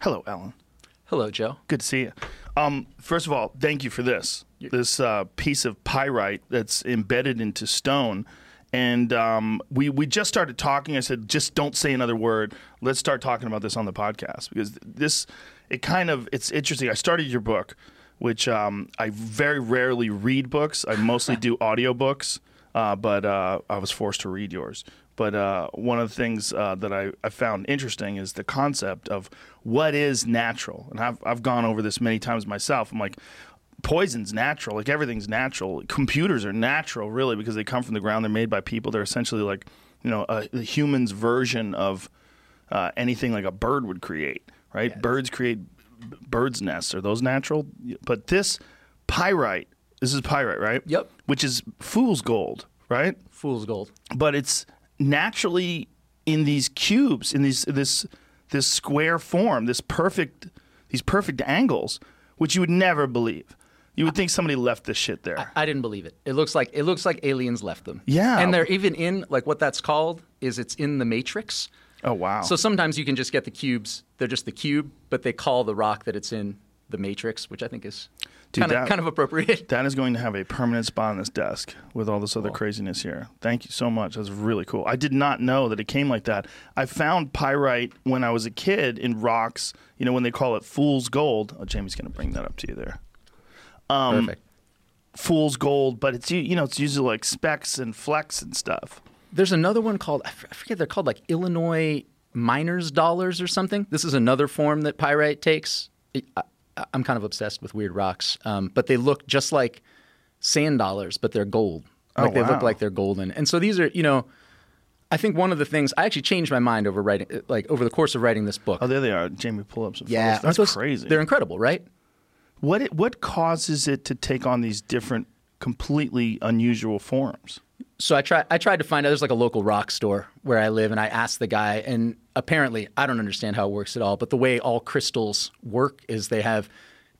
Hello, Alan. Hello, Joe. Good to see you. Um, first of all, thank you for this. This uh, piece of pyrite that's embedded into stone. And um, we, we just started talking. I said, just don't say another word. Let's start talking about this on the podcast because this, it kind of, it's interesting. I started your book, which um, I very rarely read books. I mostly do audiobooks, uh, but uh, I was forced to read yours. But uh, one of the things uh, that I, I found interesting is the concept of what is natural. And I've, I've gone over this many times myself. I'm like, poison's natural. Like everything's natural. Computers are natural, really, because they come from the ground. They're made by people. They're essentially like, you know, a, a human's version of uh, anything like a bird would create, right? Birds create b- birds' nests. Are those natural? But this pyrite, this is pyrite, right? Yep. Which is fool's gold, right? Fool's gold. but it's naturally in these cubes, in these this this square form, this perfect these perfect angles, which you would never believe. You would think somebody left this shit there. I didn't believe it. It looks like it looks like aliens left them. Yeah. And they're even in like what that's called is it's in the matrix. oh wow! So sometimes you can just get the cubes. They're just the cube, but they call the rock that it's in the matrix, which I think is kind of kind of appropriate. that is going to have a permanent spot on this desk with all this other craziness here. Thank you so much. That's really cool. I did not know that it came like that. I found pyrite when I was a kid in rocks. You know when they call it fool's gold. Oh, Jamie's going to bring that up to you there. Um, Perfect. fool's gold, but it's you know it's usually like specks and flecks and stuff. There's another one called I forget they're called like Illinois miners dollars or something. This is another form that pyrite takes. I, I'm kind of obsessed with weird rocks, um, but they look just like sand dollars, but they're gold. Oh, Like they wow. look like they're golden. And so these are, you know, I think one of the things I actually changed my mind over writing, like over the course of writing this book. Oh, there they are. Jamie, pull up some. yeah, photos. that's those- crazy. They're incredible, right? What it, what causes it to take on these different, completely unusual forms? So I try I tried to find out there's like a local rock store where I live and I asked the guy and apparently I don't understand how it works at all but the way all crystals work is they have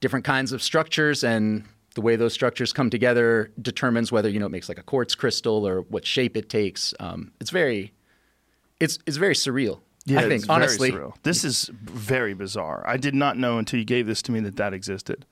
different kinds of structures and the way those structures come together determines whether you know it makes like a quartz crystal or what shape it takes um, it's very it's it's very surreal I think honestly. This is very bizarre. I did not know until you gave this to me that that existed.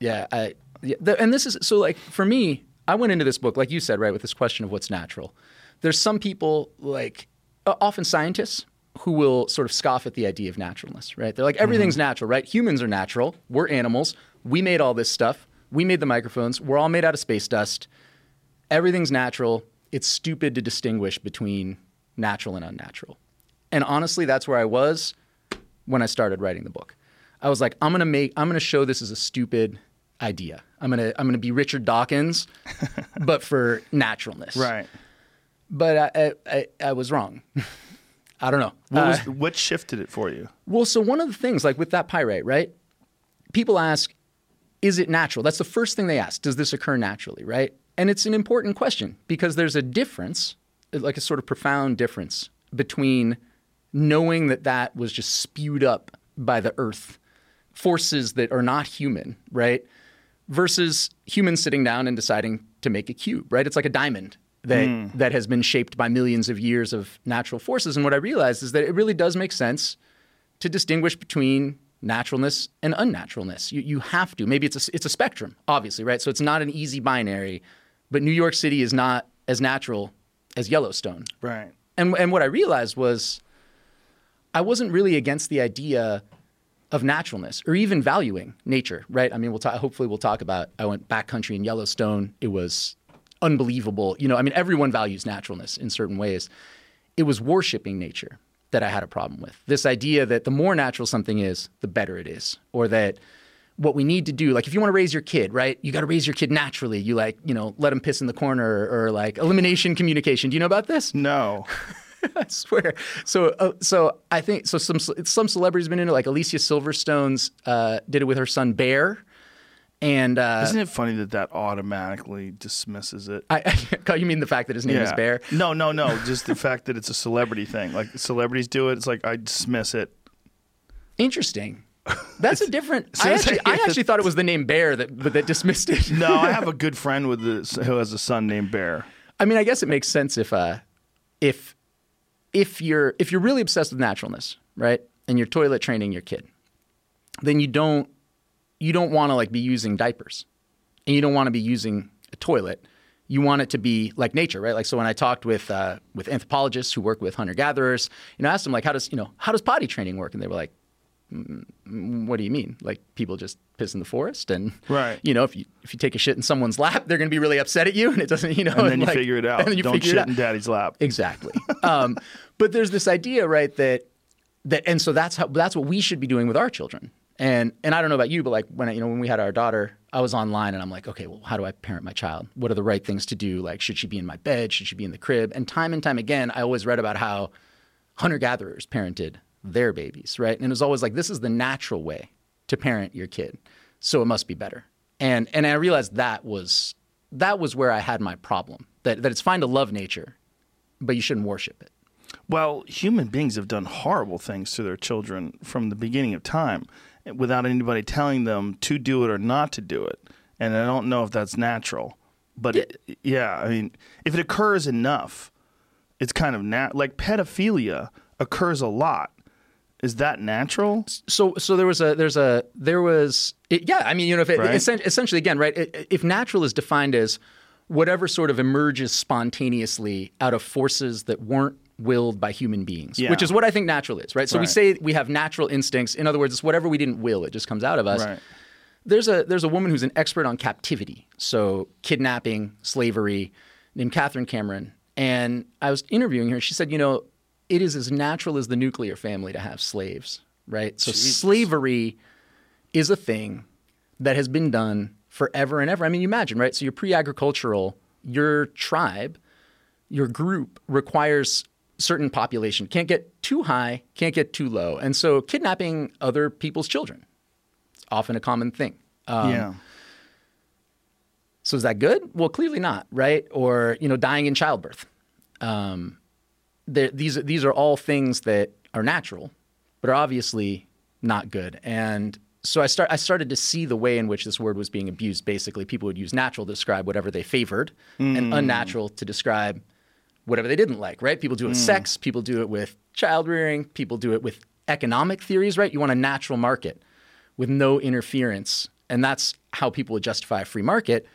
Yeah, I, yeah the, and this is so like for me, I went into this book like you said, right, with this question of what's natural. There's some people like often scientists who will sort of scoff at the idea of naturalness, right? They're like everything's mm-hmm. natural, right? Humans are natural. We're animals. We made all this stuff. We made the microphones. We're all made out of space dust. Everything's natural. It's stupid to distinguish between natural and unnatural. And honestly, that's where I was when I started writing the book. I was like, I'm gonna make, I'm gonna show this as a stupid idea. I'm gonna, I'm gonna be Richard Dawkins, but for naturalness. Right. But I, I, I, I was wrong. I don't know. What, Uh, what shifted it for you? well, so one of the things, like with that pyrite, right? People ask, is it natural? That's the first thing they ask. Does this occur naturally, right? And it's an important question because there's a difference, like a sort of profound difference between knowing that that was just spewed up by the earth, forces that are not human, right? Versus humans sitting down and deciding to make a cube, right? It's like a diamond that hmm. that has been shaped by millions of years of natural forces. And what I realized is that it really does make sense to distinguish between naturalness and unnaturalness. You, you have to. Maybe it's a, it's a spectrum, obviously, right? So it's not an easy binary, but New York City is not as natural as Yellowstone. Right. And, and what I realized was I wasn't really against the idea of naturalness or even valuing nature, right? I mean, we'll talk, hopefully we'll talk about, I went backcountry in Yellowstone. It was unbelievable. You know, I mean, everyone values naturalness in certain ways. It was worshiping nature that I had a problem with. This idea that the more natural something is, the better it is, or that what we need to do, like if you want to raise your kid, right? You got to raise your kid naturally. You like, you know, let him piss in the corner or, like elimination communication. Do you know about this? No. I swear. So, uh, so I think so. Some some celebrities have been into it, like Alicia Silverstone's uh, did it with her son Bear, and uh, Isn't it funny that that automatically dismisses it? I, I, you mean the fact that his name is Bear? No, no, no. Just the fact that it's a celebrity thing. Like celebrities do it. It's like I dismiss it. Interesting. That's a different. I actually, I actually thought it was the name Bear that that dismissed it. No, I have a good friend with this who has a son named Bear. I mean, I guess it makes sense if uh, if if you're if you're really obsessed with naturalness, right, and you're toilet training your kid, then you don't you don't want to like be using diapers, and you don't want to be using a toilet. You want it to be like nature, right? Like so, when I talked with uh, with anthropologists who work with hunter gatherers, you know, I asked them like, how does you know how does potty training work, and they were like, "Mm, what do you mean? Like people just piss in the forest, and Right. you know, if you if you take a shit in someone's lap, they're going to be really upset at you, and it doesn't, you know, And then you like- figure it out. And then you Don't figure shit it out. in daddy's lap. Exactly. um, but there's this idea, right, that that and so that's how that's what we should be doing with our children. And and I don't know about you, but like when I, you know when we had our daughter, I was online and I'm like, okay, well, how do I parent my child? What are the right things to do? Like, should she be in my bed? Should she be in the crib? And time and time again, I always read about how hunter gatherers parented their babies, right? And it was always like, this is the natural way to parent your kid, so it must be better. And and I realized that was that was where I had my problem. That that it's fine to love nature, but you shouldn't worship it. Well, human beings have done horrible things to their children from the beginning of time without anybody telling them to do it or not to do it. And I don't know if that's natural. But it, yeah, I mean, if it occurs enough, it's kind of nat- like pedophilia occurs a lot. Is that natural? so so there was a there's a there was it, yeah I mean you know if it, Right. essen- essentially again right if natural is defined as whatever sort of emerges spontaneously out of forces that weren't willed by human beings Yeah. which is what I think natural is right so we say we have natural instincts in other words it's whatever we didn't will it just comes out of us Right. there's a there's a woman who's an expert on captivity, so kidnapping, slavery, named Catherine Cameron. And I was interviewing her. and She said, you know, it is as natural as the nuclear family to have slaves, right? So slavery is a thing that has been done forever and ever. I mean, you imagine, right? So you're pre-agricultural, your tribe, your group requires certain population. Can't get too high, can't get too low. And so kidnapping other people's children is often a common thing. Um, yeah. So is that good? Well, clearly not, right? Or you know, dying in childbirth. Um, these these are all things that are natural, but are obviously not good. And so I start I started to see the way in which this word was being abused. Basically, people would use natural to describe whatever they favored, and hmm. unnatural to describe whatever they didn't like. Right? People do it with hmm. sex. People do it with child rearing. People do it with economic theories. Right? You want a natural market with no interference. And that's how people would justify a free market.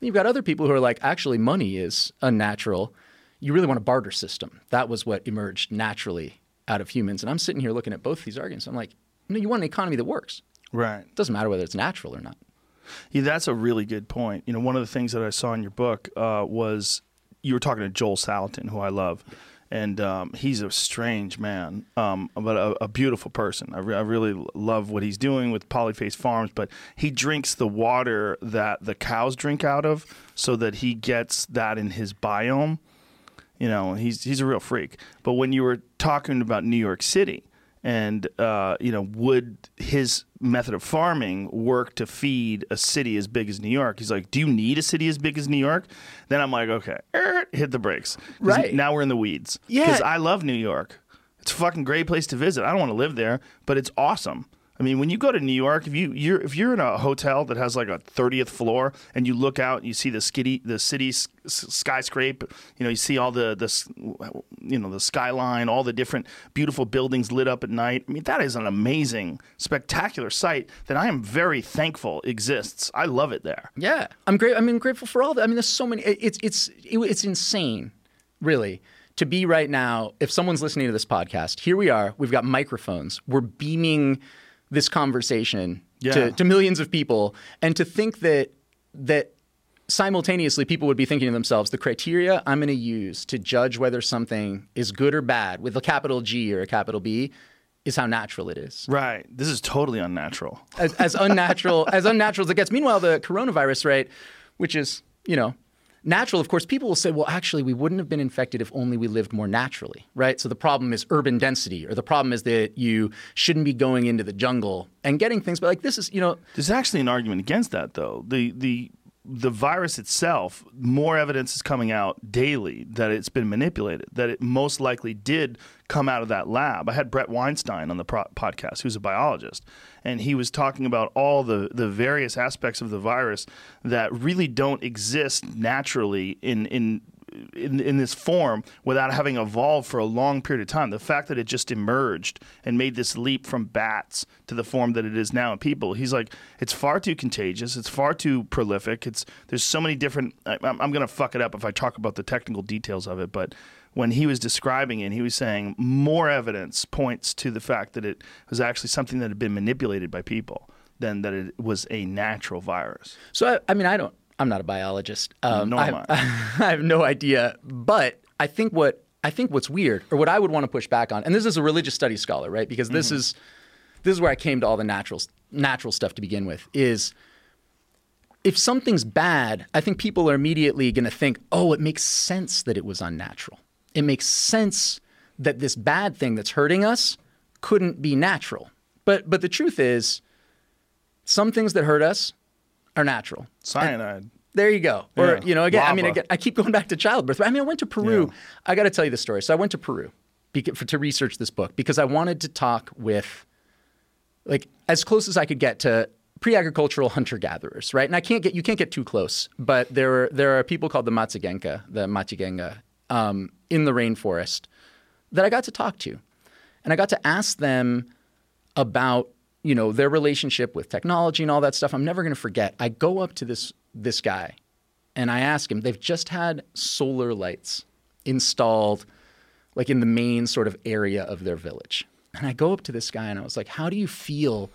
Then you've got other people who are like, actually, money is unnatural. You really want a barter system. That was what emerged naturally out of humans. And I'm sitting here looking at both these arguments. I'm like, no, you want an economy that works. Right. It doesn't matter whether it's natural or not. Yeah, that's a really good point. You know, one of the things that I saw in your book uh, was you were talking to Joel Salatin, who I love, and um, he's a strange man, um, but a, a beautiful person. I, re- I really love what he's doing with Polyface Farms, but he drinks the water that the cows drink out of, so that he gets that in his biome. You know, he's he's a real freak. But when you were talking about New York City, and uh, you know, would his method of farming work to feed a city as big as New York? He's like, "Do you need a city as big as New York?" Then I'm like, "Okay, er, hit the brakes. Right. now we're in the weeds. Yeah. because I love New York. It's a fucking great place to visit. I don't want to live there, but it's awesome. I mean, when you go to New York, if you you're if you're in a hotel that has like a 30th floor and you look out, and you see the skitty the city s- s- skyscraper. You know, you see all the the you know the skyline, all the different beautiful buildings lit up at night. I mean, that is an amazing, spectacular sight that I am very thankful exists. I love it there. Yeah, I'm great. I mean, grateful for all that. I mean, there's so many. it- It's it's it- it's insane, really, to be right now. If someone's listening to this podcast, here we are. We've got microphones. We're beaming this conversation Yeah. to, to millions of people, and to think that that simultaneously people would be thinking to themselves, the criteria I'm going to use to judge whether something is good or bad, with a capital G or a capital B, is how natural it is Right. This is totally unnatural. as, as unnatural as unnatural as it gets. Meanwhile, the coronavirus rate, which is you know natural, of course, people will say, well, actually, we wouldn't have been infected if only we lived more naturally, right? So the problem is urban density, or the problem is that you shouldn't be going into the jungle and getting things. But like this is, you know, There's actually an argument against that, though. The the the virus itself, more evidence is coming out daily that it's been manipulated. That it most likely did come out of that lab. I had Bret Weinstein on the pro- podcast, who's a biologist, and he was talking about all the the various aspects of the virus that really don't exist naturally in in in, in this form without having evolved for a long period of time. The fact that it just emerged and made this leap from bats to the form that it is now in people, he's like, it's far too contagious. It's far too prolific. It's there's so many different. I, I'm, I'm going to fuck it up if I talk about the technical details of it, but when he was describing it, he was saying more evidence points to the fact that it was actually something that had been manipulated by people than that it was a natural virus. So I, I mean, I don't. I'm not a biologist. Um, Nor I, have, I have no idea. But I think what I think what's weird, or what I would want to push back on, and this is a religious studies scholar, right? Because this is this is where I came to all the natural natural stuff to begin with. Is if something's bad, I think people are immediately going to think, oh, it makes sense that it was unnatural. It makes sense that this bad thing that's hurting us couldn't be natural. But but the truth is, some things that hurt us are natural. Cyanide. There you go. Or Yeah. you know, again, I mean, again, I keep going back to childbirth. I mean, I went to Peru. I got to tell you the story. So I went to Peru for, to research this book because I wanted to talk with, like, as close as I could get to pre-agricultural hunter-gatherers, right? And I can't get you can't get too close, but there are there are people called the Matsugenka, the Machigenga, um, in the rainforest that I got to talk to, and I got to ask them about you know their relationship with technology and all that stuff. I'm never going to forget. I go up to this this guy, and I ask him. They've just had solar lights installed, like in the main sort of area of their village. And I go up to this guy and I was like, "How do you feel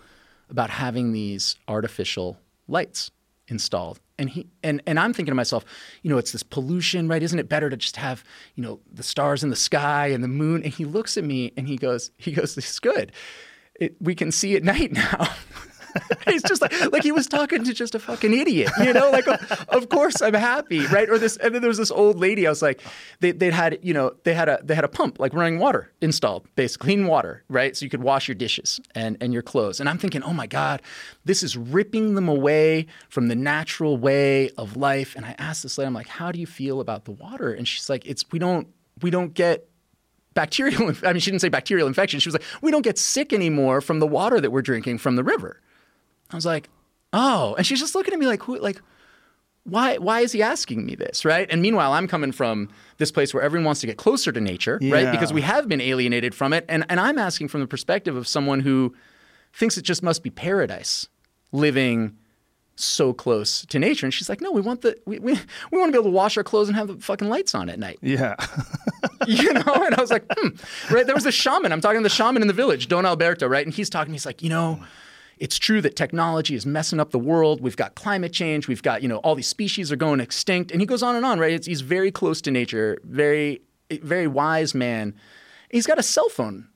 about having these artificial lights installed?" And he and and I'm thinking to myself, you know, it's this pollution, right? Isn't it better to just have you know the stars in the sky and the moon? And he looks at me and he goes, he goes, "This is good." it, we can see at night now. He's just like like he was talking to just a fucking idiot, you know. Like, of, of course I'm happy, right? Or this, and then there was this old lady. I was like, they they had you know they had a they had a pump like running water installed, basically clean water, right? So you could wash your dishes and and your clothes. And I'm thinking, oh my god, this is ripping them away from the natural way of life. And I asked this lady, I'm like, how do you feel about the water? And she's like, it's we don't we don't get bacterial. I mean, she didn't say bacterial infection. She was like, we don't get sick anymore from the water that we're drinking from the river. I was like, oh, and she's just looking at me like, who, like, why, why is he asking me this, right? And meanwhile, I'm coming from this place where everyone wants to get closer to nature, right? Because we have been alienated from it, and and I'm asking from the perspective of someone who thinks it just must be paradise, living so close to nature. And she's like, no, we want the we, we, we want to be able to wash our clothes and have the fucking lights on at night Yeah. you know? And I was like, hmm. Right. There was a shaman. I'm talking to the shaman in the village, Don Alberto, right? And he's talking, he's like, you know, it's true that technology is messing up the world. We've got climate change. We've got, you know, all these species are going extinct. And he goes on and on, right? It's, he's very close to nature, very, very wise man. He's got a cell phone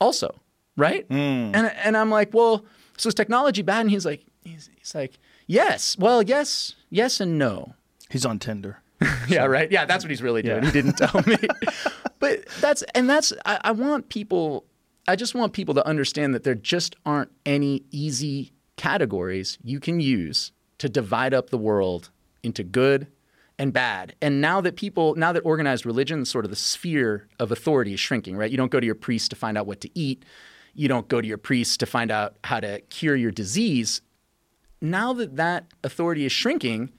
also, right? Hmm. And, and I'm like, well, so is technology bad? And he's like, he's, he's like, yes. Well, yes, yes and no. He's on Tinder. Yeah, right. Yeah, that's what he's really doing. Yeah. He didn't tell me. but that's and that's I, I want people I just want people to understand that there just aren't any easy categories you can use to divide up the world into good and bad. And now that people now that organized religion, sort of the sphere of authority is shrinking, right? You don't go to your priest to find out what to eat. You don't go to your priest to find out how to cure your disease. Now that that authority is shrinking,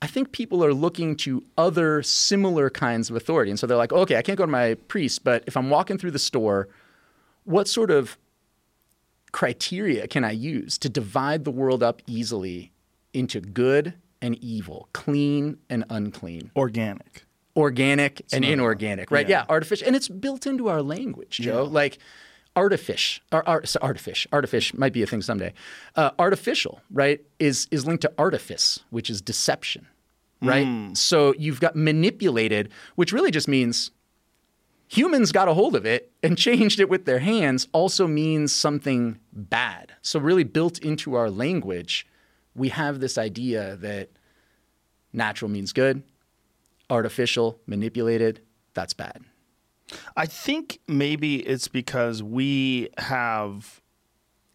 I think people are looking to other similar kinds of authority. And so they're like, okay, I can't go to my priest, but if I'm walking through the store, what sort of criteria can I use to divide the world up easily into good and evil, clean and unclean, Organic. organic and inorganic, right? yeah. Yeah. artificial. And it's built into our language, Joe. Like artifice, or, art, so artifice, artifice might be a thing someday. Uh, artificial, right, is, is linked to artifice, which is deception, right? So you've got manipulated, which really just means humans got a hold of it and changed it with their hands also means something bad. So, really, built into our language, we have this idea that natural means good, artificial, manipulated, that's bad. I think maybe it's because we have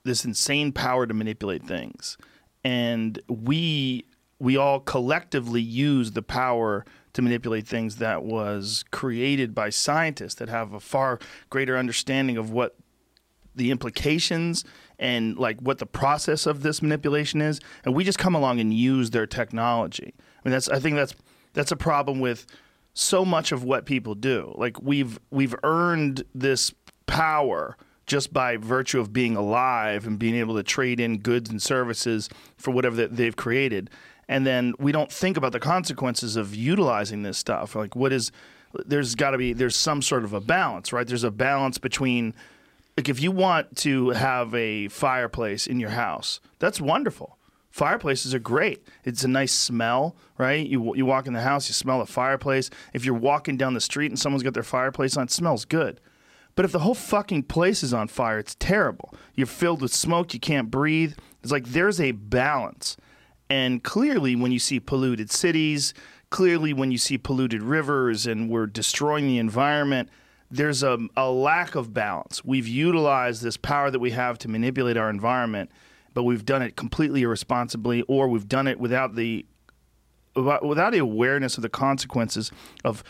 this insane power to manipulate things, and we we all collectively use the power to manipulate things that was created by scientists that have a far greater understanding of what the implications and like what the process of this manipulation is and we just come along and use their technology i mean that's i think that's that's a problem with so much of what people do. Like we've we've earned this power just by virtue of being alive and being able to trade in goods and services for whatever that they've created. And then we don't think about the consequences of utilizing this stuff. Like what is there's got to be there's some sort of a balance, right? There's a balance between like if you want to have a fireplace in your house, that's wonderful. Fireplaces are great. It's a nice smell, right? You you walk in the house, you smell the fireplace. If you're walking down the street and someone's got their fireplace on, it smells good. But if the whole fucking place is on fire, it's terrible. You're filled with smoke, you can't breathe. It's like there's a balance. And clearly, when you see polluted cities, clearly, when you see polluted rivers and we're destroying the environment, there's a, a lack of balance. We've utilized this power that we have to manipulate our environment, but we've done it completely irresponsibly, or we've done it without the without the awareness of the consequences of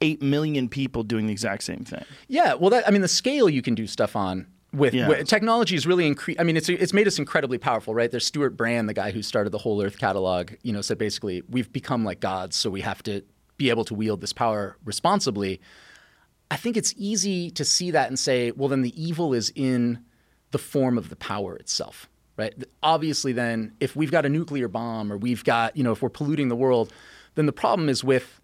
eight million people doing the exact same thing. Yeah, well, that, I mean, the scale you can do stuff on with, Yeah. with- technology is really incre- I mean, it's it's made us incredibly powerful, right? There's Stewart Brand, the guy who started the Whole Earth catalog. You know, said basically we've become like gods, so we have to be able to wield this power responsibly. I think it's easy to see that and say, well, then the evil is in the form of the power itself, right? Obviously, then, if we've got a nuclear bomb or we've got, you know, if we're polluting the world, then the problem is with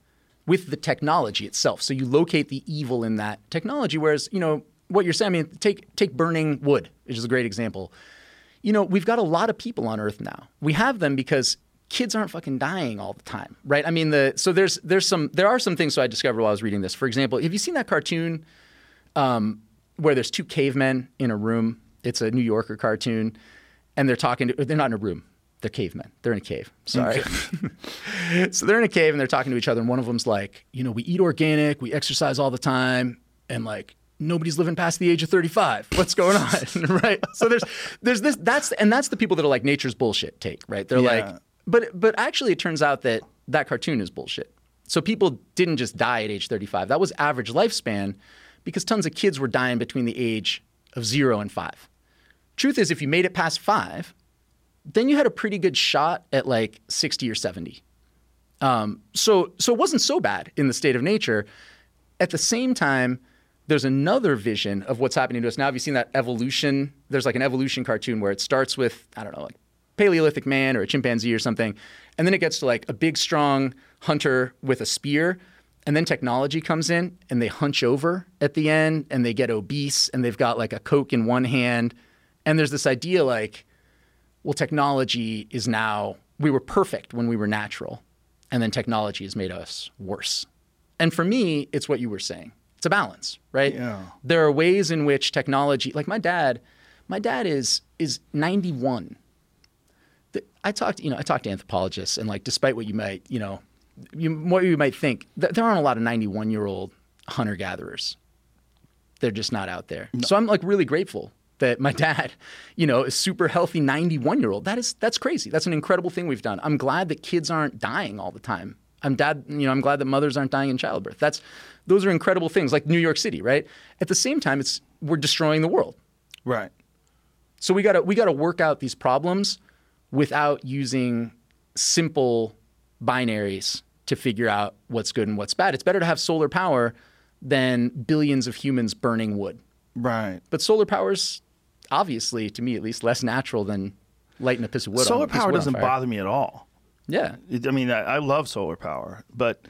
with the technology itself. So you locate the evil in that technology. Whereas, you know, what you're saying, I mean, take take burning wood, which is a great example. You know, we've got a lot of people on Earth now. We have them because kids aren't fucking dying all the time, right? I mean, the so there's there's some there are some things. So I discovered while I was reading this. For example, have you seen that cartoon um, where there's two cavemen in a room? It's a New Yorker cartoon, and they're talking to. They're not in a room. They're cavemen. They're in a cave. Sorry. so they're in a cave and they're talking to each other, and one of them's like, you know, we eat organic, we exercise all the time, and like nobody's living past the age of 35. What's going on? right? So there's there's this that's and that's the people that are like nature's bullshit take, right? They're Yeah. like but but actually it turns out that that cartoon is bullshit. So people didn't just die at age 35. That was average lifespan because tons of kids were dying between the age of 0 and 5. Truth is if you made it past 5, then you had a pretty good shot at like 60 or 70. Um, so, so it wasn't so bad in the state of nature. At the same time, there's another vision of what's happening to us now. Have you seen that evolution? There's like an evolution cartoon where it starts with I don't know, like Paleolithic man or a chimpanzee or something, and then it gets to like a big, strong hunter with a spear, and then technology comes in and they hunch over at the end and they get obese and they've got like a coke in one hand, and there's this idea like well, technology is now, we were perfect when we were natural, and then technology has made us worse. And for me, it's what you were saying. It's a balance, right? Yeah. There are ways in which technology, like my dad, my dad is is 91. The- I talked, you know, I talked to anthropologists, and like, despite what you might, you know, you, what you might think, th- there aren't a lot of 91 year old hunter gatherers they're just not out there. So I'm like really grateful that my dad, you know, is super healthy 91 year old. That is that's crazy. That's an incredible thing we've done. I'm glad that kids aren't dying all the time. I'm dad, you know, I'm glad that mothers aren't dying in childbirth. That's those are incredible things like New York City, right? At the same time, it's we're destroying the world. Right. So we got to we got to work out these problems without using simple binaries to figure out what's good and what's bad. It's better to have solar power than billions of humans burning wood. Right. But solar power's obviously, to me at least, less natural than lighting a piece of wood. Solar power wood doesn't bother me at all. Yeah, I mean, I, I love solar power, but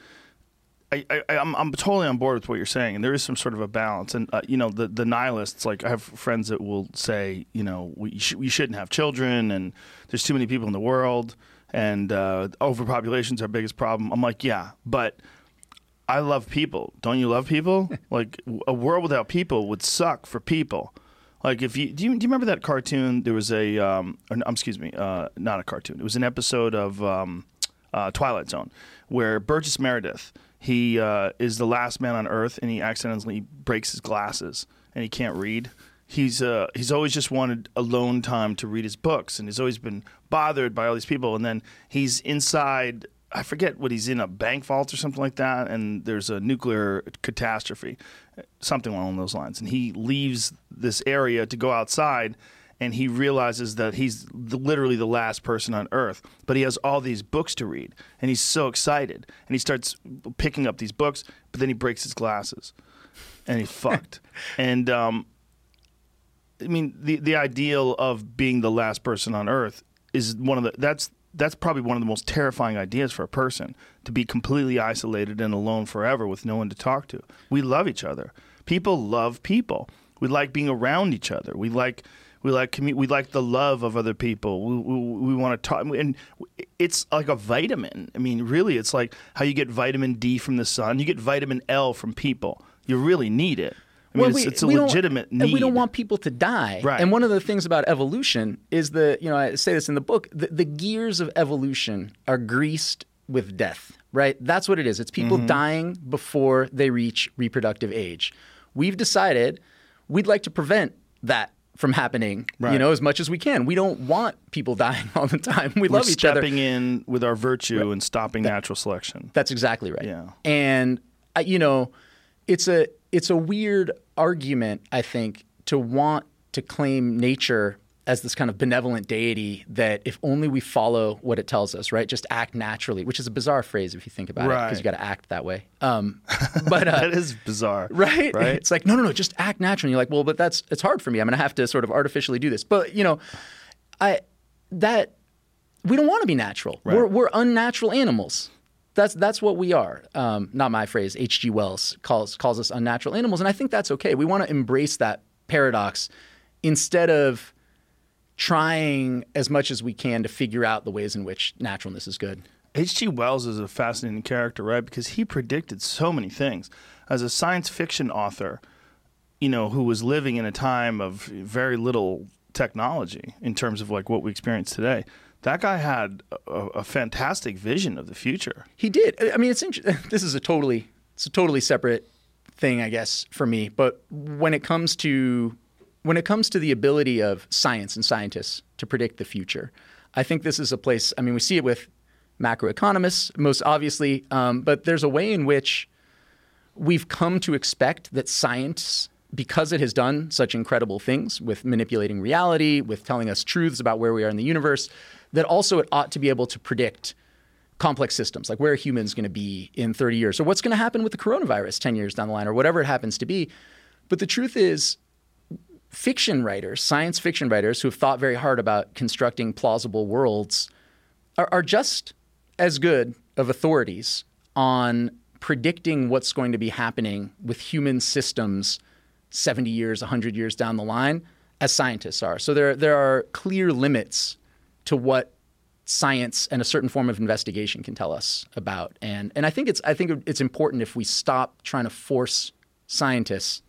I, I, I'm, I'm totally on board with what you're saying, and there is some sort of a balance. And uh, you know, the the nihilists, like I have friends that will say, you know, we sh- we shouldn't have children, and there's too many people in the world, and uh, overpopulation's our biggest problem. I'm like, yeah, but I love people. Don't you love people? like a world without people would suck for people. Like if you do, you do you remember that cartoon? There was a um, or, um excuse me, uh, not a cartoon. It was an episode of um, uh, Twilight Zone where Burgess Meredith he uh, is the last man on Earth and he accidentally breaks his glasses and he can't read. He's uh, he's always just wanted alone time to read his books and he's always been bothered by all these people. And then he's inside I forget what he's in a bank vault or something like that, and there's a nuclear catastrophe, something along those lines. And he leaves this area to go outside, and he realizes that he's the, literally the last person on earth. But he has all these books to read and he's so excited. And he starts picking up these books but then he breaks his glasses and he's fucked. And um, i mean the, the ideal of being the last person on earth is one of the that's that's probably one of the most terrifying ideas for a person to be completely isolated and alone forever with no one to talk to we love each other people love people we like being around each other we like we like commu- we like the love of other people. We, we, we want to talk, and it's like a vitamin. I mean, really, it's like how you get vitamin D from the sun. You get vitamin L from people. You really need it. I mean, Well, it's, we- it's a legitimate and need. we don't want people to die. Right. And one of the things about evolution is the, you know, I say this in the book, the, the gears of evolution are greased with death, right? That's what it is. It's people Mm-hmm. dying before they reach reproductive age. We've decided we'd like to prevent that from happening, right. you know, as much as we can. We don't want people dying all the time. We We're love each other. stepping in with our virtue and stopping natural selection. That's exactly right. Yeah. And uh, you know, it's a it's a weird argument, I think, to want to claim nature as this kind of benevolent deity that if only we follow what it tells us, right? Just act naturally, which is a bizarre phrase if you think about it, because you got to act that way. Um, but uh, that is bizarre, right? Right? It's like, no, no, no, just act naturally. And you're like, well, but that's it's hard for me. I'm gonna have to sort of artificially do this. But you know, I that we don't want to be natural. We're we're unnatural animals. That's that's what we are. Um, not my phrase. H.G. Wells calls calls us unnatural animals, and I think that's okay. We want to embrace that paradox instead of trying as much as we can to figure out the ways in which naturalness is good. H.G. Wells is a fascinating character, right? Because he predicted so many things. As a science fiction author, you know, who was living in a time of very little technology in terms of like what we experience today, that guy had a, a fantastic vision of the future. He did. I- mean, it's interesting. This is a totally it's a totally separate thing, I guess, for me. But when it comes to when it comes to the ability of science and scientists to predict the future, I think this is a place. I mean, we see it with macroeconomists, most obviously, um, but there's a way in which we've come to expect that science, because it has done such incredible things with manipulating reality, with telling us truths about where we are in the universe, that also it ought to be able to predict complex systems, like where are humans going to be in 30 years, or what's going to happen with the coronavirus 10 years down the line, or whatever it happens to be. But the truth is, fiction writers, science fiction writers who have thought very hard about constructing plausible worlds, are, are just as good of authorities on predicting what's going to be happening with human systems 70 years, 100 years down the line as scientists are. So there, there are clear limits to what science and a certain form of investigation can tell us about. And, and I, think it's, I think it's important if we stop trying to force scientists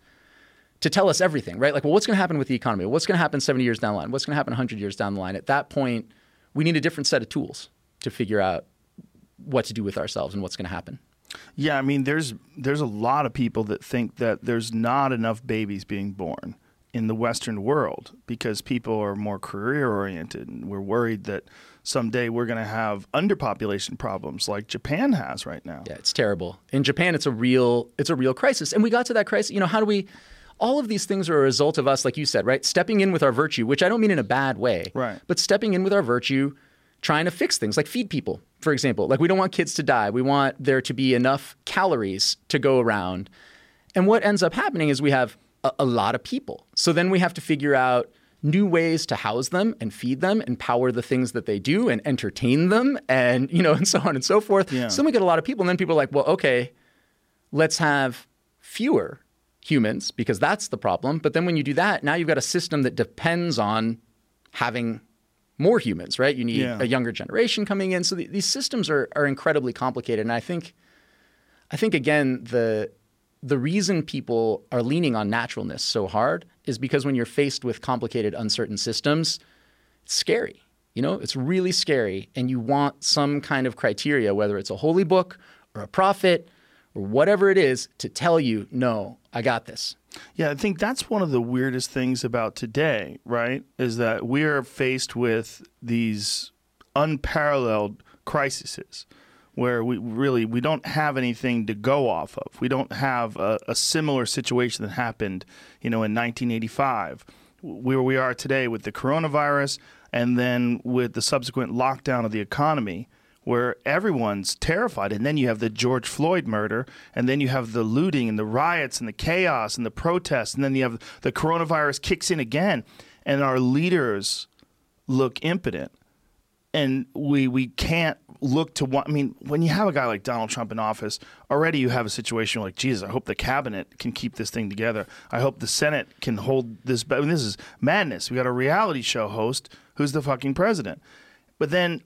to tell us everything, right? Like, well, what's going to happen with the economy? What's going to happen 70 years down the line? What's going to happen 100 years down the line? At that point, we need a different set of tools to figure out what to do with ourselves and what's going to happen. Yeah, I mean, there's there's a lot of people that think that there's not enough babies being born in the Western world because people are more career oriented, and we're worried that someday we're going to have underpopulation problems like Japan has right now. Yeah, it's terrible. In Japan, it's a real it's a real crisis, and we got to that crisis. You know, how do we? All of these things are a result of us, like you said, right? Stepping in with our virtue, which I don't mean in a bad way, Right. But stepping in with our virtue, trying to fix things, like feed people, for example. Like we don't want kids to die. We want there to be enough calories to go around. And what ends up happening is we have a, a lot of people. So then we have to figure out new ways to house them and feed them and power the things that they do and entertain them and you know and so on and so forth. Yeah. So then we get a lot of people and then people are like, well, okay, let's have fewer humans because that's the problem. But then when you do that, now you've got a system that depends on having more humans, right? You need Yeah. a younger generation coming in. So the, these systems are are incredibly complicated, and I think, I think again the the reason people are leaning on naturalness so hard is because when you're faced with complicated, uncertain systems, it's scary. You know, it's really scary, and you want some kind of criteria, whether it's a holy book or a prophet or whatever it is, to tell you, no, I got this. Yeah, I think that's one of the weirdest things about today, right? Is that we are faced with these unparalleled crises where we really we don't have anything to go off of. We don't have a, a similar situation that happened, you know, in 1985 where we are today with the coronavirus and then with the subsequent lockdown of the economy where everyone's terrified and then you have the George Floyd murder and then you have the looting and the riots and the chaos and the protests and then you have the coronavirus kicks in again and our leaders look impotent and we we can't look to one. I mean, when you have a guy like Donald Trump in office, already you have a situation like, Jesus, I hope the cabinet can keep this thing together. I hope the Senate can hold this. I mean, this is madness. We got a reality show host who's the fucking president, but then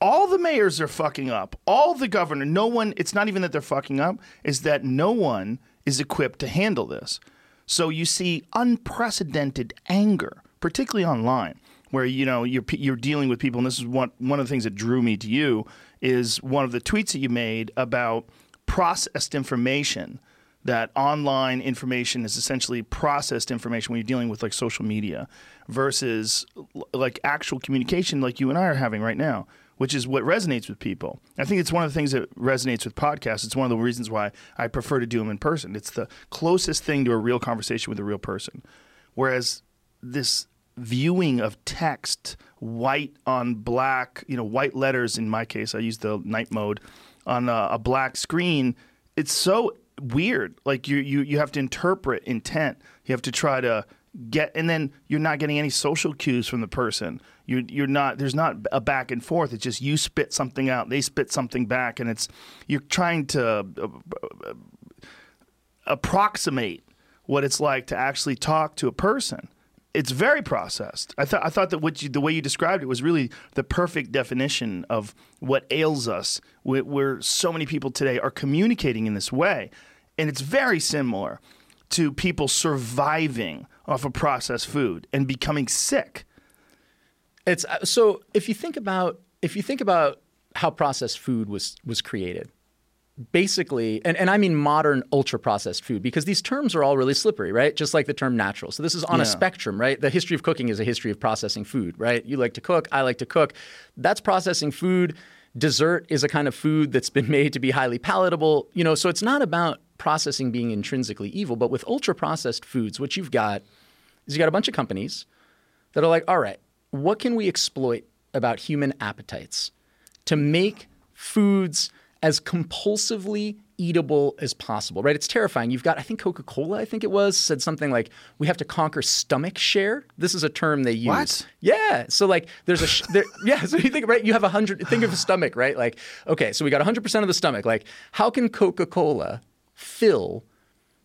all the mayors are fucking up. All the governor, no one. It's not even that they're fucking up; is that no one is equipped to handle this. So you see unprecedented anger, particularly online where you know you're you're dealing with people, and this is one one of the things that drew me to you is one of the tweets that you made about processed information. That online information is essentially processed information when you're dealing with like social media versus like actual communication, like you and I are having right now which is what resonates with people. I think it's one of the things that resonates with podcasts. It's one of the reasons why I prefer to do them in person. It's the closest thing to a real conversation with a real person. Whereas this viewing of text, white on black, you know, white letters. In my case, I use the night mode on a, a black screen. It's so weird. Like you, you, you have to interpret intent. You have to try to get, and then you're not getting any social cues from the person. You, you're not. There's not a back and forth. It's just you spit something out, they spit something back, and it's you're trying to uh, approximate what it's like to actually talk to a person it's very processed. I thought I thought that what you, the way you described it was really the perfect definition of what ails us, where, where, so many people today are communicating in this way, and it's very similar to people surviving off of processed food and becoming sick. It's uh, so if you think about if you think about how processed food was was created, basically, and, and I mean modern ultra processed food because these terms are all really slippery, right? Just like the term natural. So this is on yeah. a spectrum, right? The history of cooking is a history of processing food, right? You like to cook, I like to cook. That's processing food. Dessert is a kind of food that's been made to be highly palatable, you know, so it's not about processing being intrinsically evil, but with ultra processed foods, what you've got is you got a bunch of companies that are like, all right, what can we exploit about human appetites to make foods as compulsively eatable as possible, right? It's terrifying. You've got, I think Coca Cola, I think it was, said something like, we have to conquer stomach share. This is a term they use. What? Yeah. So, like, there's a, sh- there, yeah. So you think, right? You have a hundred, think of a stomach, right? Like, okay, so we got 100% of the stomach. Like, how can Coca Cola fill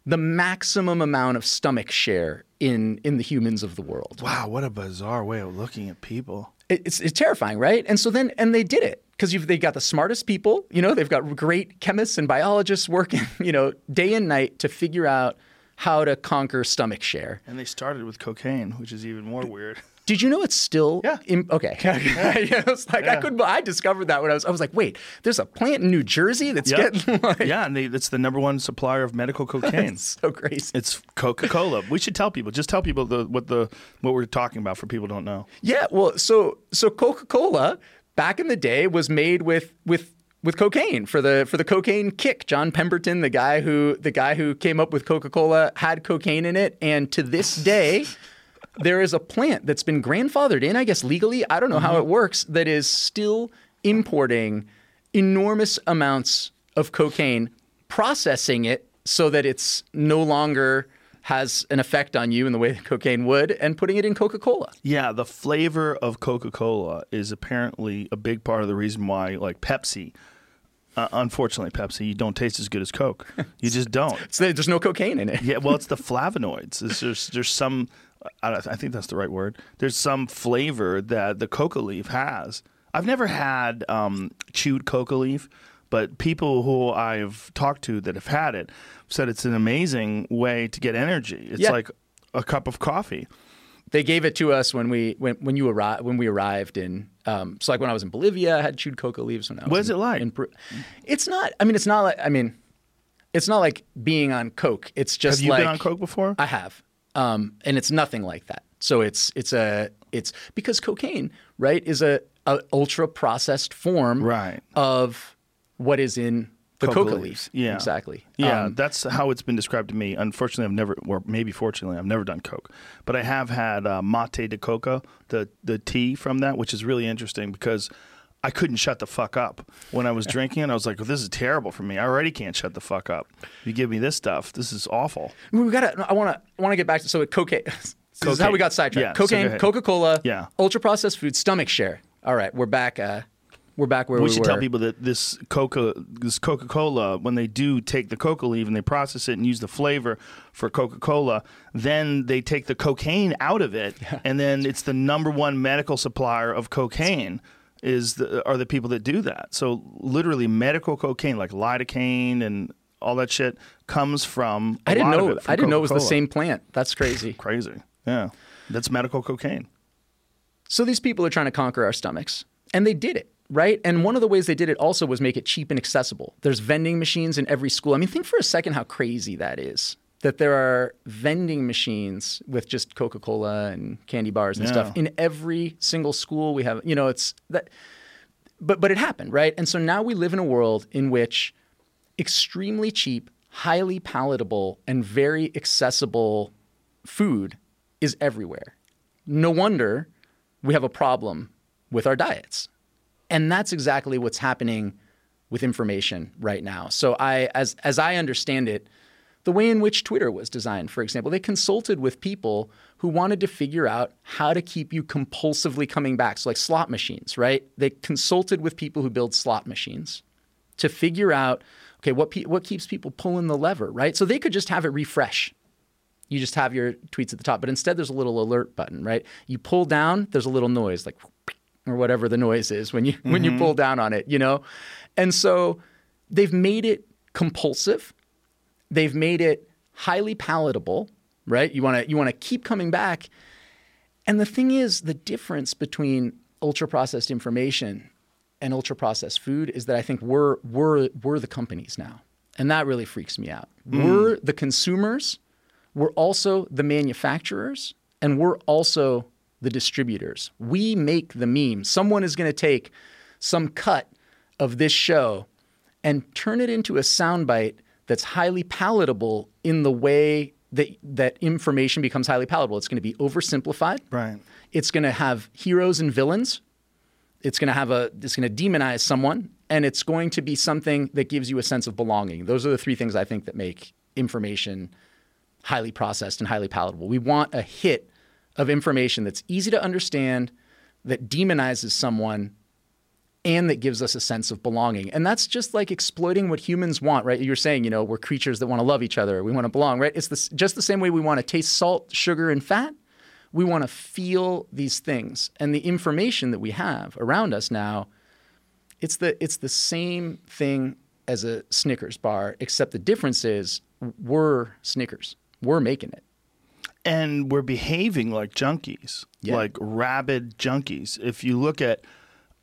the maximum amount of stomach share in, in the humans of the world? Wow. What a bizarre way of looking at people. It's, it's terrifying, right? And so then, and they did it because they've got the smartest people. You know, they've got great chemists and biologists working, you know, day and night to figure out how to conquer stomach share. And they started with cocaine, which is even more weird. Did you know it's still? Yeah. In, okay. Yeah. yeah, it's like yeah. I could. I discovered that when I was. I was like, wait, there's a plant in New Jersey that's yep. getting. Like... Yeah, and they, it's the number one supplier of medical cocaine. so crazy. It's Coca Cola. we should tell people. Just tell people the, what the what we're talking about for people who don't know. Yeah. Well, so so Coca Cola back in the day was made with with with cocaine for the for the cocaine kick. John Pemberton, the guy who the guy who came up with Coca-Cola had cocaine in it and to this day there is a plant that's been grandfathered in, I guess legally, I don't know mm-hmm. how it works, that is still importing enormous amounts of cocaine, processing it so that it's no longer has an effect on you in the way that cocaine would and putting it in Coca-Cola. Yeah, the flavor of Coca-Cola is apparently a big part of the reason why like Pepsi uh, unfortunately, Pepsi, you don't taste as good as Coke. You just don't. there's no cocaine in it. yeah, well, it's the flavonoids. There's, there's some, I, think that's the right word. There's some flavor that the coca leaf has. I've never had um, chewed coca leaf, but people who I've talked to that have had it said it's an amazing way to get energy. It's yeah. like a cup of coffee. They gave it to us when we when when you arrived when we arrived in um, so like when I was in Bolivia, I had chewed coca leaves. When I was what is in, it like? In, it's not. I mean, it's not like. I mean, it's not like being on coke. It's just have you like, been on coke before? I have, um, and it's nothing like that. So it's it's a it's because cocaine right is a, a ultra processed form right. of what is in The Coca coca, leaves. leaf. Yeah. exactly. Yeah, Um, that's how it's been described to me. Unfortunately, I've never, or maybe fortunately, I've never done Coke, but I have had uh, mate de coca, the the tea from that, which is really interesting because I couldn't shut the fuck up when I was drinking it. I was like, well, "This is terrible for me. I already can't shut the fuck up. You give me this stuff, this is awful." we got to. I want to. I want to get back to so cocaine. this is how we got sidetracked. Yeah, so cocaine, ahead. Coca Cola, Yeah. ultra processed food, stomach share. All right, we're back. Uh, we're back where We we, should were. tell people that this Coca, this Coca Cola, when they do take the coca leaf and they process it and use the flavor for Coca Cola, then they take the cocaine out of it, and then it's the number one medical supplier of cocaine. Is the, are the people that do that? So literally, medical cocaine like lidocaine and all that shit comes from. I didn't know. I didn't know it was the same plant. That's crazy. Crazy, yeah. That's medical cocaine. So these people are trying to conquer our stomachs, and they did it, right? And one of the ways they did it also was make it cheap and accessible. There's vending machines in every school. I mean, think for a second how crazy that is. That there are vending machines with just Coca-Cola and candy bars and stuff in every single school. We have, you know, it's that. But but it happened, right? And so now we live in a world in which extremely cheap, highly palatable, and very accessible food is everywhere. No wonder we have a problem with our diets. And that's exactly what's happening with information right now. So I as as I understand it, the way in which Twitter was designed, for example, they consulted with people who wanted to figure out how to keep you compulsively coming back. So like slot machines, right? They consulted with people who build slot machines to figure out okay, what pe- what keeps people pulling the lever, right? So they could just have it refresh you just have your tweets at the top. But instead, there's a little alert button, right? You pull down, there's a little noise, like or whatever the noise is when you when you mm-hmm. pull down on it, you know. And so they've made it compulsive. They've made it highly palatable, right? You want to you want to keep coming back. And the thing is, the difference between ultra processed information and ultra processed food is that I think we're we're we're the companies now. And that really freaks me out. Mm. We're the consumers, we're also the manufacturers, and we're also the distributors. We make the meme. Someone is going to take some cut of this show and turn it into a soundbite that's highly palatable in the way that that information becomes highly palatable. It's going to be oversimplified. Right. It's going to have heroes and villains. It's going to have a it's going to demonize someone and it's going to be something that gives you a sense of belonging. Those are the three things I think that make information highly processed and highly palatable. We want a hit of information that's easy to understand, that demonizes someone and that gives us a sense of belonging. And that's just like exploiting what humans want, right? You're saying, you know, we're creatures that want to love each other. We want to belong, right? It's just the same way we want to taste salt, sugar, and fat. We want to feel these things. And the information that we have around us now, it's the, it's the same thing as a Snickers bar, except the difference is we're Snickers. We're making it. And we're behaving like junkies, Yeah. like rabid junkies. If you look at,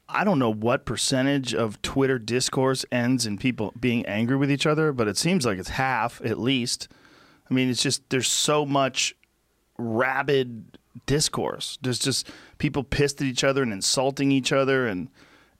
I don't know what percentage of Twitter discourse ends in people being angry with each other, but it seems like it's half at least. I mean, it's just there's so much rabid discourse. There's just people pissed at each other and insulting each other, and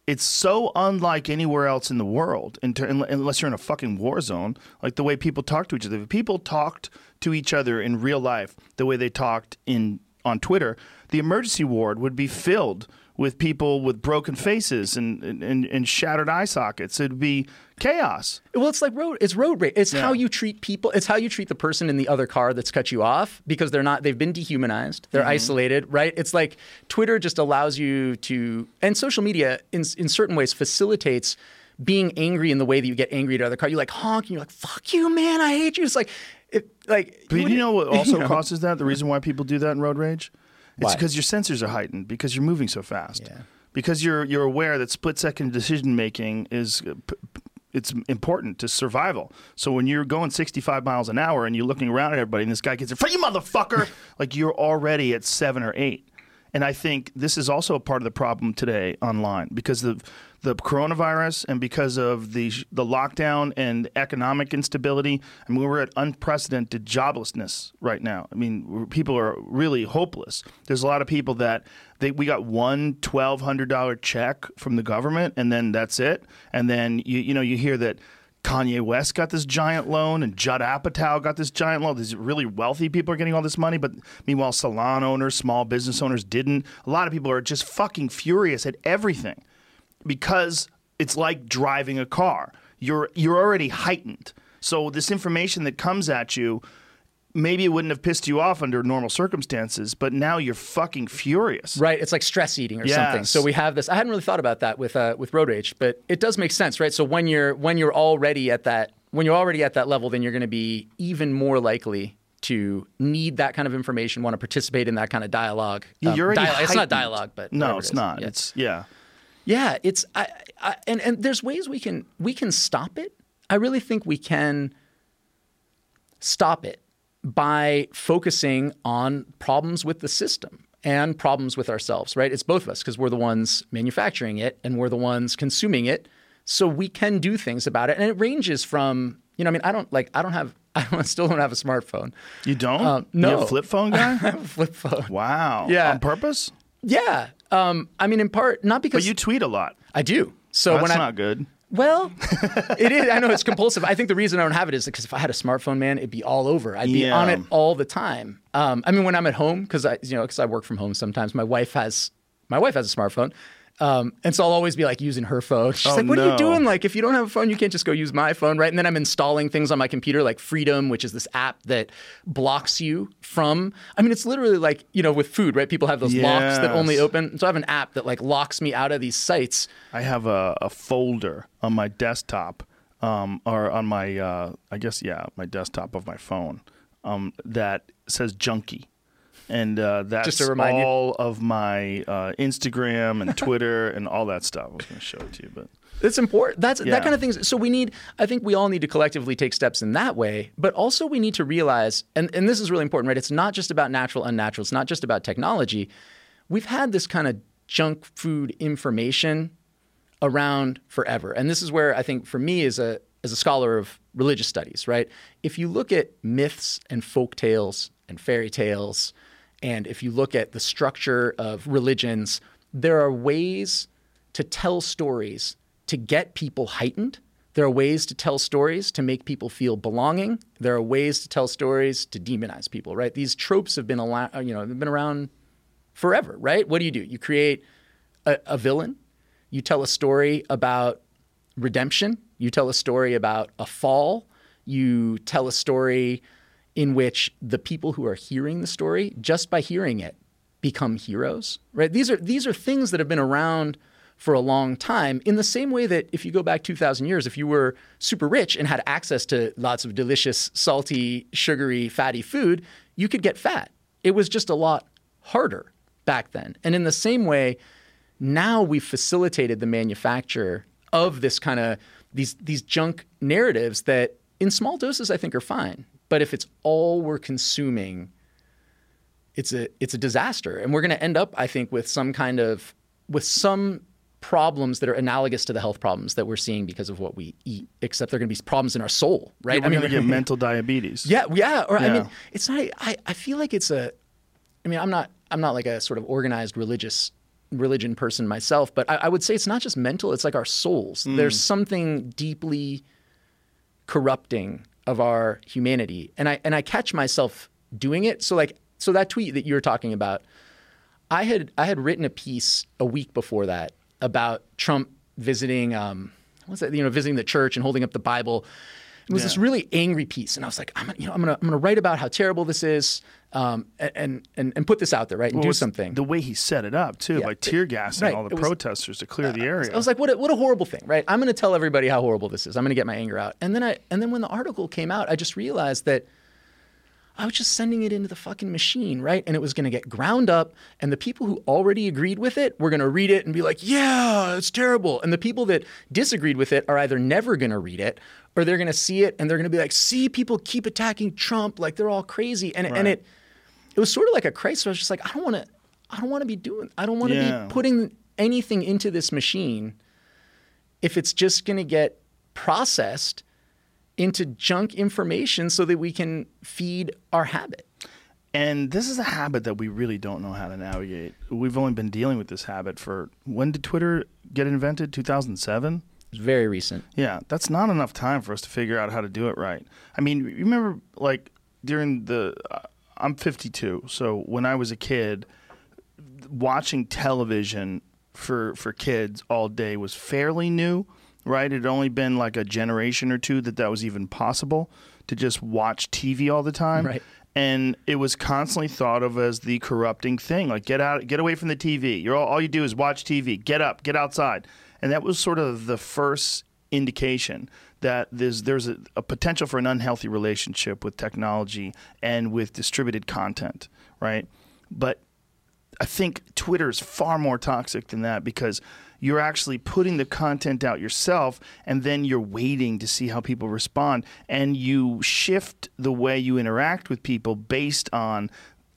it's so unlike anywhere else in the world, in ter- unless you're in a fucking war zone. Like the way people talk to each other. If people talked to each other in real life the way they talked in on Twitter, the emergency ward would be filled with people with broken faces and, and, and shattered eye sockets. It'd be chaos. Well, it's like road. It's road rage. It's how you treat people. It's how you treat the person in the other car that's cut you off because they're not. They've been dehumanized. They're mm-hmm. isolated, right? It's like Twitter just allows you to, and social media in in certain ways facilitates being angry in the way that you get angry at other car. You like honk and you're like, "Fuck you, man! I hate you." It's like, it, like. But do you know what also you know? causes that? The reason why people do that in road rage? It's because your sensors are heightened because you're moving so fast. Yeah. Because you're you're aware that split second decision making is uh, it's important to survival. So when you're going 65 miles an hour and you're looking around at everybody and this guy gets in front you, motherfucker, like you're already at seven or eight. And I think this is also a part of the problem today online because of the coronavirus and because of the the lockdown and economic instability. I mean, we're at unprecedented joblessness right now. I mean, people are really hopeless. There's a lot of people that they, we got one twelve hundred dollar check from the government, and then that's it. And then you you know you hear that Kanye West got this giant loan, and Judd Apatow got this giant loan. These really wealthy people are getting all this money, but meanwhile, salon owners, small business owners didn't. A lot of people are just fucking furious at everything because it's like driving a car. You're you're already heightened. So this information that comes at you, maybe it wouldn't have pissed you off under normal circumstances, but now you're fucking furious. Right, it's like stress eating or something. Yes. So we have this. I hadn't really thought about that with uh, with road rage, but it does make sense, right? So when you're when you're already at that when you're already at that level, then you're going to be even more likely to need that kind of information, want to participate in that kind of dialogue. Yeah, Um, you're already dialogue- It's not dialogue, but No, whatever it it's not. Yeah. It's yeah. Yeah, it's I, I, and and there's ways we can we can stop it. I really think we can stop it by focusing on problems with the system and problems with ourselves, right? It's both of us because we're the ones manufacturing it and we're the ones consuming it. So we can do things about it. And it ranges from, you know, I mean, I don't like I don't have I don't, still don't have a smartphone. You don't? Um, You no. have a flip phone guy? I have a flip phone. wow. Yeah. On purpose? Yeah. Um, I mean in part not because But you tweet a lot. I do. So That's when I not good. Well, it is. I know it's compulsive. I think the reason I don't have it is because if I had a smartphone, man, it'd be all over. I'd be Yeah. on it all the time. Um, I mean, when I'm at home, because I, you know, because I work from home sometimes. My wife has, my wife has a smartphone, um, and so I'll always be like using her phone. She's Oh, like, "What are you doing? Like, if you don't have a phone, you can't just go use my phone, right?" And then I'm installing things on my computer, like Freedom, which is this app that blocks you from. I mean, it's literally like you know, with food, right? People have those locks that only open. So I have an app that like locks me out of these sites. I have a, a folder on my desktop, um, or on my, uh, I guess, yeah, my desktop of my phone, um, that says junkie. And uh, that's Just to remind you. all of my uh, Instagram and Twitter and all that stuff. I was going to show it to you, but It's important. That's Yeah. that kind of thing. So we need. I think we all need to collectively take steps in that way. But also we need to realize, and and this is really important, right? It's not just about natural, unnatural. It's not just about technology. We've had this kind of junk food information around forever, and this is where I think for me as a as a scholar of religious studies, right? If you look at myths and folk tales and fairy tales, and if you look at the structure of religions, there are ways to tell stories to get people heightened. There are ways to tell stories to make people feel belonging. There are ways to tell stories to demonize people, right? These tropes have been, you know, they've been around forever, right? What do you do? You create a, a villain. You tell a story about redemption. You tell a story about a fall. You tell a story in which the people who are hearing the story, just by hearing it, become heroes. Right? These are these are things that have been around for a long time. In the same way that if you go back 2,000 years, if you were super rich and had access to lots of delicious, salty, sugary, fatty food, you could get fat. It was just a lot harder back then. And in the same way, now we've facilitated the manufacture of this kind of these these junk narratives that in small doses I think are fine. But if it's all we're consuming, it's a it's a disaster. And we're gonna end up, I think, with some kind of with some problems that are analogous to the health problems that we're seeing because of what we eat, except they're gonna be problems in our soul, right? we're going to get mental diabetes. Yeah, yeah. Or I mean, it's not. I, I feel like it's a. I mean, I'm not. I'm not like a sort of organized religious religion person myself, but I, I would say it's not just mental. It's like our souls. Mm. There's something deeply corrupting of our humanity, and I and I catch myself doing it. So like, so that tweet that you were talking about, I had I had written a piece a week before that about Trump visiting um what's that you know visiting the church and holding up the Bible. It was this really angry piece, and I was like, I'm you know I'm gonna I'm gonna write about how terrible this is, um, and and and put this out there, right, and Well, do something. The way he set it up too, Yeah, by tear gassing right, all the was- uh, protesters to clear the area. I was like, what a, what a horrible thing, right? I'm going to tell everybody how horrible this is. I'm going to get my anger out. And then I and then when the article came out, I just realized that I was just sending it into the fucking machine, right? And it was going to get ground up and the people who already agreed with it were going to read it and be like, "Yeah, it's terrible." And the people that disagreed with it are either never going to read it or they're going to see it and they're going to be like, "See, people keep attacking Trump like they're all crazy." And and it it was sort of like a crisis. I was just like, I don't want to, I don't want to be doing, I don't want to Yeah. be putting anything into this machine if it's just going to get processed into junk information so that we can feed our habit. And this is a habit that we really don't know how to navigate. We've only been dealing with this habit for when did Twitter get invented? 2007? was very recent. Yeah, that's not enough time for us to figure out how to do it right. I mean, you remember like during the uh, I'm 52, so when I was a kid, watching television for for kids all day was fairly new, right? It had only been like a generation or two that that was even possible to just watch TV all the time. Right. And it was constantly thought of as the corrupting thing. Like get out, get away from the TV. You're all, all you do is watch TV. Get up, get outside. And that was sort of the first indication that there's there's a, a potential for an unhealthy relationship with technology and with distributed content, right? But I think Twitter is far more toxic than that because you're actually putting the content out yourself and then you're waiting to see how people respond and you shift the way you interact with people based on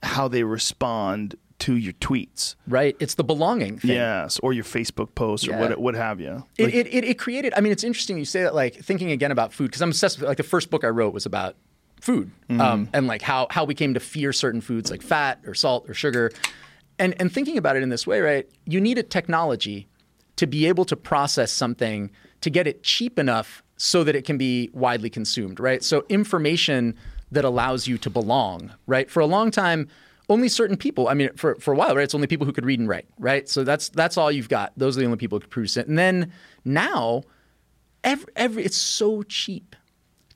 how they respond to your tweets. Right. It's the belonging thing. Yes, or your Facebook posts or Yeah. what what have you. It, it, it, it created, I mean, it's interesting you say that, like, thinking again about food, because I'm obsessed with, like, the first book I wrote was about food um, and, like, how, how we came to fear certain foods like fat or salt or sugar. And, and thinking about it in this way, right, you need a technology to be able to process something to get it cheap enough so that it can be widely consumed, right? So information that allows you to belong, right? For a long time, only certain people. I mean, for, for a while, right? It's only people who could read and write, right? So that's that's all you've got. Those are the only people who could produce it. And then now, every, every it's so cheap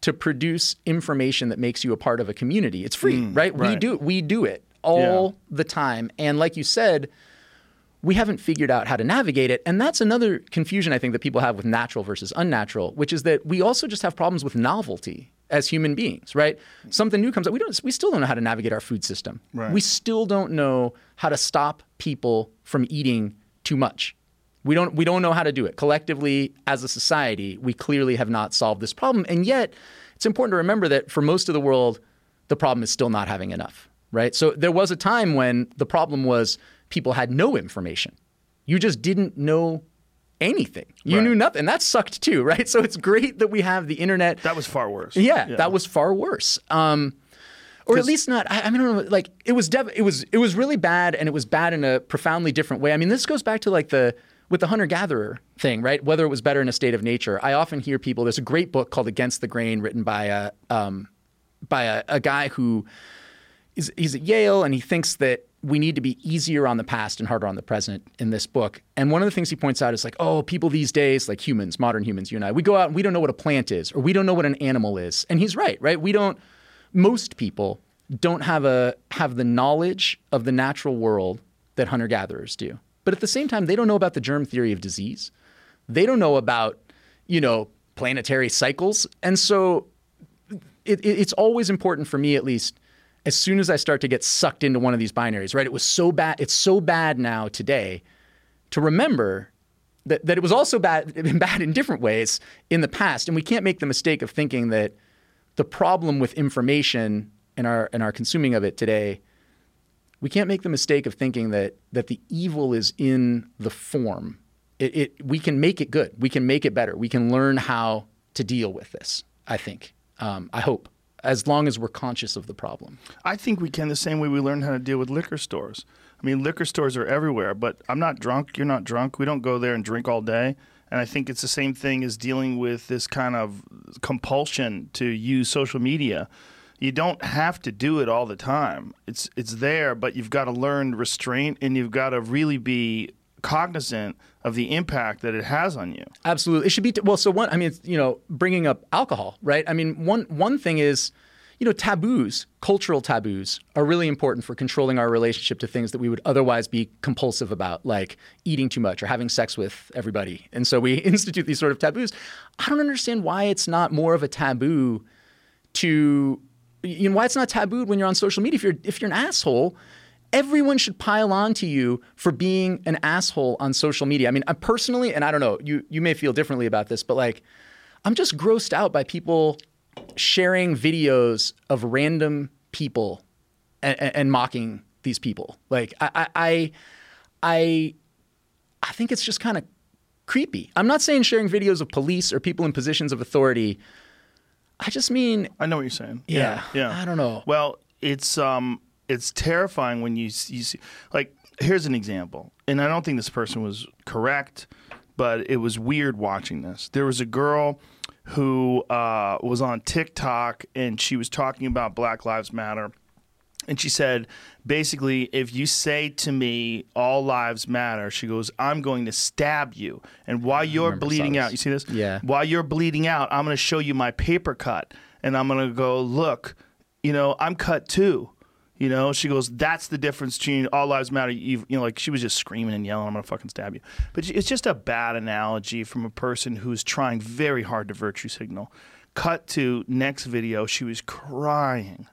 to produce information that makes you a part of a community. It's free, mm, right? We do we do it all the time. And like you said, we haven't figured out how to navigate it. And that's another confusion I think that people have with natural versus unnatural, which is that we also just have problems with novelty as human beings, right? Something new comes up. We don't we still don't know how to navigate our food system. Right. We still don't know how to stop people from eating too much. We don't we don't know how to do it. Collectively as a society, we clearly have not solved this problem. And yet, it's important to remember that for most of the world, the problem is still not having enough, right? So there was a time when the problem was people had no information. You just didn't know anything. You Right. knew nothing. That sucked too, right? So it's great that we have the internet. That was far worse. yeah, that was far worse. Um, or at least not. I, I mean, I don't know. Like it was, dev- it was, it was really bad, and it was bad in a profoundly different way. I mean, this goes back to like the with the hunter gatherer thing, right? Whether it was better in a state of nature. I often hear people. There's a great book called Against the Grain, written by a um, by a, a guy who is he's at Yale and he thinks that we need to be easier on the past and harder on the present in this book. And one of the things he points out is like, oh, people these days, like humans, modern humans, you and I, we go out and we don't know what a plant is or we don't know what an animal is. And he's right, right? We don't most people don't have a have the knowledge of the natural world that hunter gatherers do. But at the same time, they don't know about the germ theory of disease. They don't know about, you know, planetary cycles. And so it, it- it's always important for me, at least, as soon as I start to get sucked into one of these binaries, right? It was so bad. It's so bad now today to remember that, that it was also bad, bad in different ways in the past. And we can't make the mistake of thinking that the problem with information and our, and our consuming of it today, we can't make the mistake of thinking that, that the evil is in the form. It, it, we can make it good. We can make it better. We can learn how to deal with this, I think. Um, I hope, as long as we're conscious of the problem. I think we can the same way we learned how to deal with liquor stores. I mean, liquor stores are everywhere, but I'm not drunk. You're not drunk. We don't go there and drink all day. And I think it's the same thing as dealing with this kind of compulsion to use social media. You don't have to do it all the time. It's it's there, but you've got to learn restraint and you've got to really be cognizant of the impact that it has on you. Absolutely, it should be t- well. So one, I mean, it's, you know, bringing up alcohol, right? I mean, one one thing is, you know, taboos, cultural taboos, are really important for controlling our relationship to things that we would otherwise be compulsive about, like eating too much or having sex with everybody. And so we institute these sort of taboos. I don't understand why it's not more of a taboo to, you know, why it's not tabooed when you're on social media. If you're if you're an asshole, everyone should pile on to you for being an asshole on social media. I mean, I personally, and I don't know, you you may feel differently about this, but like, I'm just grossed out by people sharing videos of random people and, and mocking these people. Like, I I I I, I think it's just kind of creepy. I'm not saying sharing videos of police or people in positions of authority. I just mean I know what you're saying. Yeah. yeah. I don't know. Well, it's um, it's terrifying when you you see like here's an example, and I don't think this person was correct, but it was weird watching this. There was a girl who uh, was on TikTok and she was talking about Black Lives Matter. And she said, basically, if you say to me, all lives matter, she goes, I'm going to stab you. And while you're bleeding out, you see this? Yeah. While you're bleeding out, I'm going to show you my paper cut. And I'm going to go, look, you know, I'm cut too. You know, she goes, that's the difference between all lives matter. You, you know, like she was just screaming and yelling, I'm going to fucking stab you. But it's just a bad analogy from a person who's trying very hard to virtue signal. Cut to next video, she was crying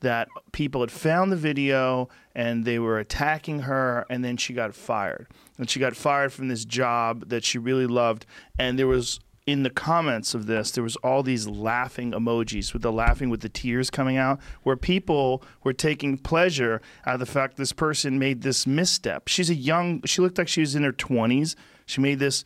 that people had found the video and they were attacking her and then she got fired and she got fired from this job that she really loved and there was in the comments of this there was all these laughing emojis with the laughing with the tears coming out where people were taking pleasure out of the fact this person made this misstep. She's a young she looked like she was in her 20s she made this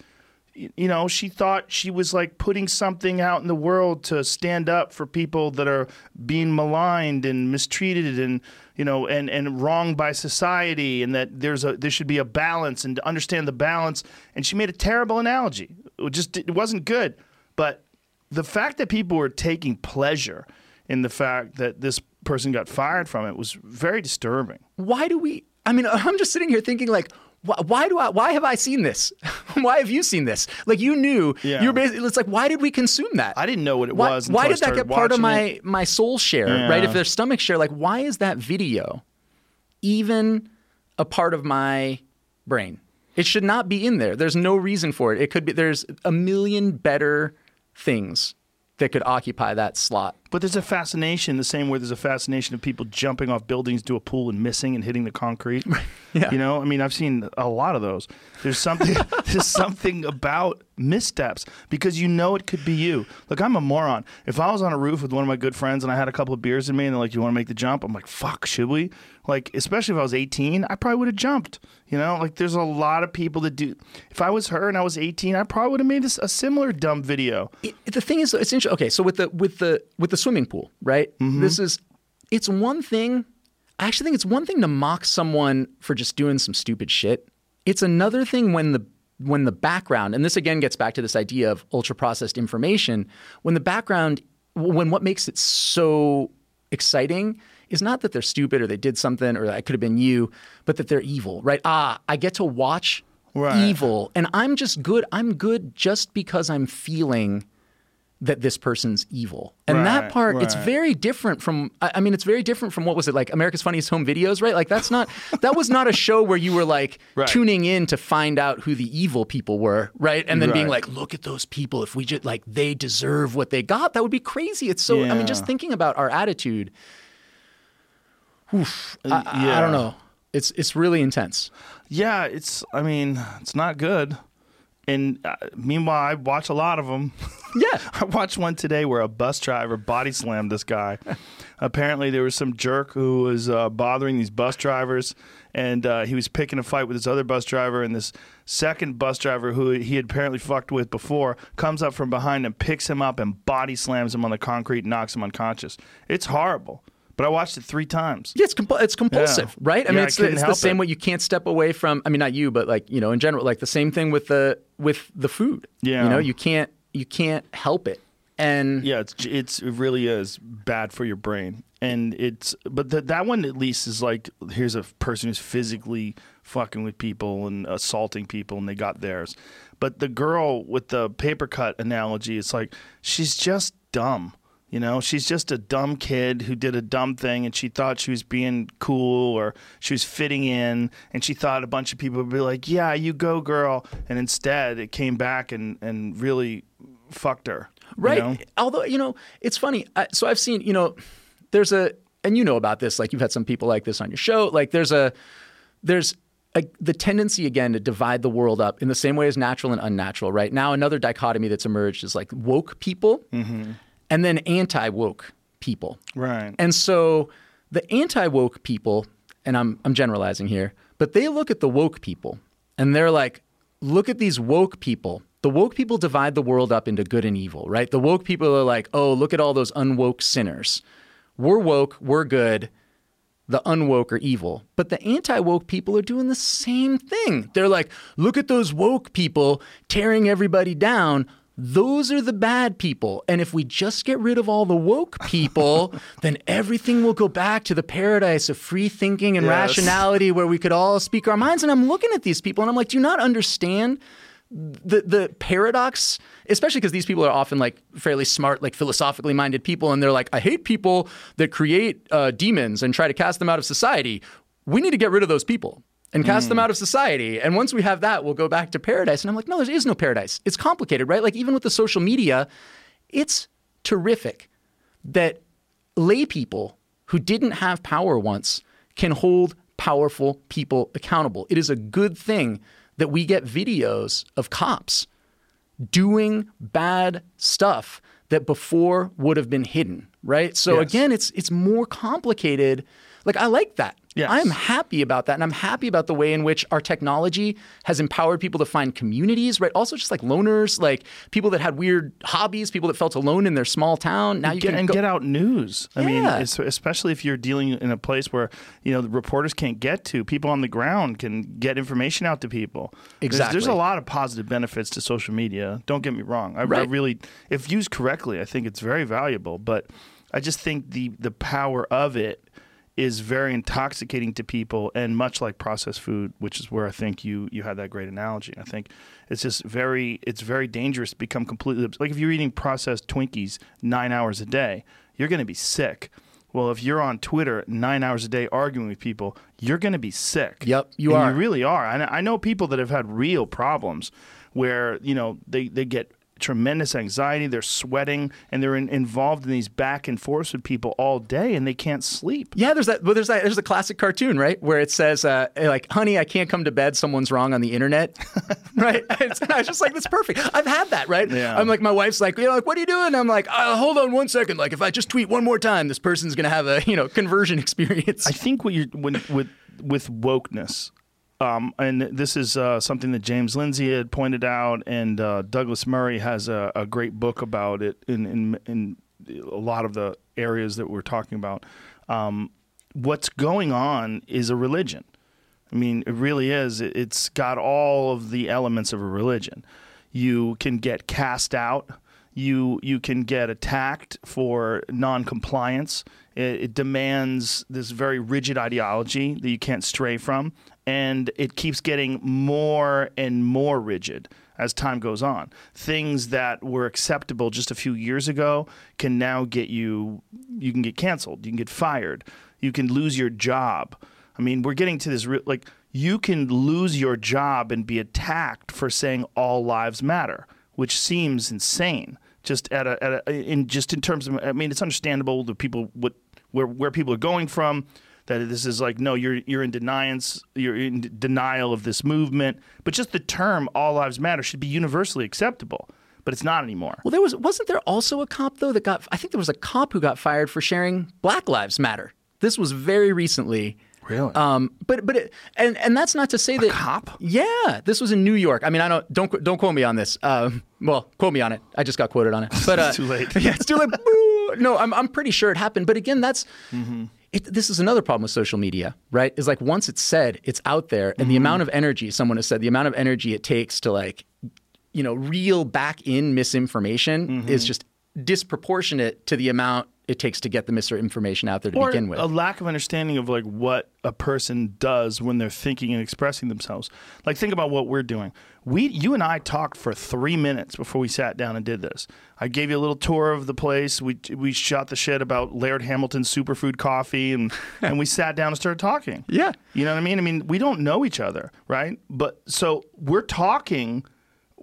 you know, she thought she was like putting something out in the world to stand up for people that are being maligned and mistreated and you know and and wronged by society and that there's a there should be a balance and to understand the balance. And she made a terrible analogy. It just it wasn't good. But the fact that people were taking pleasure in the fact that this person got fired from it was very disturbing. why do we i mean i'm just sitting here thinking like why, why do i why have i seen this why have you seen this like you knew Yeah. you're basically it's like why did we consume that I didn't know what it why, was. why did that get part of watching it. my my soul share right if their stomach share like why is that video even a part of my brain it should not be in there. There's no reason for it. It could be there's a million better things that could occupy that slot But there's a fascination the same way there's a fascination of people jumping off buildings to a pool and missing and hitting the concrete. Yeah. You know, I mean, I've seen a lot of those. There's something there's something about missteps because you know it could be you. Look, I'm a moron. If I was on a roof with one of my good friends and I had a couple of beers in me and they're like, "You want to make the jump?" I'm like, "Fuck, should we?" Like, especially if I was 18, I probably would have jumped. You know, like there's a lot of people that do. If I was her and I was 18, I probably would have made this, a similar dumb video. it, the thing is, it's interesting. Okay, so with the with the with the swimming pool, right? Mm-hmm. This is it's one thing. I actually think it's one thing to mock someone for just doing some stupid shit. It's another thing when the when the background, and this again gets back to this idea of ultra processed information. When the background, when what makes it so exciting is not that they're stupid or they did something or that could have been you, but that they're evil, right? Ah, I get to watch Right. evil, and I'm just good. I'm good just because I'm feeling that this person's evil. And that Right, part, it's very different from, I mean, it's very different from what was it like America's Funniest Home Videos, right? Like, that's not, that was not a show where you were like Right. tuning in to find out who the evil people were, right? And then being like, look at those people. If we just, like, they deserve what they got, that would be crazy. It's so, I mean, just thinking about our attitude, oof, uh, I, I- I don't know. It's, it's really intense. Yeah, it's. I mean, it's not good. And uh, meanwhile, I watch a lot of them. Yeah. I watched one today where a bus driver body slammed this guy. Apparently, there was some jerk who was uh, bothering these bus drivers, and uh, he was picking a fight with this other bus driver. And this second bus driver, who he had apparently fucked with before, comes up from behind and picks him up and body slams him on the concrete, knocks him unconscious. It's horrible. But I watched it three times. Yeah, it's compu- it's compulsive, Yeah. right? I mean, Yeah, I it's, the, it's the same it. way you can't step away from. I mean, not you, but like you know, in general, like the same thing with the with the food. Yeah. you know, you can't you can't help it, and Yeah, it's it's it really is bad for your brain, and it's but that that one at least is like here's a person who's physically fucking with people and assaulting people, and they got theirs. But the girl with the paper cut analogy, it's like she's just dumb. You know, she's just a dumb kid who did a dumb thing and she thought she was being cool or she was fitting in and she thought a bunch of people would be like, Yeah, you go, girl. And instead it came back and, and really fucked her. you right. know? Although you know, it's funny. I, so I've seen you know, there's a and you know about this. Like you've had some people like this on your show. Like there's a there's a, the tendency again to divide the world up in the same way as natural and unnatural. Right now, another dichotomy that's emerged is like woke people mm-hmm. And then anti woke people. Right. And so the anti woke people, and I'm, I'm generalizing here, but they look at the woke people and they're like, look at these woke people. The woke people divide the world up into good and evil, right? The woke people are like, oh, look at all those unwoke sinners. We're woke, we're good. the unwoke are evil. But the anti woke people are doing the same thing. They're like, look at those woke people tearing everybody down. Those are the bad people. And if we just get rid of all the woke people, then everything will go back to the paradise of free thinking and Yes. rationality where we could all speak our minds. And I'm looking at these people and I'm like, do you not understand the the paradox, especially because these people are often like fairly smart, like philosophically minded people, and they're like, I hate people that create uh, demons and try to cast them out of society. We need to get rid of those people and cast them hmm. out of society. And once we have that, we'll go back to paradise. And I'm like, no, there is no paradise. It's complicated, right? Like even with the social media, it's terrific that lay people who didn't have power once can hold powerful people accountable. It is a good thing that we get videos of cops doing bad stuff that before would have been hidden, right? So Yes. again, it's it's more complicated. Like I like that. Yes. I'm happy about that. And I'm happy about the way in which our technology has empowered people to find communities, right? Also just like loners, like people that had weird hobbies, people that felt alone in their small town. Now you get, can and go, get out news. Yeah. I mean, especially if you're dealing in a place where you know the reporters can't get to, people on the ground can get information out to people. There's- There's, a lot of positive benefits to social media. Don't get me wrong. I, I really, if used correctly, I think it's very valuable. But I just think the the power of it is very intoxicating to people and much like processed food which is where i think you you had that great analogy. I think it's just very it's very dangerous to become completely like if you're eating processed twinkies nine hours a day you're going to be sick. Well if you're on twitter nine hours a day arguing with people you're going to be sick. Yep, you And are. you really are. And i know people that have had real problems where you know they, they get tremendous anxiety they're sweating and they're in, involved in these back and forths with people all day and they can't sleep Yeah, there's that. Well, there's that. There's a classic cartoon, right, where it says, uh, like, "Honey, I can't come to bed. Someone's wrong on the internet." right? It's, I was just like, "That's perfect." I've had that, right? Yeah. I'm like, my wife's like, you know, like, "What are you doing?" I'm like, uh, "Hold on one second. Like, if I just tweet one more time, this person's gonna have a you know conversion experience." I think what you're when, with with wokeness, um, and this is uh, something that James Lindsay had pointed out, and uh, Douglas Murray has a, a great book about it in, in in a lot of the areas that we're talking about. Um, what's going on is a religion. I mean, it really is. It- It's got all of the elements of a religion. You can get cast out. You you can get attacked for non-compliance. It, it demands this very rigid ideology that you can't stray from, and it keeps getting more and more rigid as time goes on. Things that were acceptable just a few years ago can now get you. You can get canceled. You can get fired. You can lose your job. I mean, we're getting to this re- like you can lose your job and be attacked for saying all lives matter, which seems insane. Just at a, at a in just in terms of I mean, it's understandable that people what where where people are going from that this is like no you're you're in deniance you're in denial of this movement but just the term all lives matter should be universally acceptable but it's not anymore well, there was wasn't there also a cop though that got? I think there was a cop who got fired for sharing Black Lives Matter. This was very recently. Really? Um, but but it, and and that's not to say that cop? Yeah, this was in New York. I mean, I don't don't don't quote me on this. Um, well, quote me on it. I just got quoted on it. But uh, It's too late. Yeah, it's too late. No, I'm I'm pretty sure it happened. But again, that's. It, this is another problem with social media, right? Is like once it's said, it's out there, and the mm-hmm. amount of energy someone has said, the amount of energy it takes to like, you know, reel back in misinformation mm-hmm. is just disproportionate to the amount it takes to get the misinformation out there to or begin with. a lack of understanding of like what a person does when they're thinking and expressing themselves. Like think about what we're doing. We, you and I talked for three minutes before we sat down and did this. I gave you a little tour of the place. We we shot the shit about Laird Hamilton's superfood coffee, and and we sat down and started talking. Yeah. you know what I mean. I mean, we don't know each other, right? But so we're talking.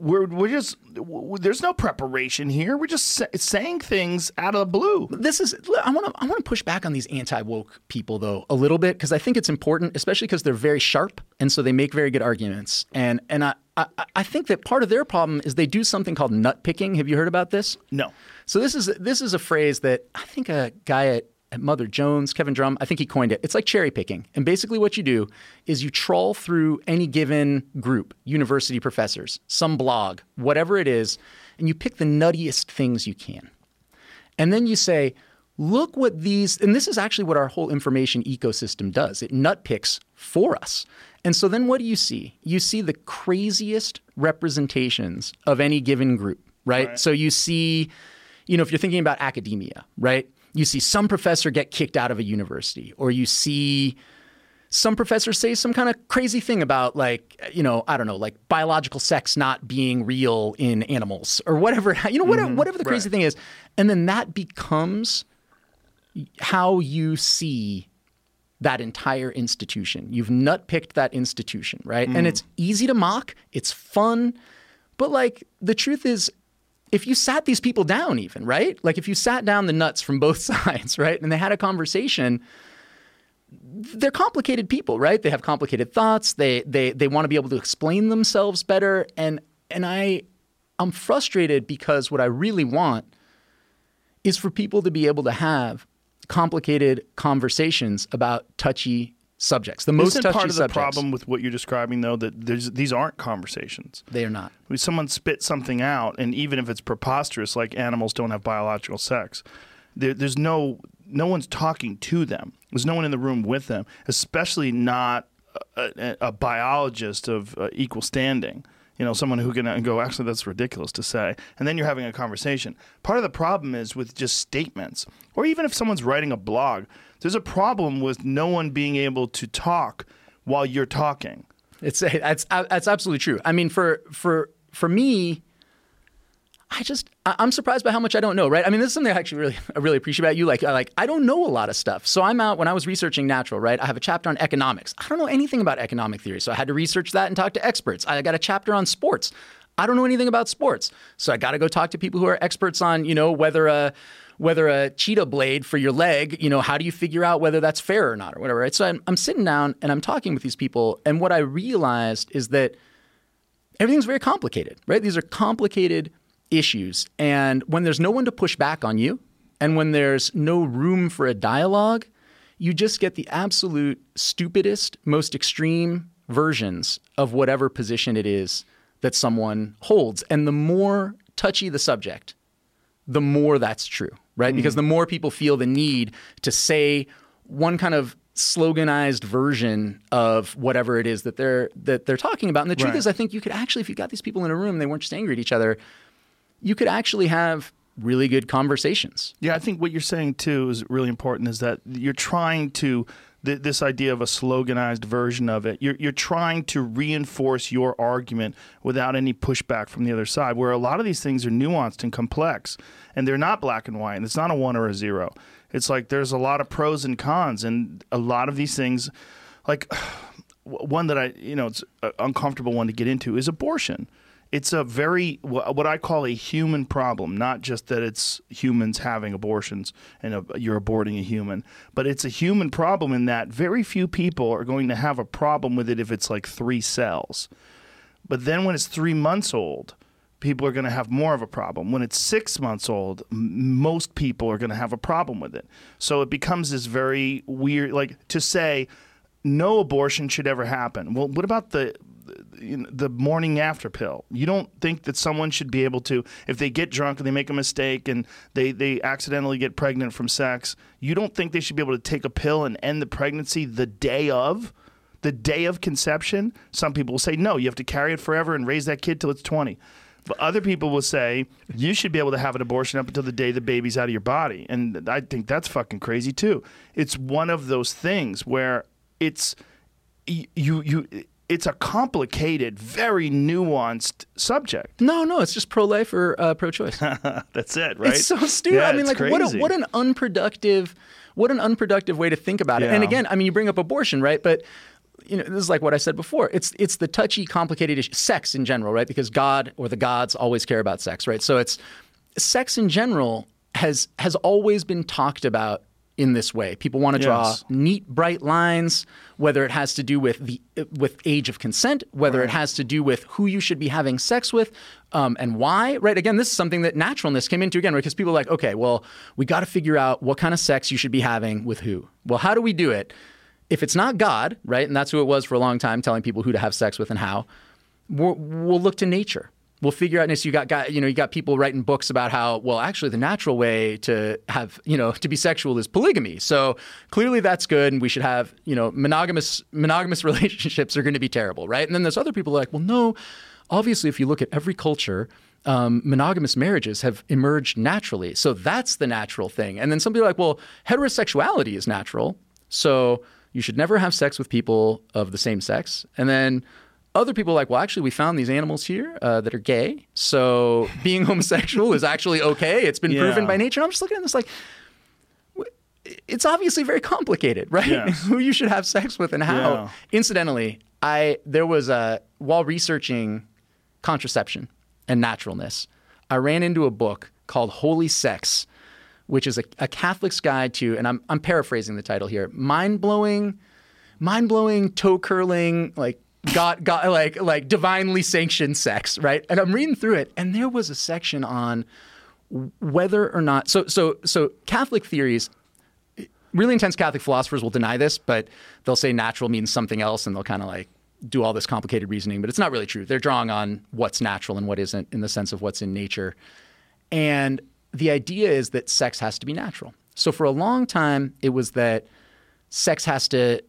We're we're just w- w- there's no preparation here. We're just sa- saying things out of the blue. this is I want to I want to push back on these anti woke people though a little bit because I think it's important, especially because they're very sharp and so they make very good arguments. And and I, I I think that part of their problem is they do something called nut picking. Have you heard about this? No. So this is this is a phrase that I think a guy at Mother Jones, Kevin Drum, I think he coined it. It's like cherry picking. And basically what you do is you trawl through any given group, university professors, some blog, whatever it is, and you pick the nuttiest things you can. And then you say, look what these, and this is actually what our whole information ecosystem does. It nut picks for us. And so then what do you see? You see the craziest representations of any given group, right? right. So you see, you know, if you're thinking about academia, right? You see some professor get kicked out of a university, or you see some professors say some kind of crazy thing about like you know i don't know like biological sex not being real in animals or whatever you know whatever, mm-hmm. whatever the crazy right. thing is and then that becomes how you see that entire institution. You've nutpicked that institution, right? Mm. And it's easy to mock, it's fun, but like the truth is, if you sat these people down, even, right? Like if you sat down the nuts from both sides, right? And they had a conversation, they're complicated people, right? They have complicated thoughts. They they they want to be able to explain themselves better. And and I I'm frustrated because what I really want is for people to be able to have complicated conversations about touchy subjects. The most Isn't touchy part of the subjects. problem with what you're describing, though, that these aren't conversations. They are not. When someone spits something out, and even if it's preposterous, like animals don't have biological sex, there, there's no no one's talking to them. There's no one in the room with them, especially not a, a, a biologist of uh, equal standing you know, someone who can uh, go, actually, that's ridiculous to say. And then you're having a conversation. Part of the problem is with just statements, or even if someone's writing a blog, there's a problem with no one being able to talk while you're talking. It's eh, that's uh, that's absolutely true. I mean, for for for me, I just I'm surprised by how much I don't know, right? I mean, this is something I actually really I really appreciate about you. Like uh, like I don't know a lot of stuff. So I'm out when I was researching natural, right? I have a chapter on economics. I don't know anything about economic theory, so I had to research that and talk to experts. I got a chapter on sports. I don't know anything about sports, so I got to go talk to people who are experts on you know whether a whether a cheetah blade for your leg, you know, how do you figure out whether that's fair or not or whatever, right? So I'm, I'm sitting down and I'm talking with these people, and what I realized is that everything's very complicated, right? These are complicated issues. And when there's no one to push back on you, and when there's no room for a dialogue, you just get the absolute stupidest, most extreme versions of whatever position it is that someone holds. And the more touchy the subject, the more that's true, right? Mm. Because the more people feel the need to say one kind of sloganized version of whatever it is that they're that they're talking about. And the truth right. is I think you could actually if you got these people in a room, and they weren't just angry at each other, you could actually have really good conversations. Yeah, I think what you're saying too is really important is that you're trying to th- this idea of a sloganized version of it. You're you're trying to reinforce your argument without any pushback from the other side. Where a lot of these things are nuanced and complex, and they're not black and white. And it's not a one or a zero. It's like there's a lot of pros and cons, and a lot of these things, like one that I you know it's an uncomfortable one to get into is abortion it's a very what I call a human problem. Not just that it's humans having abortions and a, you're aborting a human, but it's a human problem in that very few people are going to have a problem with it if it's like three cells. But then when it's three months old, people are going to have more of a problem. When it's six months old, m- most people are going to have a problem with it. So it becomes this very weird, like to say no abortion should ever happen. Well, what about the the morning after pill. You don't think that someone should be able to, if they get drunk and they make a mistake and they, they accidentally get pregnant from sex, you don't think they should be able to take a pill and end the pregnancy the day of? The day of conception? Some people will say, no, you have to carry it forever and raise that kid till it's 20. But other people will say you should be able to have an abortion up until the day the baby's out of your body. And I think that's fucking crazy too. It's one of those things where it's you you it's a complicated, very nuanced subject. No, no, it's just pro life or uh, pro choice. That's it, right? It's so stupid. Yeah, I mean, like, crazy. what, a, what an unproductive, what an unproductive way to think about it. Yeah. And again, I mean, you bring up abortion, right? But you know, this is like what I said before. It's it's the touchy, complicated issue, sex in general, right? Because God or the gods always care about sex, right? So it's sex in general has has always been talked about in this way. People want to draw yes. neat, bright lines, whether it has to do with the with age of consent, whether right. it has to do with who you should be having sex with, um, and why. Right? Again, this is something that naturalness came into again because people are like, okay, well, we got to figure out what kind of sex you should be having with who. Well, how do we do it? If it's not God, right, and that's who it was for a long time, telling people who to have sex with and how, we'll, we'll look to nature We'll figure out. And you got, got, you know, you got people writing books about how, well, actually, the natural way to have, you know, to be sexual is polygamy. So clearly, that's good, and we should have, you know, monogamous monogamous relationships are going to be terrible, right? And then there's other people like, well, no. Obviously, if you look at every culture, um, monogamous marriages have emerged naturally. So that's the natural thing. And then some people are like, well, heterosexuality is natural. So you should never have sex with people of the same sex. And then other people are like, well, actually, we found these animals here uh, that are gay. So being homosexual is actually okay. It's been Yeah. proven by nature. And I'm just looking at this like, it's obviously very complicated, right? Yes. Who you should have sex with and how. Yeah. Incidentally, I there was a while researching contraception and naturalness, I ran into a book called Holy Sex, which is a, a Catholic's guide to, and I'm I'm paraphrasing the title here, mind blowing, mind blowing, toe curling, like God, God, like like divinely sanctioned sex, right? And I'm reading through it, and there was a section on whether or not so so so Catholic theories really intense Catholic philosophers will deny this, but they'll say natural means something else, and they'll kind of like do all this complicated reasoning. But it's not really true. They're drawing on what's natural and what isn't in the sense of what's in nature. And the idea is that sex has to be natural. So for a long time, it was that sex has to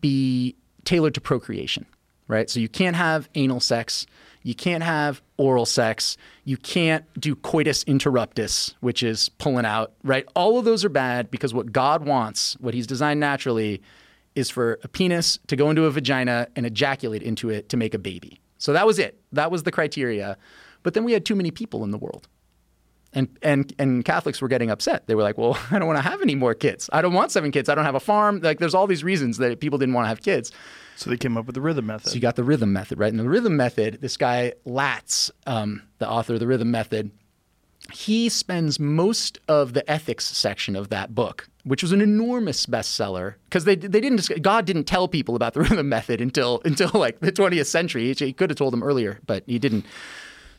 be tailored to procreation, right? So you can't have anal sex, you can't have oral sex, you can't do coitus interruptus, which is pulling out, right? All of those are bad because what God wants, what He's designed naturally, is for a penis to go into a vagina and ejaculate into it to make a baby. So that was it. That was the criteria. But then we had too many people in the world. And, and and Catholics were getting upset. They were like, "Well, I don't want to have any more kids. I don't want seven kids. I don't have a farm." Like, there's all these reasons that people didn't want to have kids. So they came up with the rhythm method. So you got the rhythm method, right? And the rhythm method, this guy Latz, um, the author of the rhythm method, he spends most of the ethics section of that book, which was an enormous bestseller, because they they didn't God didn't tell people about the rhythm method until until like the 20th century. He could have told them earlier, but he didn't.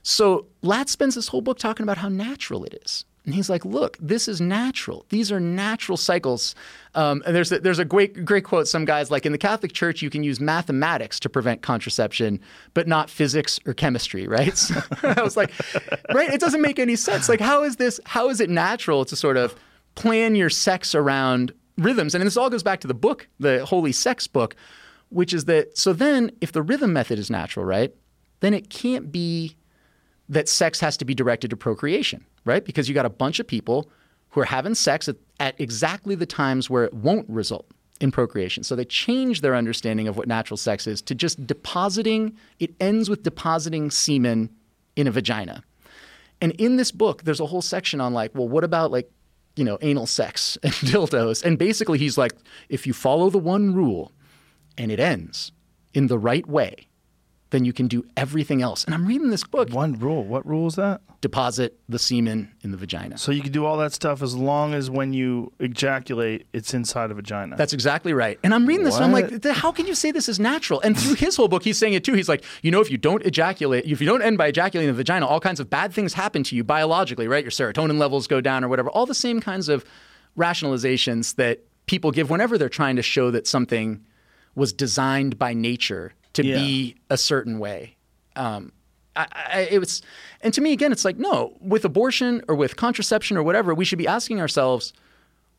So Latz spends this whole book talking about how natural it is. And he's like, look, this is natural. These are natural cycles. Um, and there's a, there's a great great quote. Some guys like in the Catholic Church, you can use mathematics to prevent contraception, but not physics or chemistry, right? So I was like, right? It doesn't make any sense. Like, how is this? How is it natural to sort of plan your sex around rhythms? And this all goes back to the book, the Holy Sex book, which is that. So then, if the rhythm method is natural, right? Then it can't be that sex has to be directed to procreation, right? Because you got a bunch of people who are having sex at, at exactly the times where it won't result in procreation. So they change their understanding of what natural sex is to just depositing, it ends with depositing semen in a vagina. And in this book, there's a whole section on like, well, what about like, you know, anal sex and dildos? And basically, he's like, if you follow the one rule and it ends in the right way, then you can do everything else. And I'm reading this book, One rule. What rule is that? deposit the semen in the vagina. So you can do all that stuff as long as when you ejaculate, it's inside a vagina. That's exactly right. And I'm reading this and I'm like, how can you say this is natural? And through his whole book, he's saying it too. He's like, you know, if you don't ejaculate, if you don't end by ejaculating the vagina, all kinds of bad things happen to you biologically, right? Your serotonin levels go down or whatever. All the same kinds of rationalizations that people give whenever they're trying to show that something was designed by nature to Yeah. be a certain way. Um, I, I, it was, and to me, again, it's like, no, with abortion or with contraception or whatever, we should be asking ourselves,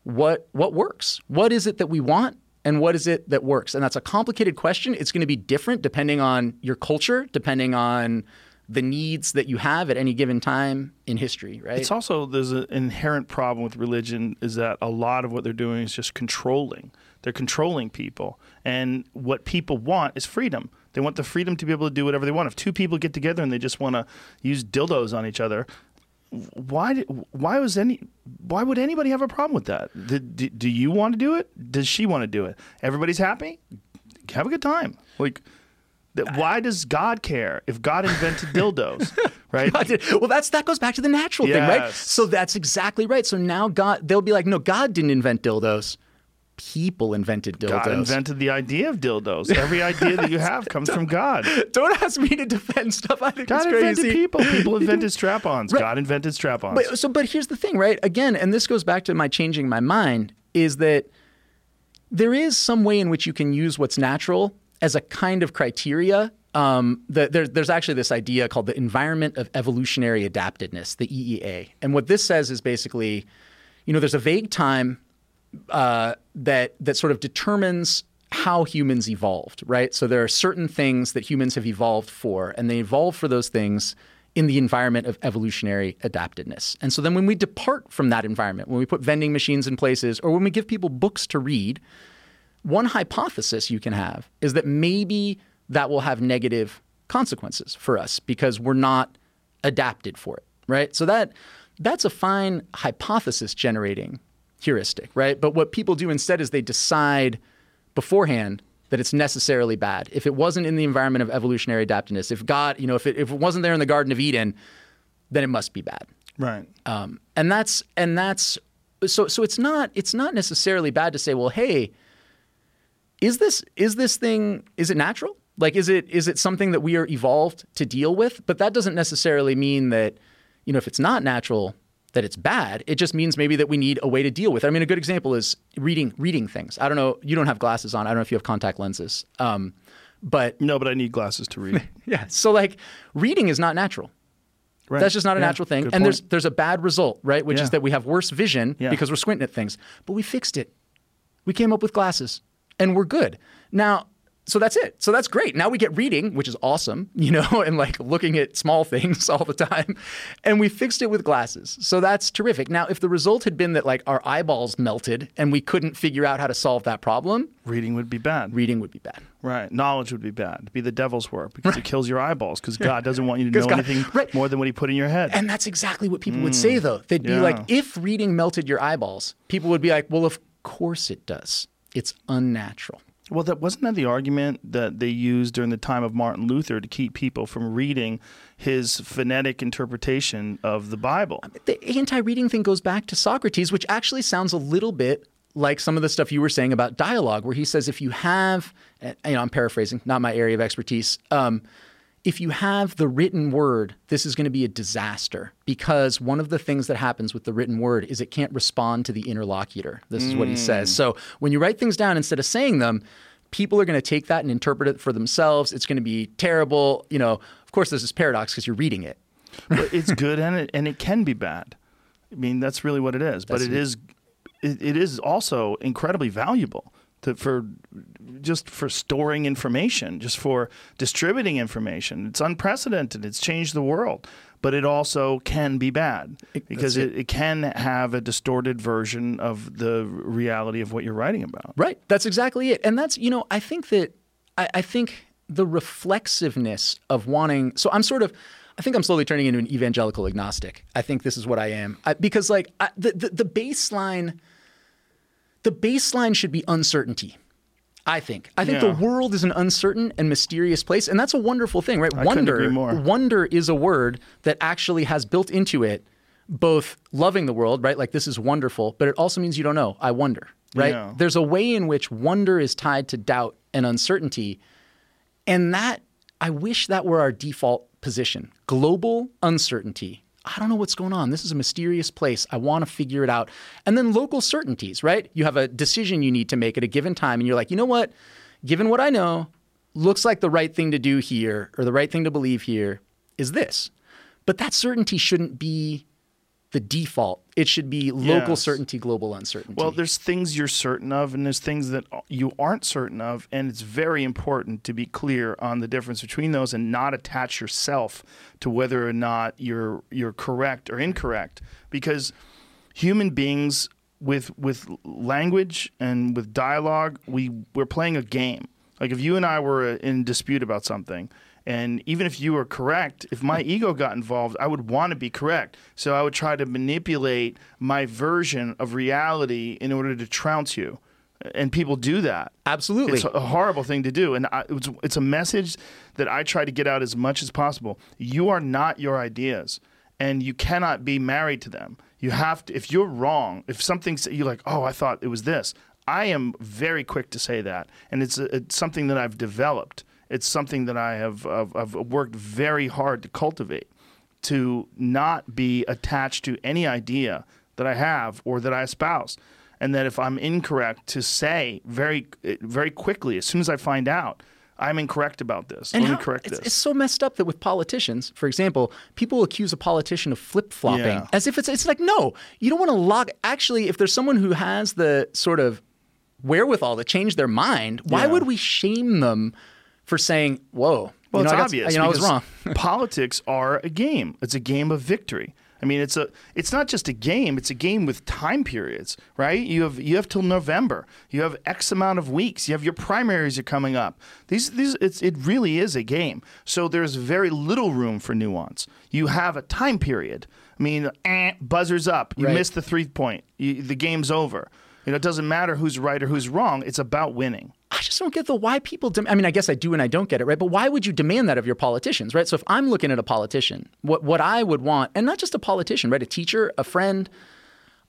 what what works? What is it that we want and what is it that works? And that's a complicated question. It's going to be different depending on your culture, depending on the needs that you have at any given time in history, right? It's also there's an inherent problem with religion is that a lot of what they're doing is just controlling. They're controlling people, and what people want is freedom. They want the freedom to be able to do whatever they want. If two people get together and they just want to use dildos on each other, why? did- Why was any? Why would anybody have a problem with that? Do, do, do you want to do it? Does she want to do it? Everybody's happy. Have a good time. Like. that- Why does God care if God invented dildos, right? Well, that's that goes back to the natural thing, right? So that's exactly right. So now God, they'll be like, no, God didn't invent dildos. People invented dildos. God invented the idea of dildos. Every idea that you have comes from God. Don't ask me to defend stuff. I think God invented people. People invented strap-ons. God invented strap-ons. But so, but here's the thing, right? Again, and this goes back to my changing my mind is that there is some way in which you can use what's natural as a kind of criteria um, the, there, there's actually this idea called the environment of evolutionary adaptedness, the EEA. And what this says is basically, you know, there's a vague time uh, that that sort of determines how humans evolved, right? So there are certain things that humans have evolved for, and they evolve for those things in the environment of evolutionary adaptedness. And so then when we depart from that environment, when we put vending machines in places, or when we give people books to read, one hypothesis you can have is that maybe that will have negative consequences for us because we're not adapted for it, right? So that that's a fine hypothesis generating heuristic, right? But what people do instead is they decide beforehand that it's necessarily bad. If it wasn't in the environment of evolutionary adaptiveness, if God, you know, if it, if it wasn't there in the Garden of Eden, then it must be bad. Right. Um, and that's and that's so so it's not it's not necessarily bad to say, well, hey, is this is this thing is it natural? Like is it is it something that we are evolved to deal with? But that doesn't necessarily mean that you know if it's not natural that it's bad. It just means maybe that we need a way to deal with it. I mean, a good example is reading reading things. I don't know. You don't have glasses on. I don't know if you have contact lenses. Um, but No, but I need glasses to read. yeah, so like reading is not natural. Right. That's just not a Yeah, natural thing. And there's there's a bad result, right? Which Yeah. is that we have worse vision Yeah. because we're squinting at things. But we fixed it. We came up with glasses and we're good. Now, so that's it. So that's great. Now we get reading, which is awesome, you know, and like looking at small things all the time. And we fixed it with glasses. So that's terrific. Now, if the result had been that like our eyeballs melted and we couldn't figure out how to solve that problem, Reading would be bad. reading would be bad. Right. Knowledge would be bad. It'd be the devil's work because it kills your eyeballs because God doesn't want you to know God- anything right. more than what he put in your head. And that's exactly what people would say, though. They'd be Mm. like, if reading melted your eyeballs, people would be like, well, of course it does. It's unnatural. Well, that wasn't that the argument that they used during the time of Martin Luther to keep people from reading his phonetic interpretation of the Bible. The anti reading thing goes back to Socrates, which actually sounds a little bit like some of the stuff you were saying about dialogue, where he says if you have, you know, I'm paraphrasing, not my area of expertise. Um, if you have the written word, this is going to be a disaster because one of the things that happens with the written word is it can't respond to the interlocutor. This is what he says. Mm. So when you write things down instead of saying them, people are going to take that and interpret it for themselves. It's going to be terrible. You know, of course, there's this paradox because you're reading it. but it's good and it and it can be bad. I mean, that's really what it is. But That's it it. is it, it is also incredibly valuable to for just for storing information, just for distributing information. It's unprecedented. It's changed the world. But it also can be bad because it, it can have a distorted version of the reality of what you're writing about. Right. That's exactly it. And that's, you know, I think that, I, I think the reflexiveness of wanting, so I'm sort of, I think I'm slowly turning into an evangelical agnostic. I think this is what I am. I, because, like, I, the, the, the baseline, the baseline should be uncertainty. I think. I think Yeah. the world is an uncertain and mysterious place, and that's a wonderful thing, right? couldn't wonder, wonder is a word that actually has built into it both loving the world, right? Like this is wonderful, but it also means you don't know. I wonder, right? Yeah. There's a way in which wonder is tied to doubt and uncertainty, and that I wish that were our default position. Global uncertainty. I don't know what's going on. This is a mysterious place. I want to figure it out. And then local certainties, right? You have a decision you need to make at a given time, and you're like, you know what? Given what I know, looks like the right thing to do here or the right thing to believe here is this. But that certainty shouldn't be the default. It should be local Yes. certainty, global uncertainty. Well, there's things you're certain of, and there's things that you aren't certain of, and it's very important to be clear on the difference between those and not attach yourself to whether or not you're you're correct or incorrect, because human beings with with language and with dialogue, we we're playing a game. Like if you and I were in dispute about something, and even if you were correct, if my ego got involved, I would want to be correct. So I would try to manipulate my version of reality in order to trounce you. And people do that. Absolutely. It's a horrible thing to do. And I, it's, it's a message that I try to get out as much as possible. You are not your ideas, and you cannot be married to them. You have to, if you're wrong, if something's, you're like, oh, I thought it was this. I am very quick to say that. And it's, it's something that I've developed. It's something that I have I've, I've worked very hard to cultivate to not be attached to any idea that I have or that I espouse. And that if I'm incorrect, to say very, very quickly, as soon as I find out, I'm incorrect about this. And Let how- me correct it's, this. it's so messed up that with politicians, for example, people accuse a politician of flip flopping Yeah. as if it's it's like no, you don't want to lock. Actually, if there's someone who has the sort of wherewithal to change their mind, why Yeah. would we shame them for saying, "Whoa"? Well, you know, it's I got- obvious. you know, I was wrong. politics are a game. It's a game of victory. I mean, it's a. It's not just a game. It's a game with time periods, right? You have you have till November. You have X amount of weeks. You have your primaries are coming up. These these it's it really is a game. So there's very little room for nuance. You have a time period. I mean, eh, buzzers up. You Right. missed the three point. You, the game's over. You know, it doesn't matter who's right or who's wrong. It's about winning. I just don't get the why people. Dem- I mean, I guess I do and I don't get it, right? But why would you demand that of your politicians, right? So if I'm looking at a politician, what what I would want, and not just a politician, right? A teacher, a friend.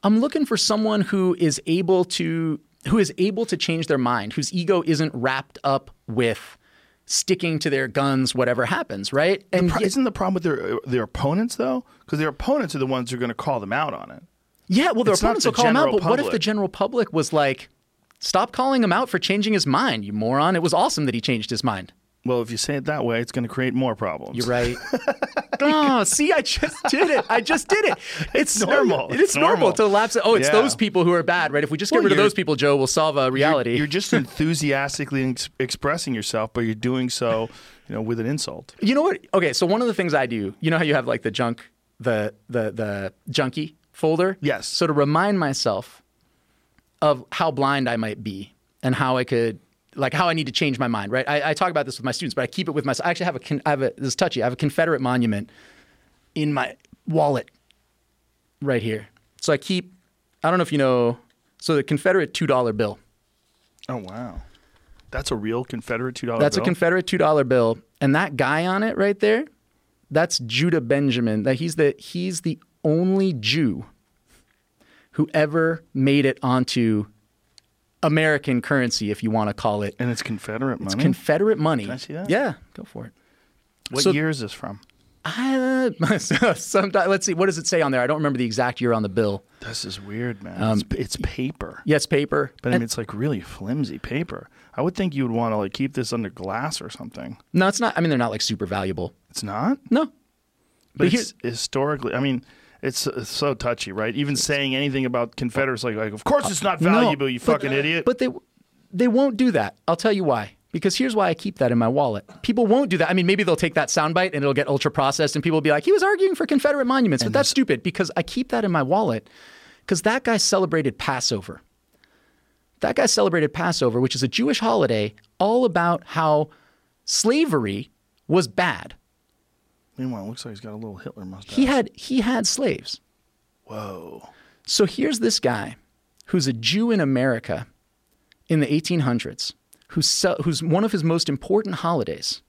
I'm looking for someone who is able to who is able to change their mind, whose ego isn't wrapped up with sticking to their guns, whatever happens, right? And Pro- Isn't the problem with their their opponents though? Because their opponents are the ones who are going to call them out on it. Yeah, well, their It's opponents the will call them out, but what if the general public was like, stop calling him out for changing his mind, you moron? It was awesome that he changed his mind. Well, if you say it that way, it's going to create more problems. You're right. oh, see, I just did it. I just did it. It's, normal. It's, It's normal. normal. to lapse. Oh, it's Yeah. those people who are bad, right? If we just get Well, rid of those people, Joe, we'll solve uh, a reality. You're just enthusiastically ex- expressing yourself, but you're doing so, you know, with an insult. You know what? Okay, so one of the things I do, you know how you have like the junk, the the the junkie folder. Yes. So to remind myself of how blind I might be and how I could, like, how I need to change my mind. Right. I, I talk about this with my students, but I keep it with myself. I actually have a, con- I have a this is touchy. I have a Confederate monument in my wallet right here. So I keep. I don't know if you know. So the Confederate two dollar bill. Oh wow, that's a real Confederate two dollar. That's bill? a Confederate two dollar bill, and that guy on it right there, that's Judah Benjamin. That he's the he's the only Jew who ever made it onto American currency, if you want to call it and it's Confederate money. It's Confederate money. Can I see that? Yeah, go for it. what so- year is this from? Uh, sometime, let's see. What does it say on there? I don't remember the exact year on the bill. This is weird, man. Um, it's, it's paper, Yes, paper. but I mean, it's like really flimsy paper. I would think you would want to like keep this under glass or something. no, it's not. I mean, they're not like super valuable. It's not. No, But here- it's historically, I mean, it's, it's so touchy, right? Even saying anything about Confederates, like, like, of course it's not valuable, you but- uh, fucking idiot. But they they won't do that. I'll tell you why. Because here's why I keep that in my wallet. People won't do that. I mean, maybe they'll take that soundbite and it'll get ultra processed, and people will be like, "He was arguing for Confederate monuments," but that's stupid. Because I keep that in my wallet. Because that guy celebrated Passover. That guy celebrated Passover, which is a Jewish holiday, all about how slavery was bad. Meanwhile, it looks like he's got a little Hitler mustache. He had he had slaves. Whoa. So here's this guy who's a Jew in America in the 1800s, who's, who's one of his most important holidays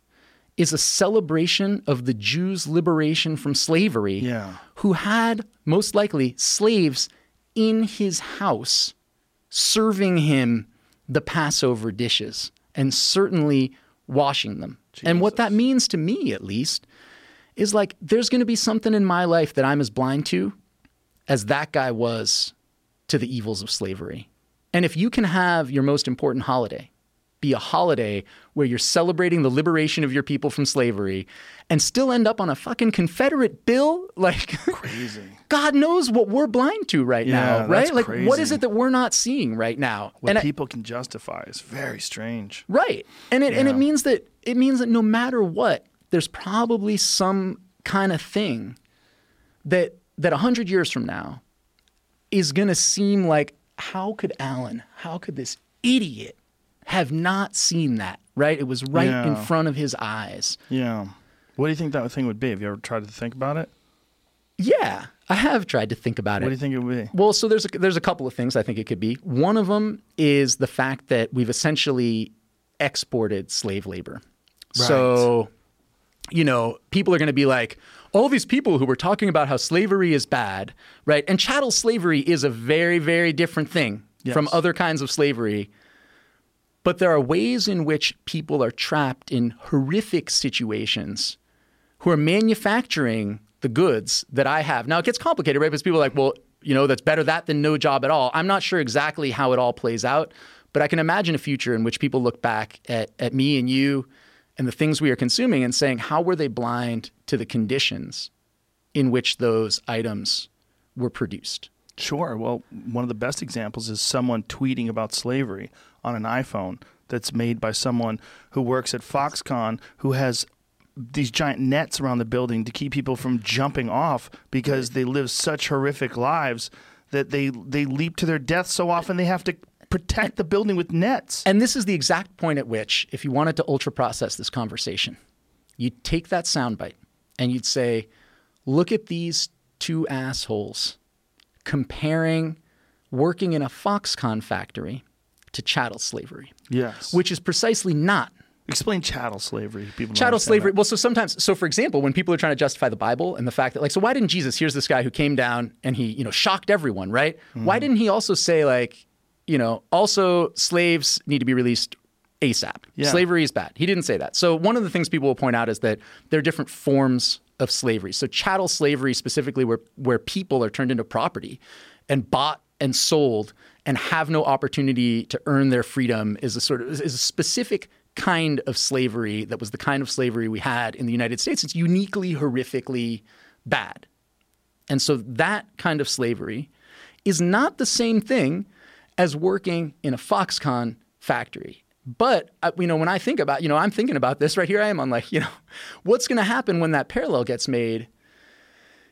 is a celebration of the Jews' liberation from slavery, Yeah. who had most likely slaves in his house serving him the Passover dishes and certainly washing them. And what that means to me, at least, is like there's going to be something in my life that I'm as blind to as that guy was to the evils of slavery. And if you can have your most important holiday be a holiday where you're celebrating the liberation of your people from slavery and still end up on a fucking Confederate bill, like Crazy. God knows what we're blind to right Yeah, now, right? Like what is it that we're not seeing right now? What and I- people can justify is very strange. Right. And it and it means that it means that no matter what, there's probably some kind of thing that that a hundred years from now is gonna seem like how could Alan, how could this idiot have not seen that? Right? It was right in front of his eyes. Yeah. What do you think that thing would be? Have you ever tried to think about it? Yeah. I have tried to think about it. What do you think it would be? Well, so there's a, there's a couple of things I think it could be. One of them is the fact that we've essentially exported slave labor. Right. So, you know, people are going to be like, all these people who were talking about how slavery is bad, right? And chattel slavery is a very, very different thing from other kinds of slavery. But there are ways in which people are trapped in horrific situations who are manufacturing the goods that I have. Now it gets complicated, right? Because people are like, well, you know, that's better that than no job at all. I'm not sure exactly how it all plays out, But I can imagine a future in which people look back at, at me and you and the things we are consuming and saying, how were they blind to the conditions in which those items were produced? Sure. Well, one of the best examples is someone tweeting about slavery on an iPhone that's made by someone who works at Foxconn who has these giant nets around the building to keep people from jumping off because they live such horrific lives that they they leap to their death so often they have to protect the building with nets. And this is the exact point at which, if you wanted to ultra process this conversation, you'd take that soundbite and you'd say, look at these two assholes comparing working in a Foxconn factory to chattel slavery. Yes. Which is precisely not Explain chattel slavery. People chattel slavery. That. Well, so sometimes, so for example, when people are trying to justify the Bible and the fact that, like, so why didn't Jesus? Here's this guy who came down and he, you know, shocked everyone, right? Mm-hmm. Why didn't he also say like, you know, also slaves need to be released ASAP. Yeah. Slavery is bad. He didn't say that. So one of the things people will point out is that there are different forms of slavery. So chattel slavery specifically where where people are turned into property and bought and sold and have no opportunity to earn their freedom is a sort of is a specific kind of slavery that was the kind of slavery we had in the United States. It's uniquely horrifically bad. And so that kind of slavery is not the same thing as working in a Foxconn factory. But uh, you know, when I think about, you know, I'm thinking about this right here. I am on like, you know, what's going to happen when that parallel gets made?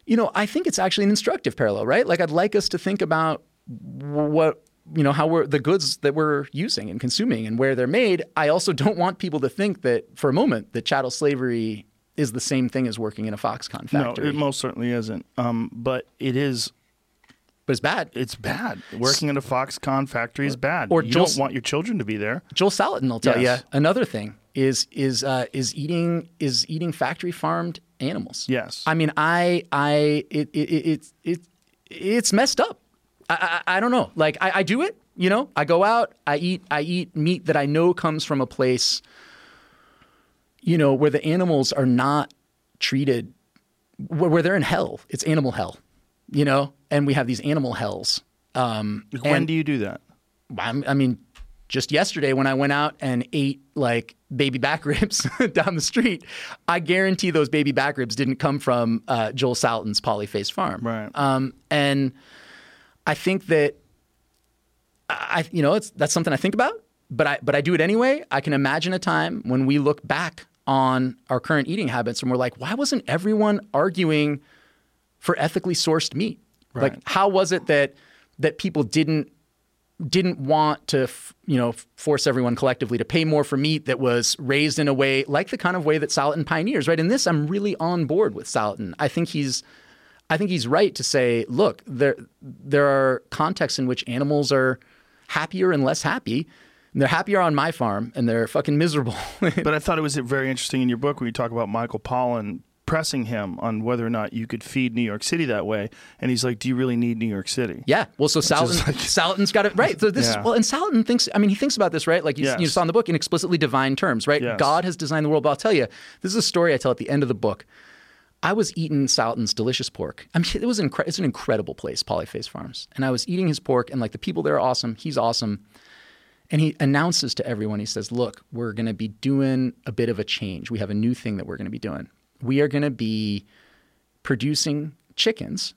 You know, I think it's actually an instructive parallel, right? Like, I'd like us to think about what you know how we're the goods that we're using and consuming and where they're made. I also don't want people to think that for a moment that chattel slavery is the same thing as working in a Foxconn factory. No, it most certainly isn't. Um, but it is but it's bad. It's bad. Working in a Foxconn factory is bad. Or you Joel, don't want your children to be there. Joel Salatin will tell yes. you another thing is is uh, is eating is eating factory farmed animals. Yes. I mean, I I it it, it, it it's messed up. I, I, I don't know. Like I, I do it. You know, I go out. I eat. I eat meat that I know comes from a place. You know, where the animals are not treated, where, where they're in hell. It's animal hell. You know, and we have these animal hells. Um, when and, do you do that? I mean, just yesterday when I went out and ate like baby back ribs down the street, I guarantee those baby back ribs didn't come from uh, Joel Salatin's Polyface Farm. Right. Um, and I think that I, you know, it's that's something I think about, but I but I do it anyway. I can imagine a time when we look back on our current eating habits and we're like, why wasn't everyone arguing for ethically sourced meat? Right. Like, how was it that that people didn't didn't want to, you know, force everyone collectively to pay more for meat that was raised in a way like the kind of way that Salatin pioneers, right? In this, I'm really on board with Salatin. I think he's, I think he's right to say, look, there there are contexts in which animals are happier and less happy. And they're happier on my farm, and they're fucking miserable. but I thought it was very interesting in your book when you talk about Michael Pollan pressing him on whether or not you could feed New York City that way, and he's like, "Do you really need New York City?" Yeah. Well, so like, Salatin's got it right. So this yeah. is well, and Salatin thinks. I mean, he thinks about this right, like you, yes. you saw in the book in explicitly divine terms, right? Yes. God has designed the world. But I'll tell you, this is a story I tell at the end of the book. I was eating Salatin's delicious pork. I mean, it was incre- it's an incredible place, Polyface Farms, and I was eating his pork, and like the people there are awesome. He's awesome. And he announces to everyone, he says, Look, we're going to be doing a bit of a change. We have a new thing that we're going to be doing. We are going to be producing chickens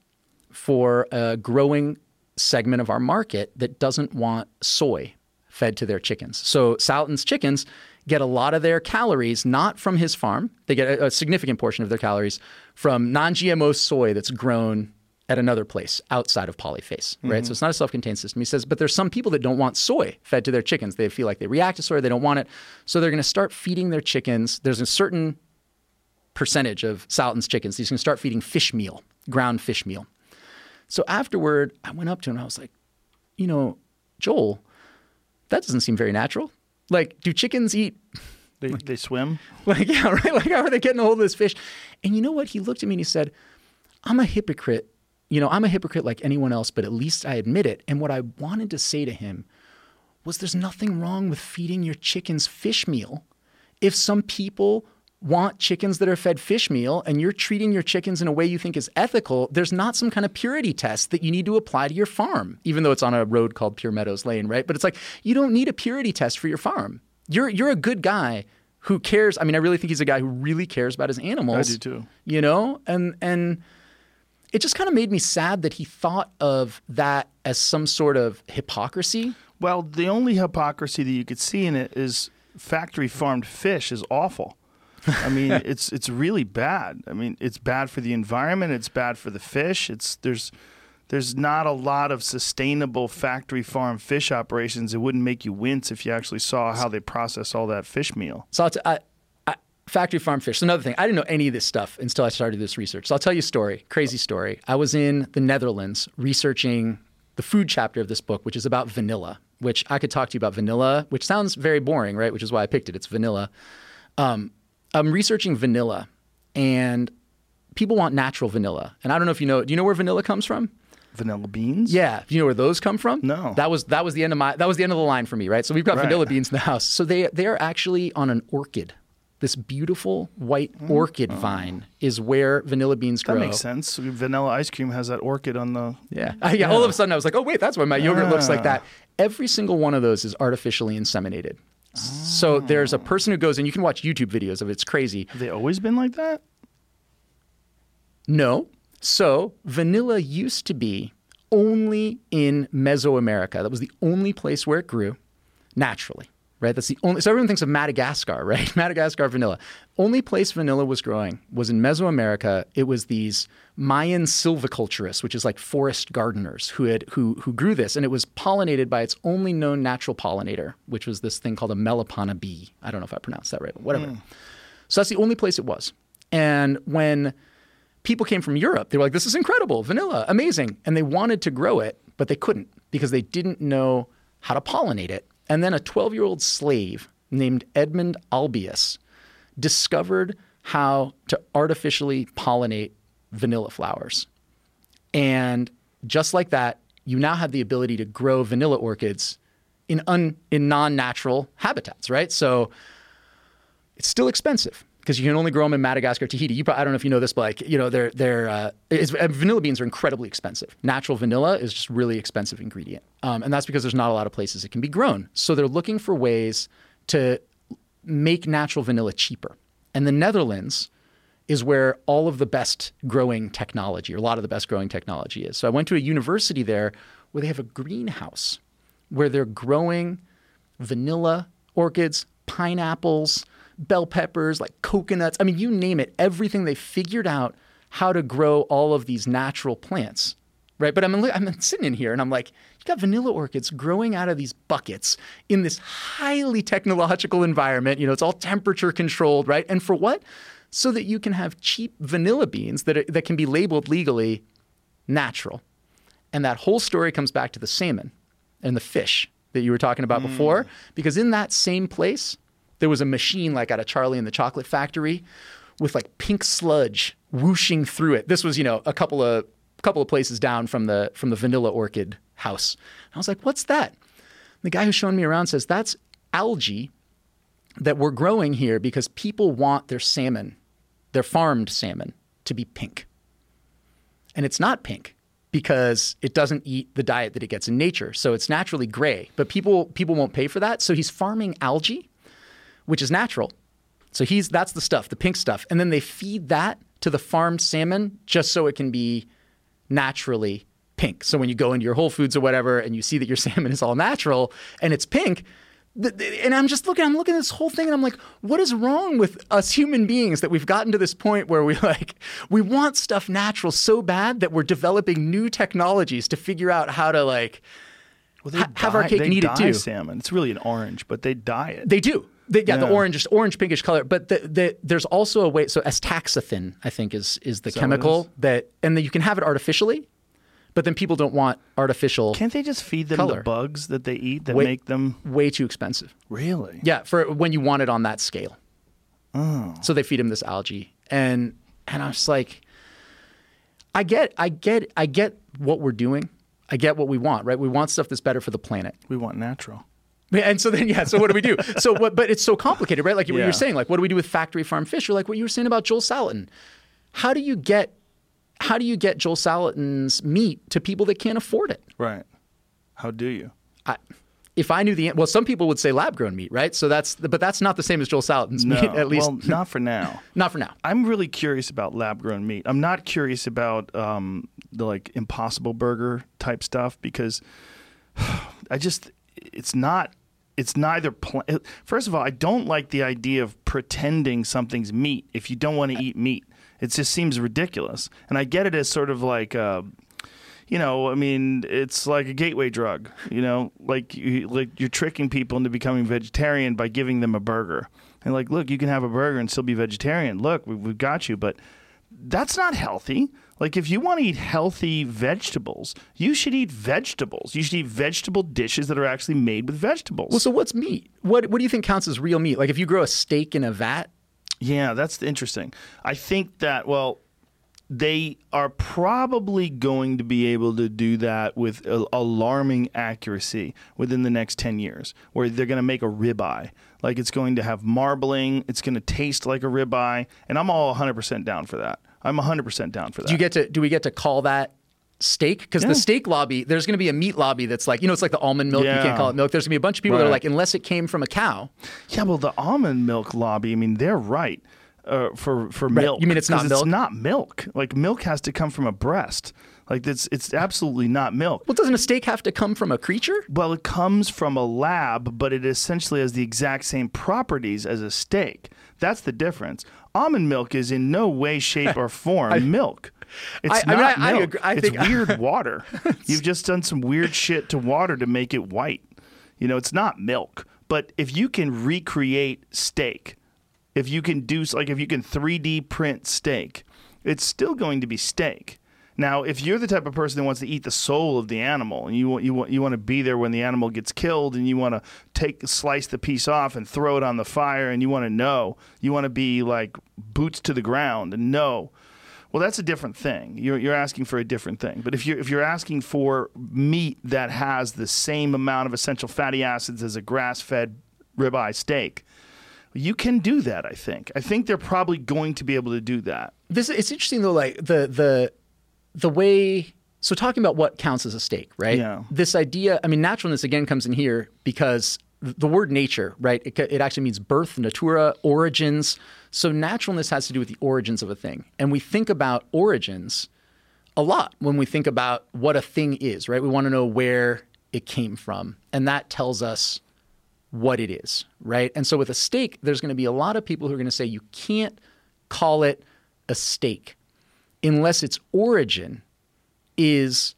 for a growing segment of our market that doesn't want soy fed to their chickens. So Salatin's chickens get a lot of their calories not from his farm. They get a, a significant portion of their calories from non-GMO soy that's grown at another place outside of Polyface, right? Mm-hmm. So it's not a self-contained system. He says, but there's some people that don't want soy fed to their chickens. They feel like they react to soy, they don't want it. So they're going to start feeding their chickens. There's a certain percentage of Salatin's chickens. He's going to start feeding fish meal, ground fish meal. So afterward, I went up to him and I was like, you know, Joel, that doesn't seem very natural. Like, do chickens eat? They, they swim? Like, yeah, right? Like, how are they getting a hold of this fish? And you know what? He looked at me and he said, I'm a hypocrite. You know, I'm a hypocrite like anyone else, but at least I admit it. And what I wanted to say to him was there's nothing wrong with feeding your chickens fish meal if some people want chickens that are fed fish meal and you're treating your chickens in a way you think is ethical, there's not some kind of purity test that you need to apply to your farm, even though it's on a road called Pure Meadows Lane, right? But it's like you don't need a purity test for your farm. You're you're a good guy who cares. I mean, I really think he's a guy who really cares about his animals. I do too. You know, and and it just kind of made me sad that he thought of that as some sort of hypocrisy. Well, the only hypocrisy that you could see in it is factory farmed fish is awful. I mean, it's it's really bad. I mean, it's bad for the environment. It's bad for the fish. It's there's there's not a lot of sustainable factory farm fish operations. It wouldn't make you wince if you actually saw how they process all that fish meal. So t- I, I, factory farm fish. So another thing, I didn't know any of this stuff until I started this research. So I'll tell you a story, crazy story. I was in the Netherlands researching the food chapter of this book, which is about vanilla. Which I could talk to you about vanilla, which sounds very boring, right? Which is why I picked it. It's vanilla. Um, I'm researching vanilla, and people want natural vanilla. And I don't know if you know. Do you know where vanilla comes from? Vanilla beans? Yeah. Do you know where those come from? No. That was that was the end of my that was the end of the line for me, right? So we've got Right. vanilla beans in the house. So they they are actually on an orchid. This beautiful white mm. orchid oh. vine is where vanilla beans grow. That makes sense. Vanilla ice cream has that orchid on the. Yeah. yeah. All of a sudden I was like, oh wait, that's why my yogurt looks like that. Every single one of those is artificially inseminated. So there's a person who goes and you can watch YouTube videos of it. It's crazy. Have they always been like that? No. So vanilla used to be only in Mesoamerica. That was the only place where it grew naturally, right? That's the only. So everyone thinks of Madagascar, right? Madagascar vanilla. Only place vanilla was growing was in Mesoamerica. It was these Mayan silviculturists, which is like forest gardeners, who had who who grew this, and it was pollinated by its only known natural pollinator, which was this thing called a melipona bee. I don't know if I pronounced that right, but whatever. Hmm. So that's the only place it was. And when people came from Europe. They were like, this is incredible, vanilla, amazing. And they wanted to grow it, but they couldn't because they didn't know how to pollinate it. And then a 12 year old slave named Edmond Albius discovered how to artificially pollinate vanilla flowers. And just like that, you now have the ability to grow vanilla orchids in, un, in non natural habitats, right? So it's still expensive because you can only grow them in Madagascar, Tahiti. You, probably, I don't know if you know this, but like you know, they're they're uh, vanilla beans are incredibly expensive. Natural vanilla is just really expensive ingredient, um, and that's because there's not a lot of places it can be grown. So they're looking for ways to make natural vanilla cheaper. And the Netherlands is where all of the best growing technology, or a lot of the best growing technology, is. So I went to a university there where they have a greenhouse where they're growing vanilla orchids, pineapples, bell peppers, like coconuts. I mean, you name it, everything they figured out how to grow all of these natural plants. Right, but I'm I'm sitting in here and I'm like, you got vanilla orchids growing out of these buckets in this highly technological environment. You know, it's all temperature controlled, right? And for what? So that you can have cheap vanilla beans that are, that can be labeled legally natural. And that whole story comes back to the salmon and the fish that you were talking about mm. before, because in that same place, there was a machine like out of Charlie and the Chocolate Factory with like pink sludge whooshing through it. This was, you know, a couple of couple of places down from the from the vanilla orchid house. And I was like, "What's that?" The guy who's showing me around says, "That's algae that we're growing here because people want their salmon, their farmed salmon, to be pink." And it's not pink because it doesn't eat the diet that it gets in nature. So it's naturally gray, but people people won't pay for that. So he's farming algae, which is natural. So he's that's the stuff, the pink stuff. And then they feed that to the farmed salmon just so it can be naturally pink. So when you go into your Whole Foods or whatever and you see that your salmon is all natural and it's pink, th- th- and I'm just looking, I'm looking at this whole thing and I'm like, what is wrong with us human beings that we've gotten to this point where we like, we want stuff natural so bad that we're developing new technologies to figure out how to like, Well, Ha- have our cake and eat it too. salmon. It's really an orange, but they dye it. They do. They, yeah, the orange, just orange pinkish color. But the, the, there's also a way. So astaxanthin, I think, is is the that chemical is? that, and then you can have it artificially, but then people don't want artificial. Can't they just feed them Color. the bugs that they eat that Wait. make them way too expensive. really? Yeah, for when you want it on that scale. Oh. So they feed him this algae, and and I was like, I get, I get, I get what we're doing. I get what we want, right? We want stuff that's better for the planet. We want natural. And so then, yeah. So what do we do? So what? But it's so complicated, right? Like what Yeah. you were saying. Like what do we do with factory farm fish? Or like what you were saying about Joel Salatin. How do you get? How do you get Joel Salatin's meat to people that can't afford it? Right. How do you? I, if I knew the well, some people would say lab grown meat, right? So that's but that's not the same as Joel Salatin's No. meat, at least well, not for now. not for now. I'm really curious about lab grown meat. I'm not curious about um, the like impossible burger type stuff because I just it's not it's neither pl- first of all I don't like the idea of pretending something's meat if you don't want to eat meat. It just seems ridiculous. And I get it as sort of like uh, you know, I mean, it's like a gateway drug. You know, like you, like you're tricking people into becoming vegetarian by giving them a burger. And like, look, you can have a burger and still be vegetarian. Look, we, we've got you, but that's not healthy. Like, if you want to eat healthy vegetables, you should eat vegetables. You should eat vegetable dishes that are actually made with vegetables. Well, so what's meat? What what do you think counts as real meat? Like if you grow a steak in a vat, Yeah, that's interesting. I think that well, they are probably going to be able to do that with alarming accuracy within the next 10 years where they're going to make a ribeye like it's going to have marbling it's going to taste like a ribeye and i'm all 100% down for that i'm 100% down for that do you get to do we get to call that steak? Because Yeah. the steak lobby, there's going to be a meat lobby that's like you know it's like the almond milk. You can't call it milk. There's going to be a bunch of people that are like unless it came from a cow. yeah well the almond milk lobby i mean they're right uh, for for milk You mean it's not milk? it's not milk like milk has to come from a breast like it's it's absolutely not milk Well, doesn't a steak have to come from a creature? Well, it comes from a lab, but it essentially has the exact same properties as a steak. That's the difference. Almond milk is in no way, shape, or form milk. It's I- not I- I milk. agree. I it's think- weird water. You've just done some weird shit to water to make it white. You know, it's not milk. But if you can recreate steak, if you can do like if you can 3D print steak, it's still going to be steak. Now, if you're the type of person that wants to eat the soul of the animal, and you want you want you want to be there when the animal gets killed, and you want to take slice the piece off and throw it on the fire, and you want to know, you want to be like boots to the ground and know. Well, that's a different thing. You're, you're asking for a different thing. But if you're if you're asking for meat that has the same amount of essential fatty acids as a grass-fed ribeye steak, you can do that. I think. I think they're probably going to be able to do that. This it's interesting though, like the the the way. So talking about what counts as a steak, right? Yeah. This idea, I mean, naturalness again comes in here because the word nature, right? It, it actually means birth, natura, origins. So naturalness has to do with the origins of a thing, and we think about origins a lot when we think about what a thing is, right? We want to know where it came from, and that tells us what it is, right? And so with a steak, there's going to be a lot of people who are going to say you can't call it a steak unless its origin is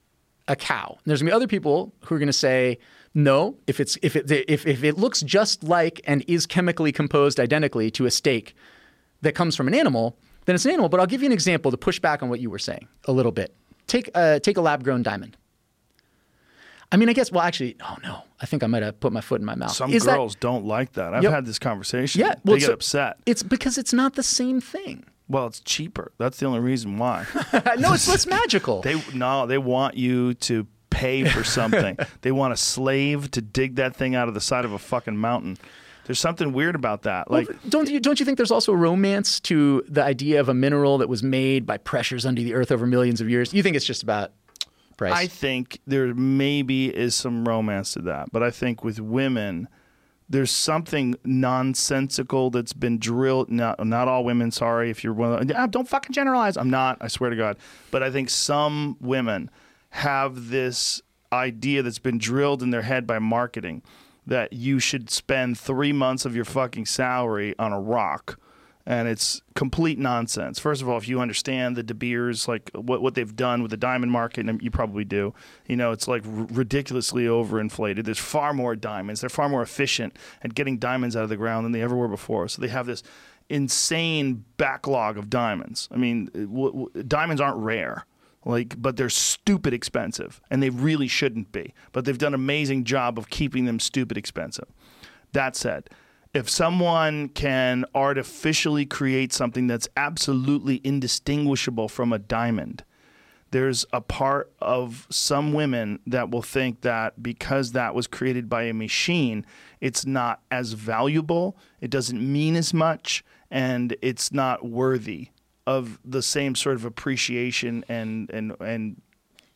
a cow. There's going to be other people who are going to say no, if it's if it if, if it looks just like and is chemically composed identically to a steak that comes from an animal, then it's an animal. But I'll give you an example to push back on what you were saying a little bit. Take uh, take a lab grown diamond. I mean, I guess. Well, actually, oh no, I think I might have put my foot in my mouth. Some Is that- girls don't like that. I've Yep. had this conversation. yeah, they get so- upset. It's because it's not the same thing. Well, it's cheaper. That's the only reason why. no, it's less magical. they no, they want you to pay for something. they want a slave to dig that thing out of the side of a fucking mountain. There's something weird about that. Like don't you don't you think there's also a romance to the idea of a mineral that was made by pressures under the earth over millions of years? You think it's just about price? I think there maybe is some romance to that, but I think with women, there's something nonsensical that's been drilled. Not not all women. Sorry if you're one. Of, Ah, don't fucking generalize. I'm not. I swear to God. But I think some women have this idea that's been drilled in their head by marketing that you should spend three months of your fucking salary on a rock and it's complete nonsense. First of all, if you understand the De Beers, like what what they've done with the diamond market, and you probably do, you know, it's like r- ridiculously overinflated. There's far more diamonds. They're far more efficient at getting diamonds out of the ground than they ever were before. So they have this insane backlog of diamonds. I mean, uh, w- w- diamonds aren't rare. Like, but they're stupid expensive, and they really shouldn't be. But they've done an amazing job of keeping them stupid expensive. That said, if someone can artificially create something that's absolutely indistinguishable from a diamond, there's a part of some women that will think that because that was created by a machine, it's not as valuable, it doesn't mean as much, and it's not worthy of the same sort of appreciation and and and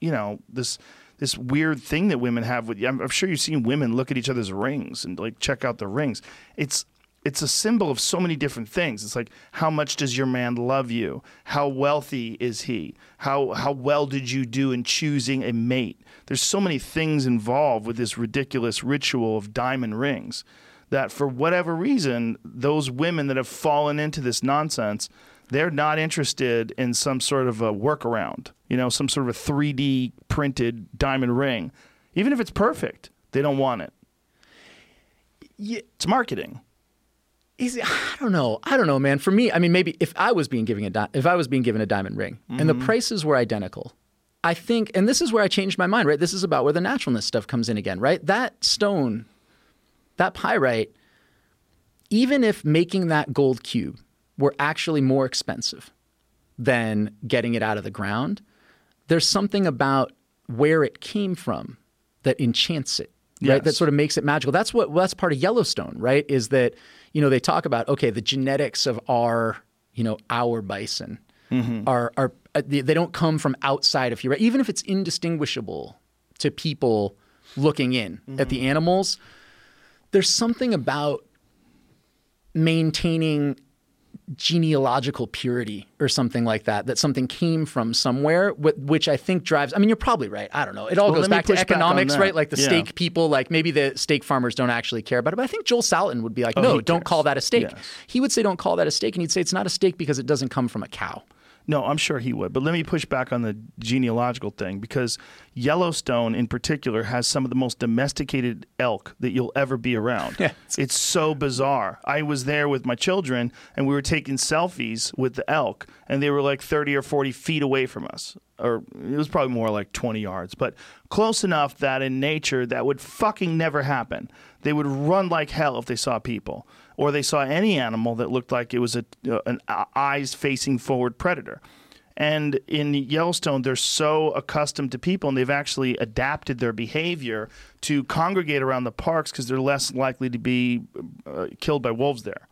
you know this this weird thing that women have with I'm, I'm sure you've seen women look at each other's rings and like check out the rings. It's it's a symbol of so many different things. It's like how much does your man love you? How wealthy is he? How how well did you do in choosing a mate? There's so many things involved with this ridiculous ritual of diamond rings that for whatever reason those women that have fallen into this nonsense they're not interested in some sort of a workaround, you know, some sort of a 3D printed diamond ring. Even if it's perfect, they don't want it. Yeah. It's marketing. Is it, I don't know. I don't know, man. For me, I mean, maybe if I was being given a di- if I was being given a diamond ring and the mm-hmm. prices were identical, I think, and this is where I changed my mind. Right, this is about where the naturalness stuff comes in again. Right, that stone, that pyrite, even if making that gold cube were actually more expensive than getting it out of the ground, there's something about where it came from that enchants it. Right, Yes. that sort of makes it magical. That's what that's part of Yellowstone, right? Is that you know they talk about okay, the genetics of our you know our bison are are uh, they, they don't come from outside of here, right? even if it's indistinguishable to people looking in at the animals. There's something about maintaining genealogical purity or something like that that something came from somewhere which i think drives i mean you're probably right i don't know it all Well, goes back to push back economics right? Like the Yeah. steak people like maybe the steak farmers don't actually care about it but i think joel salatin would be like Oh, no don't call that a steak Yes. he would say don't call that a steak and he'd say it's not a steak because it doesn't come from a cow No, I'm sure he would. But let me push back on the genealogical thing because Yellowstone, in particular, has some of the most domesticated elk that you'll ever be around. Yes. It's so bizarre. I was there with my children and we were taking selfies with the elk, and they were like 30 or 40 feet away from us. Or it was probably more like 20 yards, but close enough that in nature that would fucking never happen. They would run like hell if they saw people or they saw any animal that looked like it was a, uh, an eyes facing forward predator. And in Yellowstone, they're so accustomed to people, and they've actually adapted their behavior to congregate around the parks because they're less likely to be uh, killed by wolves there.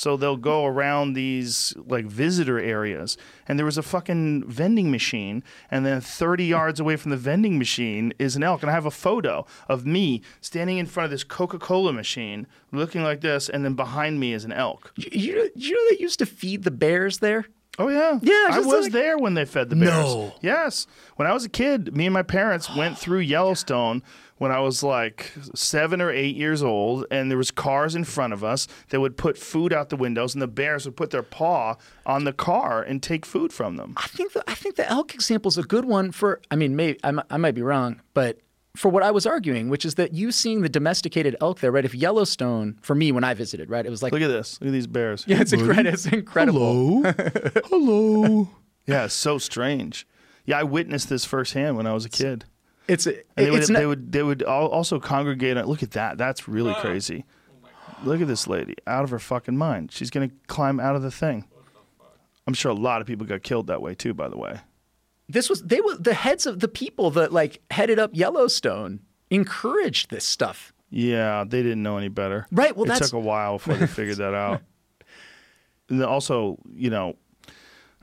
So they'll go around these like visitor areas, and there was a fucking vending machine, and then 30 yards away from the vending machine is an elk. And I have a photo of me standing in front of this Coca Cola machine, looking like this, and then behind me is an elk. you, you, you know they used to feed the bears there Oh yeah, Yeah, I was like- there when they fed the bears. No. Yes, when I was a kid, me and my parents went through Yellowstone when I was like seven or eight years old, and there was cars in front of us that would put food out the windows, and the bears would put their paw on the car and take food from them. I think the I think the elk example is a good one for. I mean, maybe I, I might be wrong, but for what I was arguing, which is that you seeing the domesticated elk there, right? If Yellowstone, for me when I visited, right, it was like Look at this. Look at these bears. yeah, it's incredible. It's incredible. Hello. Hello. Yeah, it's so strange. Yeah, I witnessed this firsthand when I was a kid. It's And they would, it's not, they would they would al- also congregate. on- Look at that. That's really ah. crazy. Look at this lady, out of her fucking mind. She's gonna climb out of the thing. I'm sure a lot of people got killed that way too. By the way, this was they were the heads of the people that like headed up Yellowstone encouraged this stuff. yeah, they didn't know any better. Right, well, it that's- took a while before they figured that out. And then also, you know,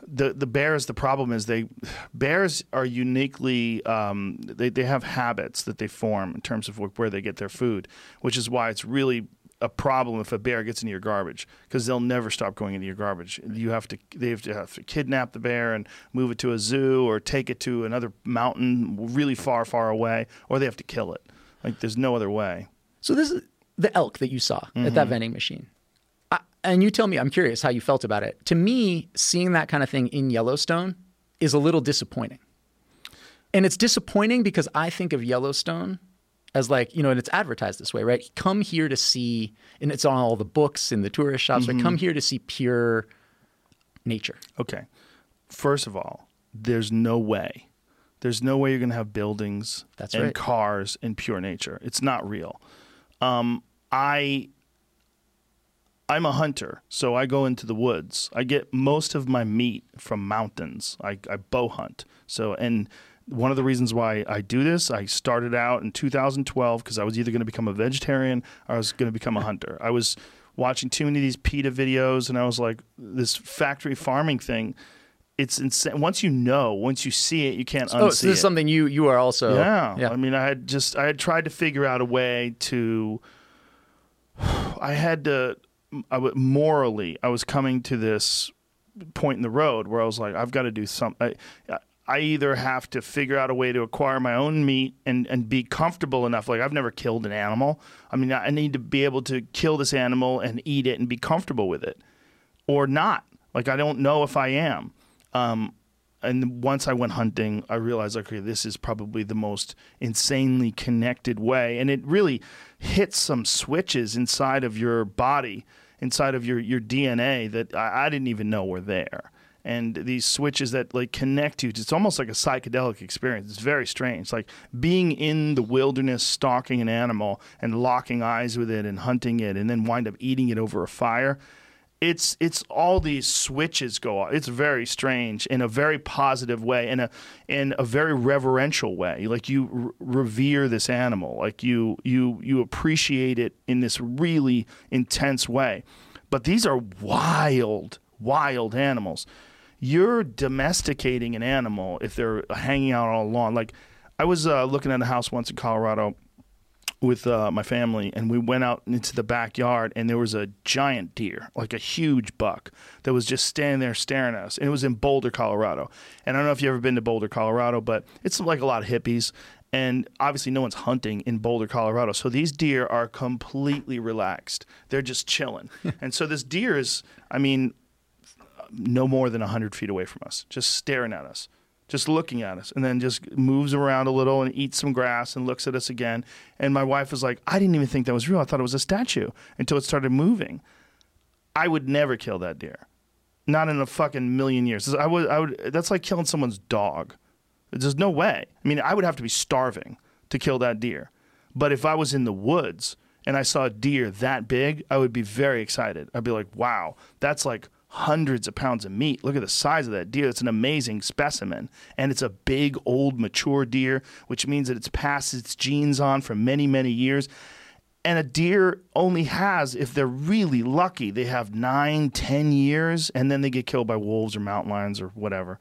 the the bears. The problem is they bears are uniquely um, they they have habits that they form in terms of where they get their food, which is why it's really a problem if a bear gets into your garbage because they'll never stop going into your garbage. You have to they have to have to kidnap the bear and move it to a zoo or take it to another mountain really far far away, or they have to kill it. Like there's no other way. So this is the elk that you saw at that vending machine. And you tell me, I'm curious how you felt about it. To me, seeing that kind of thing in Yellowstone is a little disappointing. And it's disappointing because I think of Yellowstone as like, you know, and it's advertised this way, right? Come here to see, and it's on all the books in the tourist shops, right? Come here to see pure nature. Okay. First of all, there's no way. There's no way you're going to have buildings That's and right. cars in pure nature. It's not real. Um, I I'm a hunter, so I go into the woods. I get most of my meat from mountains. I, I bow hunt. So, and one of the reasons why I do this, I started out in 2012 because I was either going to become a vegetarian or I was going to become a hunter. I was watching too many of these PETA videos, and I was like, this factory farming thing. It's insane. Once you know, once you see it, you can't oh, unsee Oh, so this it. is something you you are also. Yeah. Yeah. I mean, I had just I had tried to figure out a way to. I had to. I would morally. I was coming to this point in the road where I was like, I've got to do something. I, I either have to figure out a way to acquire my own meat and, and be comfortable enough. Like I've never killed an animal. I mean, I need to be able to kill this animal and eat it and be comfortable with it, or not. Like I don't know if I am. Um, and once I went hunting, I realized, okay, this is probably the most insanely connected way, and it really hits some switches inside of your body, inside of your your DNA that I, I didn't even know were there. And these switches that like connect you, it's almost like a psychedelic experience. It's very strange, like being in the wilderness, stalking an animal and locking eyes with it and hunting it, and then wind up eating it over a fire it's it's all these switches go off. It's very strange in a very positive way, in a in a very reverential way. Like you revere this animal, like you you you appreciate it in this really intense way. But these are wild, wild animals. You're domesticating an animal if they're hanging out on a lawn. Like I was uh, looking at a house once in Colorado with uh, my family, and we went out into the backyard, and there was a giant deer, like a huge buck, that was just standing there staring at us. And it was in Boulder, Colorado. And I don't know if you've ever been to Boulder, Colorado, but it's like a lot of hippies. And obviously, no one's hunting in Boulder, Colorado. So these deer are completely relaxed. They're just chilling. and so this deer is, I mean, no more than 100 feet away from us, just staring at us just looking at us and then just moves around a little and eats some grass and looks at us again. And my wife was like, I didn't even think that was real. I thought it was a statue until it started moving. I would never kill that deer. Not in a fucking million years. I would, I would, that's like killing someone's dog. There's no way. I mean, I would have to be starving to kill that deer. But if I was in the woods and I saw a deer that big, I would be very excited. I'd be like, wow, that's like hundreds of pounds of meat. Look at the size of that deer. It's an amazing specimen. And it's a big, old, mature deer, which means that it's passed its genes on for many, many years. And a deer only has, if they're really lucky, they have nine, ten years, and then they get killed by wolves or mountain lions or whatever.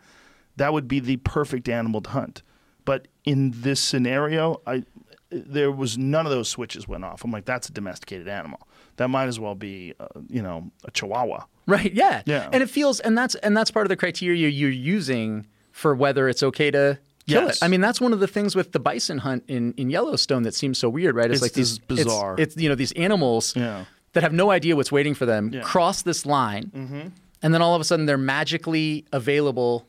That would be the perfect animal to hunt. But in this scenario, I there was none of those switches went off. I'm like, that's a domesticated animal. That might as well be, uh, you know, a Chihuahua. Right. Yeah. Yeah. And it feels, and that's and that's part of the criteria you're using for whether it's okay to kill Yes. it. I mean, that's one of the things with the bison hunt in, in Yellowstone that seems so weird, right? It's like these bizarre. It's, it's you know these animals Yeah. that have no idea what's waiting for them Yeah. cross this line, Mm-hmm. and then all of a sudden they're magically available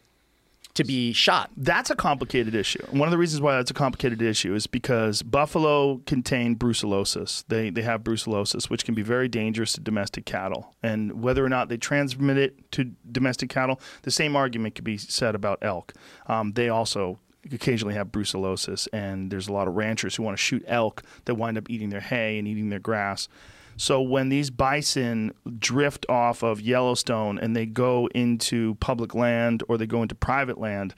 to be shot. That's a complicated issue. One of the reasons why that's a complicated issue is because buffalo contain brucellosis. They they have brucellosis, which can be very dangerous to domestic cattle. And whether or not they transmit it to domestic cattle, the same argument could be said about elk. Um, they also occasionally have brucellosis, and there's a lot of ranchers who want to shoot elk that wind up eating their hay and eating their grass. So when these bison drift off of Yellowstone and they go into public land or they go into private land,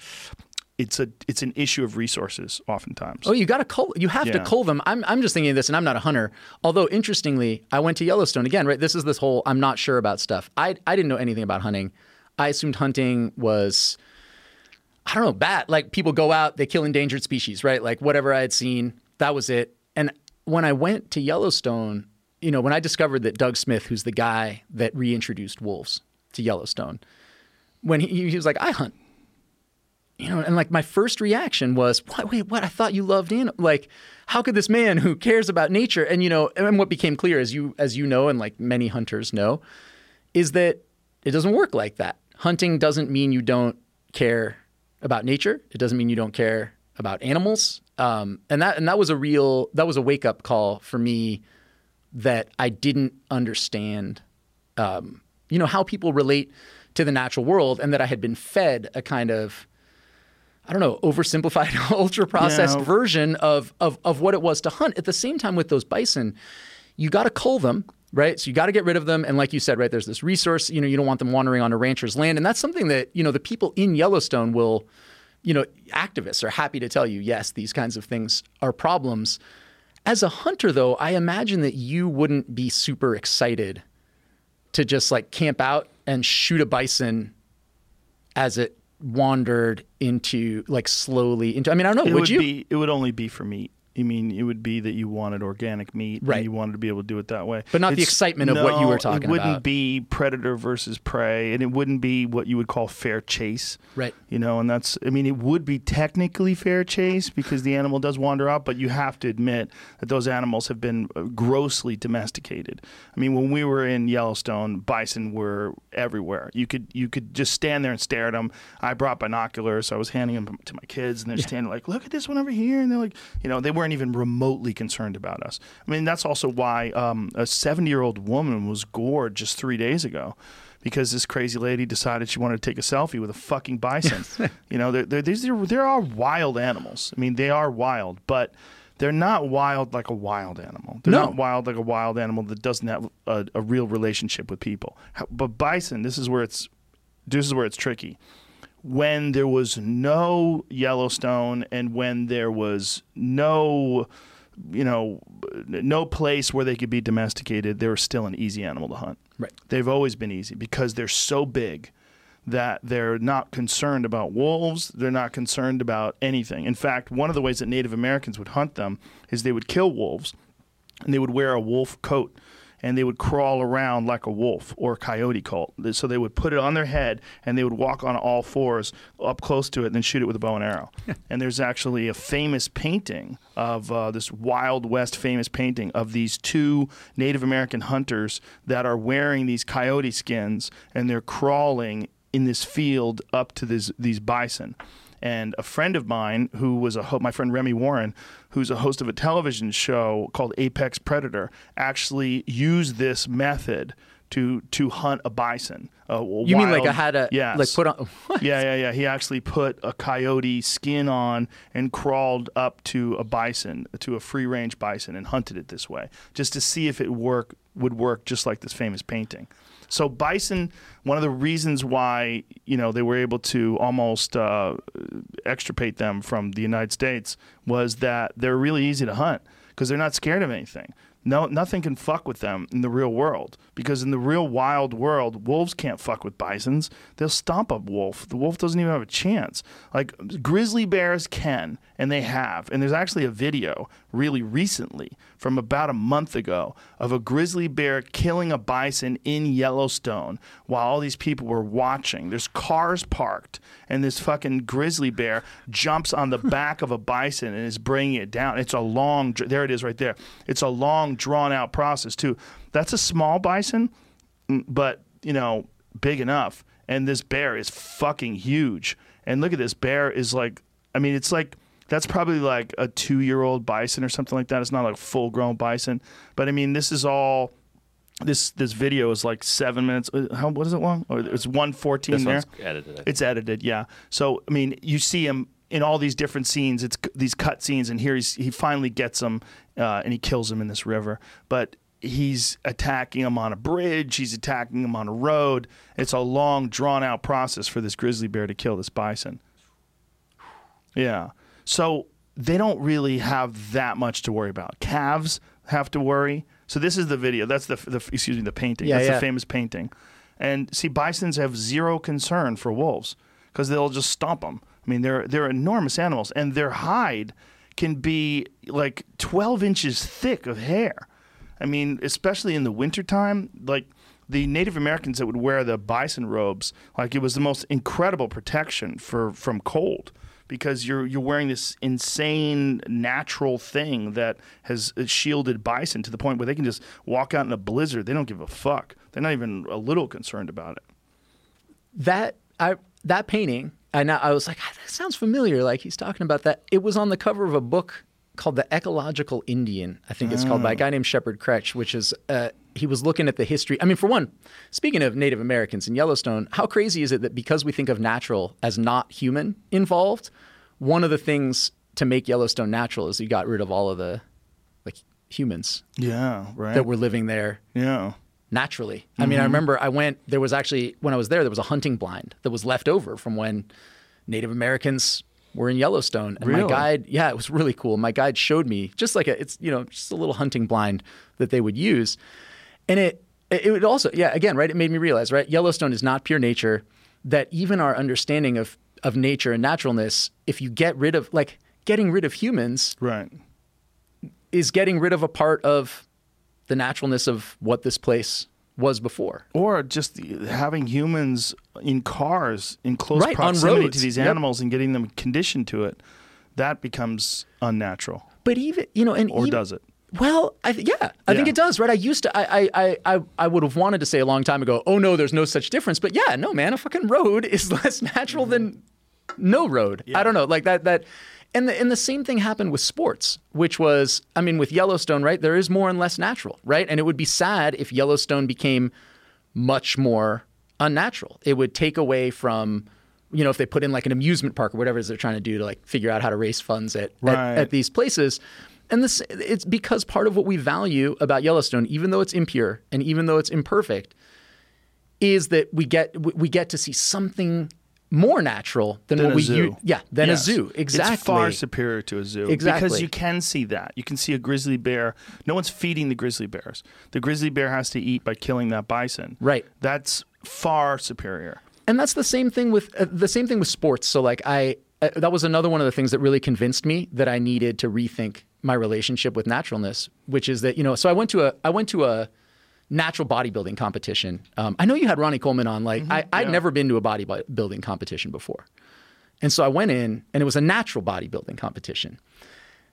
it's a it's an issue of resources oftentimes. Oh, you got to cull. You have to Yeah. cull them. I'm, I'm just thinking of this, and I'm not a hunter. Although interestingly, I went to Yellowstone again. Right, this is this whole I'm not sure about stuff. I I didn't know anything about hunting. I assumed hunting was I don't know bad. Like people go out, they kill endangered species, right? Like whatever I had seen, that was it. And when I went to Yellowstone, you know, when I discovered that Doug Smith, who's the guy that reintroduced wolves to Yellowstone, when he, he was like, I hunt you know, and like my first reaction was, what, wait, what? I thought you loved in like, how could this man who cares about nature and you know, and what became clear as you as you know, and like many hunters know, is that it doesn't work like that. Hunting doesn't mean you don't care about nature. It doesn't mean you don't care about animals. Um, and that and that was a real that was a wake up call for me that I didn't understand um, you know, how people relate to the natural world and that I had been fed a kind of I don't know, oversimplified, ultra processed version of, of of what it was to hunt. At the same time with those bison, you got to cull them right? So you got to get rid of them. And like you said, right, there's this resource, you know, you don't want them wandering on a rancher's land. And that's something that, you know, the people in Yellowstone will, you know, activists are happy to tell you, yes, these kinds of things are problems. As a hunter, though, I imagine that you wouldn't be super excited to just like camp out and shoot a bison as it wandered into like slowly into. I mean, I don't know. It would, would you? be. It would only be for meat. You mean it would be that you wanted organic meat, Right. And you wanted to be able to do it that way, But not the excitement of what you were talking about. It wouldn't about. be predator versus prey, and it wouldn't be what you would call fair chase, Right. You know, and that's. I mean, it would be technically fair chase because the animal does wander out, but you have to admit that those animals have been uh, grossly domesticated. I mean, when we were in Yellowstone, bison were everywhere. You could you could just stand there and stare at them. I brought binoculars, so I was handing them to my kids, and they're standing like, "Look at this one over here," and they're like, you know, they weren't even remotely concerned about us. I mean, that's also why um, a 70 year old woman was gored just three days ago. Because this crazy lady decided she wanted to take a selfie with a fucking bison. you know, they're, they're, these are, there are wild animals. I mean, they are wild, but they're not wild like a wild animal. They're No. not wild like a wild animal that doesn't have a, a real relationship with people. How- But bison, this is where it's this is where it's tricky. When there was no Yellowstone and when there was no you know no place where they could be domesticated, they were still an easy animal to hunt. Right. They've always been easy because they're so big that they're not concerned about wolves. They're not concerned about anything. In fact, one of the ways that Native Americans would hunt them is they would kill wolves and they would wear a wolf coat and they would crawl around like a wolf or a coyote colt. So they would put it on their head and they would walk on all fours up close to it and then shoot it with a bow and arrow. and there's actually a famous painting of uh, this Wild West famous painting of these two Native American hunters that are wearing these coyote skins and they're crawling in this field up to this, these bison. And a friend of mine, who was a ho- my friend Remy Warren, who's a host of a television show called Apex Predator, actually used this method to to hunt a bison. A You mean like I had a yes. like put on what? Yeah, yeah, yeah. He actually put a coyote skin on and crawled up to a bison, to a free range bison, and hunted it this way, just to see if it work would work just like this famous painting. So bison, one of the reasons why you know they were able to almost uh, extirpate them from the United States was that they're really easy to hunt because they're not scared of anything. No, nothing can fuck with them in the real world because in the real wild world, wolves can't fuck with bisons. They'll stomp a wolf. The wolf doesn't even have a chance. Like grizzly bears can, and they have. And there's actually a video really recently from about a month ago of a grizzly bear killing a bison in Yellowstone while all these people were watching. There's cars parked, and this fucking grizzly bear jumps on the back of a bison and is bringing it down. It's a long, there it is right there. It's a long, drawn out process, too. That's a small bison, but, you know, big enough. And this bear is fucking huge. And look at this bear is like, I mean, it's like, that's probably like a two year old bison or something like that. It's not like full grown bison. But I mean, this is all. This this video is like seven minutes. uh, How what is it long? Or it's one fourteen there. edited. It's edited, yeah. So I mean, you see him in all these different scenes. It's these cut scenes, and here he's he finally gets him, uh, and he kills him in this river. But he's attacking him on a bridge. He's attacking him on a road. It's a long, drawn out process for this grizzly bear to kill this bison. Yeah. So they don't really have that much to worry about. Calves have to worry. So this is the video. That's the, the excuse me, the painting. Yeah, That's yeah. the famous painting. And see, bisons have zero concern for wolves because they'll just stomp them. I mean, they're they're enormous animals, and their hide can be like 12 inches thick of hair. I mean, especially in the wintertime, like the Native Americans that would wear the bison robes, like it was the most incredible protection for from cold because you're you're wearing this insane natural thing that has shielded bison to the point where they can just walk out in a blizzard. They don't give a fuck. They're not even a little concerned about it. that I that painting, and I, I was like, "Ah, that sounds familiar. Like he's talking about that. It was on the cover of a book called The Ecological Indian. I think it's called by a guy named Shepard Krech, which is uh, he was looking at the history. I mean, for one, speaking of Native Americans in Yellowstone, how crazy is it that because we think of natural as not human involved, one of the things to make Yellowstone natural is you got rid of all of the like humans Yeah, right. that were living there yeah. naturally. I mean, I remember I went, there was actually, when I was there, there was a hunting blind that was left over from when Native Americans were in Yellowstone. And my guide, yeah, it was really cool. My guide showed me just like a, it's, you know, just a little hunting blind that they would use. And it, it would also, yeah, again, right, it made me realize, right, Yellowstone is not pure nature, that even our understanding of, of nature and naturalness, if you get rid of, like, getting rid of humans Right. is getting rid of a part of the naturalness of what this place was before. Or just having humans in cars in close Right, proximity to these Yep. animals and getting them conditioned to it, that becomes unnatural. But even you know, and Or even- does it? Well, I th- yeah, I think it does. Right? I used to, I, I, I, I, I would have wanted to say a long time ago, oh no, there's no such difference. But yeah, no, man, a fucking road is less natural than mm-hmm. no road. I don't know, like that, that. And the, and the same thing happened with sports, which was, I mean, with Yellowstone, right? There is more and less natural, right? And it would be sad if Yellowstone became much more unnatural. It would take away from, you know, if they put in like an amusement park or whatever it is they're trying to do to like figure out how to raise funds at, Right. at, at these places. And this, it's because part of what we value about Yellowstone, even though it's impure and even though it's imperfect, is that we get we we get to see something more natural than, Than what a we zoo. u- yeah than Yes. a zoo exactly It's far superior to a zoo Exactly. because you can see that. You can see a grizzly bear. No one's feeding the grizzly bears. The grizzly bear has to eat by killing that bison. Right. That's far superior. and that's the same thing with uh, the same thing with sports. So like I uh, that was another one of the things that really convinced me that I needed to rethink my relationship with naturalness, which is that you know. So I went to a I went to a natural bodybuilding competition. Um, I know you had Ronnie Coleman on. Like I, I'd yeah. never been to a bodybuilding competition before, and so I went in, and it was a natural bodybuilding competition.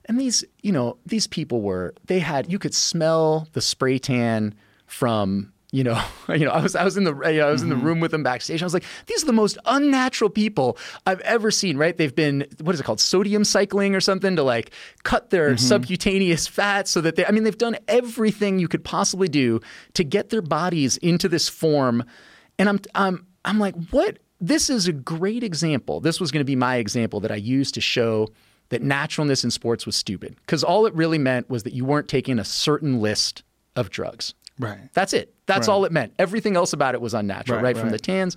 And these, you know, these people were they had you could smell the spray tan from you know, you know, I was I was in the you know, I was in the mm-hmm. room with them backstage. I was like, these are the most unnatural people I've ever seen. Right? They've been what is it called, sodium cycling or something to like cut their mm-hmm. subcutaneous fat so that they. I mean, they've done everything you could possibly do to get their bodies into this form. And I'm I'm I'm like, what? This is a great example. This was going to be my example that I used to show that naturalness in sports was stupid because all it really meant was that you weren't taking a certain list of drugs. Right. That's it. That's Right. all it meant. Everything else about it was unnatural, Right, right, from the tans.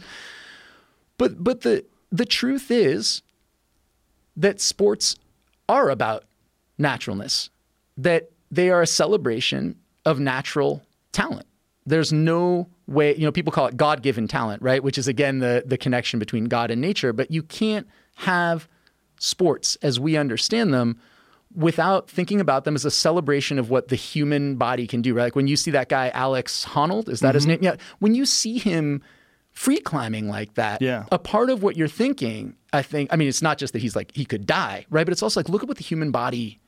But but the the truth is that sports are about naturalness. That they are a celebration of natural talent. There's no way, you know, people call it God-given talent, right? Which is again the the connection between God and nature, but you can't have sports as we understand them without thinking about them as a celebration of what the human body can do. Right? Like when you see that guy Alex Honnold, is that his name? Yeah. When you see him free climbing like that, Yeah. a part of what you're thinking, I think, I mean, it's not just that he's like he could die, right? But it's also like look at what the human body,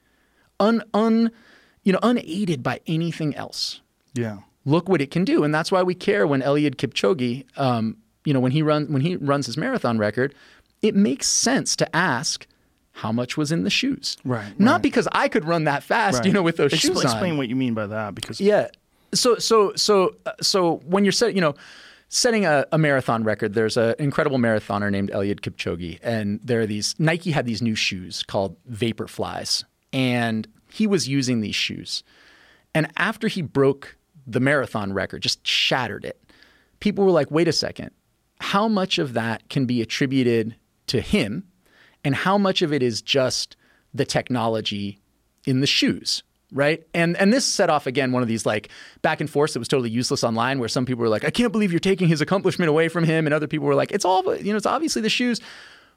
un un, you know, unaided by anything else Yeah. look what it can do, and that's why we care when Eliud Kipchoge, um, you know, when he run when he runs his marathon record, it makes sense to ask how much was in the shoes, Right, Not right. because I could run that fast, you know, with those Expl- shoes on. Explain what you mean by that because Yeah. So so so uh, so when you're set, you know, setting a, a marathon record, there's an incredible marathoner named Eliud Kipchoge, and there are these Nike had these new shoes called Vaporflies, and he was using these shoes, and after he broke the marathon record, just shattered it, people were like, wait a second, how much of that can be attributed to him, and how much of it is just the technology in the shoes, right? And and this set off again one of these like back and forth that was totally useless online, where some people were like, I can't believe you're taking his accomplishment away from him, and other people were like, it's all you know, it's obviously the shoes.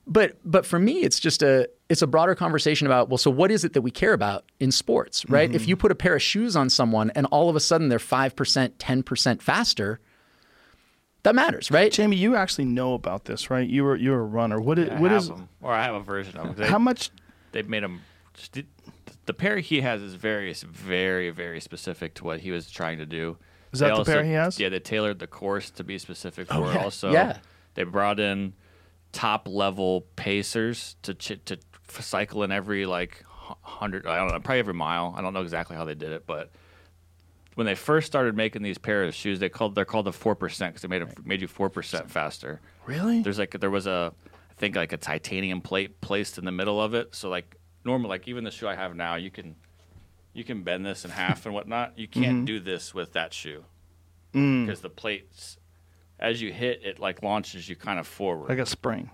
But but for me, it's just a it's a broader conversation about well, so what is it that we care about in sports, right? If mm-hmm. you put a pair of shoes on someone and all of a sudden they're five percent, ten percent faster, that matters, right? Jamie, you actually know about this, right? You were you're a runner. What is, I what have is them, or I have a version of them. They, how much? they've made them. The pair he has is very, very, very specific to what he was trying to do. Is They that the pair he has? Yeah, they tailored the course to be specific oh, for Oh, yeah. Also, Yeah. they brought in top level pacers to ch- to cycle in every like hundred. I don't know, probably every mile. I don't know exactly how they did it, but when they first started making these pairs of shoes, they called they're called the four percent because they made it, made you four percent faster. Really? There's like there was a I think like a titanium plate placed in the middle of it. So like normal like even the shoe I have now, you can you can bend this in half and whatnot. You can't Mm-hmm. do this with that shoe Mm. because the plates, as you hit, it like launches you kind of forward, Like a spring.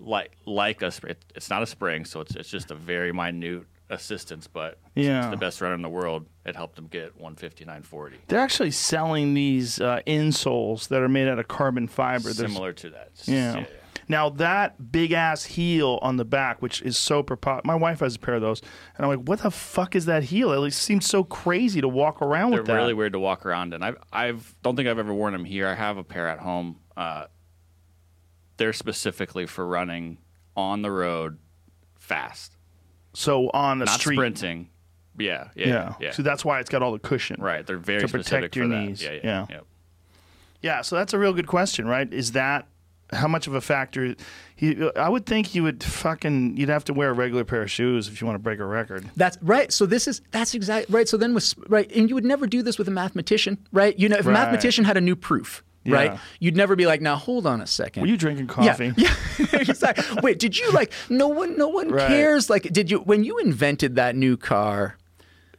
like like a. It, it's not a spring, so it's it's just a very minute assistance, but Yeah. it's the best runner in the world. It helped him get 159.40. They're actually selling these uh, insoles that are made out of carbon fiber. There's- Similar to that. Yeah. Now that big ass heel on the back, which is so propop. My wife has a pair of those, and I'm like, "What the fuck is that heel? It seems so crazy to walk around with They're with that." really weird to walk around in. I've I've don't think I've ever worn them here. I have a pair at home. Uh, they're specifically for running on the road fast, So on a not street, sprinting. Yeah, yeah, yeah. yeah. yeah. So that's why it's got all the cushion. right. They're very to specific protect your for that. knees. Yeah, yeah, Yeah. yeah. Yeah. So that's a real good question, right? Is that how much of a factor? He, I would think you would fucking you'd have to wear a regular pair of shoes if you want to break a record. That's right. So this is that's exactly right. So then with right, and you would never do this with a mathematician, right? You know, if a mathematician had a new proof, right? You'd never be like, now hold on a second. Were you drinking coffee? Yeah, exactly. Wait, did you like? No one, no one Right. cares. Like, did you when you invented that new car?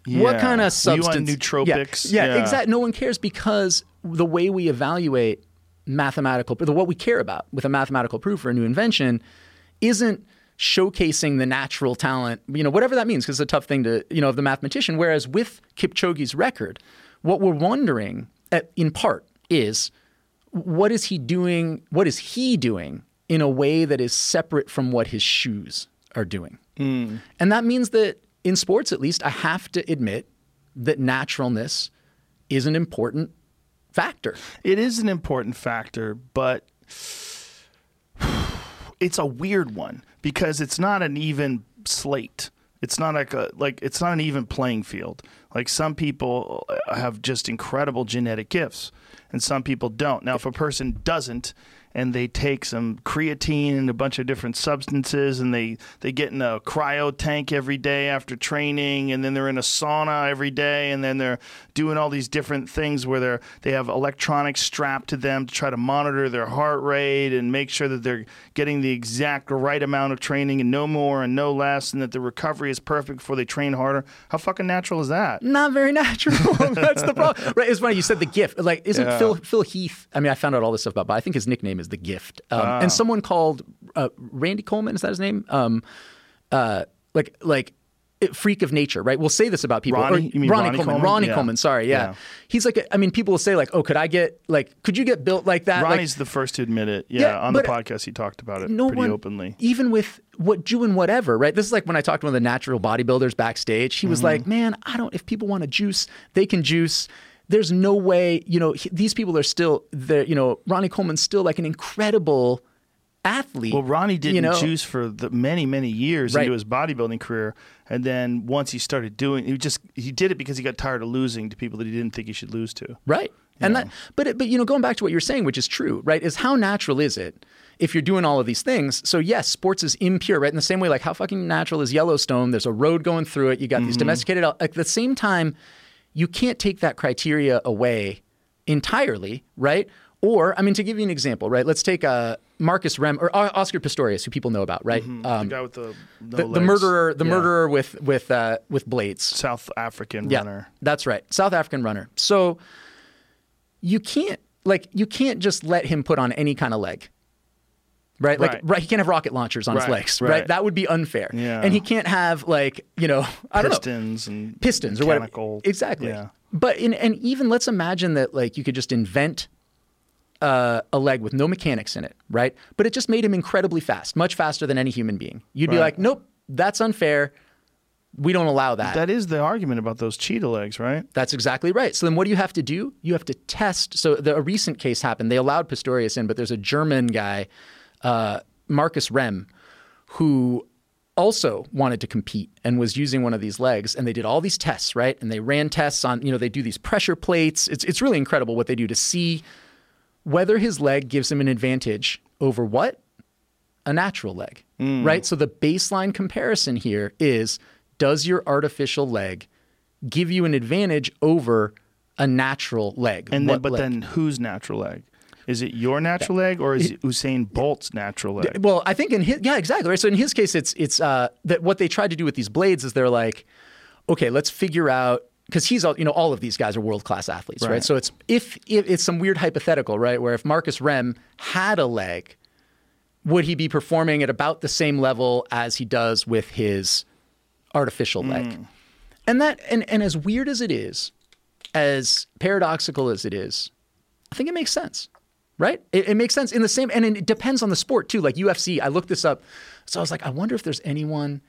What kind of substance? you on nootropics? Yeah, yeah, Yeah. exactly. No one cares because the way we evaluate mathematical, what we care about with a mathematical proof for a new invention, isn't showcasing the natural talent. You know, whatever that means, because it's a tough thing to you know of the mathematician. Whereas with Kipchoge's record, what we're wondering, at, in part, is what is he doing? What is he doing in a way that is separate from what his shoes are doing? Hmm. And that means that in sports, at least, I have to admit that naturalness is an important factor. It is an important factor, but it's a weird one because it's not an even slate. It's not like a like it's not an even playing field. Like some people uh, have just incredible genetic gifts and some people don't. Now if a person doesn't and they take some creatine and a bunch of different substances and they they get in a cryo tank every day after training and then they're in a sauna every day and then they're doing all these different things where they're they have electronics strapped to them to try to monitor their heart rate and make sure that they're getting the exact right amount of training and no more and no less and that the recovery is perfect before they train harder how fucking natural is that Not very natural. That's the problem. Right? It's funny you said the gift. Like, isn't Yeah. Phil Phil Heath? I mean, I found out all this stuff about, but I think his nickname is the gift. Um, Ah. And someone called uh, Randy Coleman. Is that his name? Um, uh, like like. Freak of nature, right? We'll say this about people. Ronnie? Or- You mean Ronnie, Ronnie Coleman? Coleman? Ronnie Yeah. Coleman. Sorry, yeah. Yeah. He's like, a, I mean, people will say like, "Oh, could I get like, could you get built like that?" Like, Ronnie's the first to admit it yeah, Yeah, on the podcast he talked about it no pretty one, openly even with what doing whatever, right? This is like when I talked to one of the natural bodybuilders backstage. He was Mm-hmm. like, "Man, I don't. If people want to juice, they can juice." There's no way, you know, he- these people are still there. You know, Ronnie Coleman's still like an incredible athlete. Well, Ronnie didn't you know? juice for the many, many years Right. into his bodybuilding career, and then once he started doing, he just he did it because he got tired of losing to people that he didn't think he should lose to. Right. And that, but it, but you know, going back to what you're saying, which is true, right? Is how natural is it if you're doing all of these things? So yes, sports is impure, right? In the same way, like how fucking natural is Yellowstone? There's a road going through it. You got these mm-hmm. domesticated. At the same time, you can't take that criteria away entirely, right? Or I mean, to give you an example, right? Let's take uh, Markus Rehm or Oscar Pistorius, who people know about, right? Um, the guy with the no the, the murderer, the Yeah. murderer with with uh, with blades. South African Yeah, runner. that's right. South African runner. So you can't like you can't just let him put on any kind of leg. Right? Like Right. right, he can't have rocket launchers on his legs, right. right. That would be unfair. Yeah. And he can't have like, you know, I don't know. Pistons and Pistons or whatever. mechanical- Exactly. Yeah. But in and even let's imagine that like you could just invent uh, a leg with no mechanics in it, right? But it just made him incredibly fast, much faster than any human being. You'd be like, nope, that's unfair. We don't allow that. That is the argument about those cheetah legs, right? That's exactly right. So then what do you have to do? You have to test. So the, a recent case happened. They allowed Pistorius in, but there's a German guy, uh, Markus Rehm, who also wanted to compete and was using one of these legs. And they did all these tests, right? And they ran tests on, you know, they do these pressure plates. It's, it's really incredible what they do to see whether his leg gives him an advantage over what? A natural leg, right? So the baseline comparison here is does your artificial leg give you an advantage over a natural leg? And then, but leg? then whose natural leg? Is it your natural leg or is it Usain Bolt's natural leg? Well, I think in his yeah, exactly right. So in his case, it's it's uh, that what they tried to do with these blades is they're like, okay, let's figure out because he's all you know all of these guys are world class athletes, right. Right. So it's if, if it's some weird hypothetical, right, where if Markus Rehm had a leg, would he be performing at about the same level as he does with his artificial leg? And that and and as weird as it is, as paradoxical as it is, I think it makes sense, right? It, it makes sense in the same, and it depends on the sport too. Like UFC, I looked this up, so I was like, I wonder if there's anyone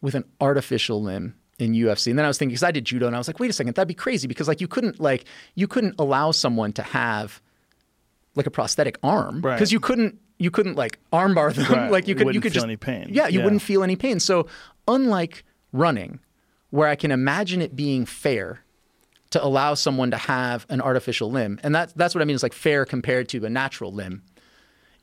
with an artificial limb in UFC. And then I was thinking, because I did judo, and I was like, wait a second, that'd be crazy because like you couldn't like you couldn't allow someone to have like a prosthetic arm Right. because you couldn't you couldn't like armbar them Right. like you You could you wouldn't could feel just any pain. Yeah, you Yeah. wouldn't feel any pain. So unlike running, where I can imagine it being fair to allow someone to have an artificial limb, and that's that's what I mean is like fair compared to a natural limb.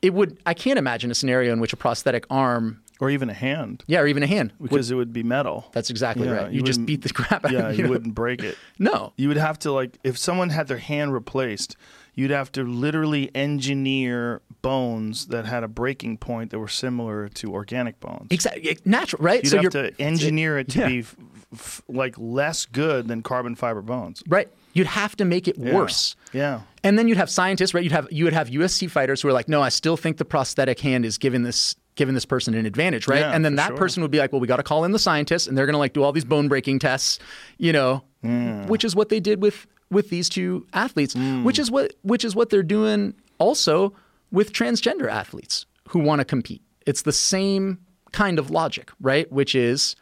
It would I can't imagine a scenario in which a prosthetic arm, or even a hand, yeah, or even a hand. would- because it would be metal. that's exactly Yeah, right. You, you just beat the crap out yeah, of it. Yeah, you know? wouldn't break it. No. You would have to like if someone had their hand replaced, you'd have to literally engineer bones that had a breaking point that were similar to organic bones. Exactly. Natural, right? You'd so have to engineer it to Yeah. be f- like less good than carbon fiber bones. right. You'd have to make it Yeah. worse. Yeah. And then you'd have scientists, right? You'd have you would have UFC fighters who are like, no, I still think the prosthetic hand is giving this giving this person an advantage, right? Yeah, and then that sure. person would be like, well, we got to call in the scientists, and they're going to like do all these bone breaking tests, you know, Hmm. which is what they did with with these two athletes, Hmm. which is what which is what they're doing also with transgender athletes who want to compete. It's the same kind of logic, right? Which is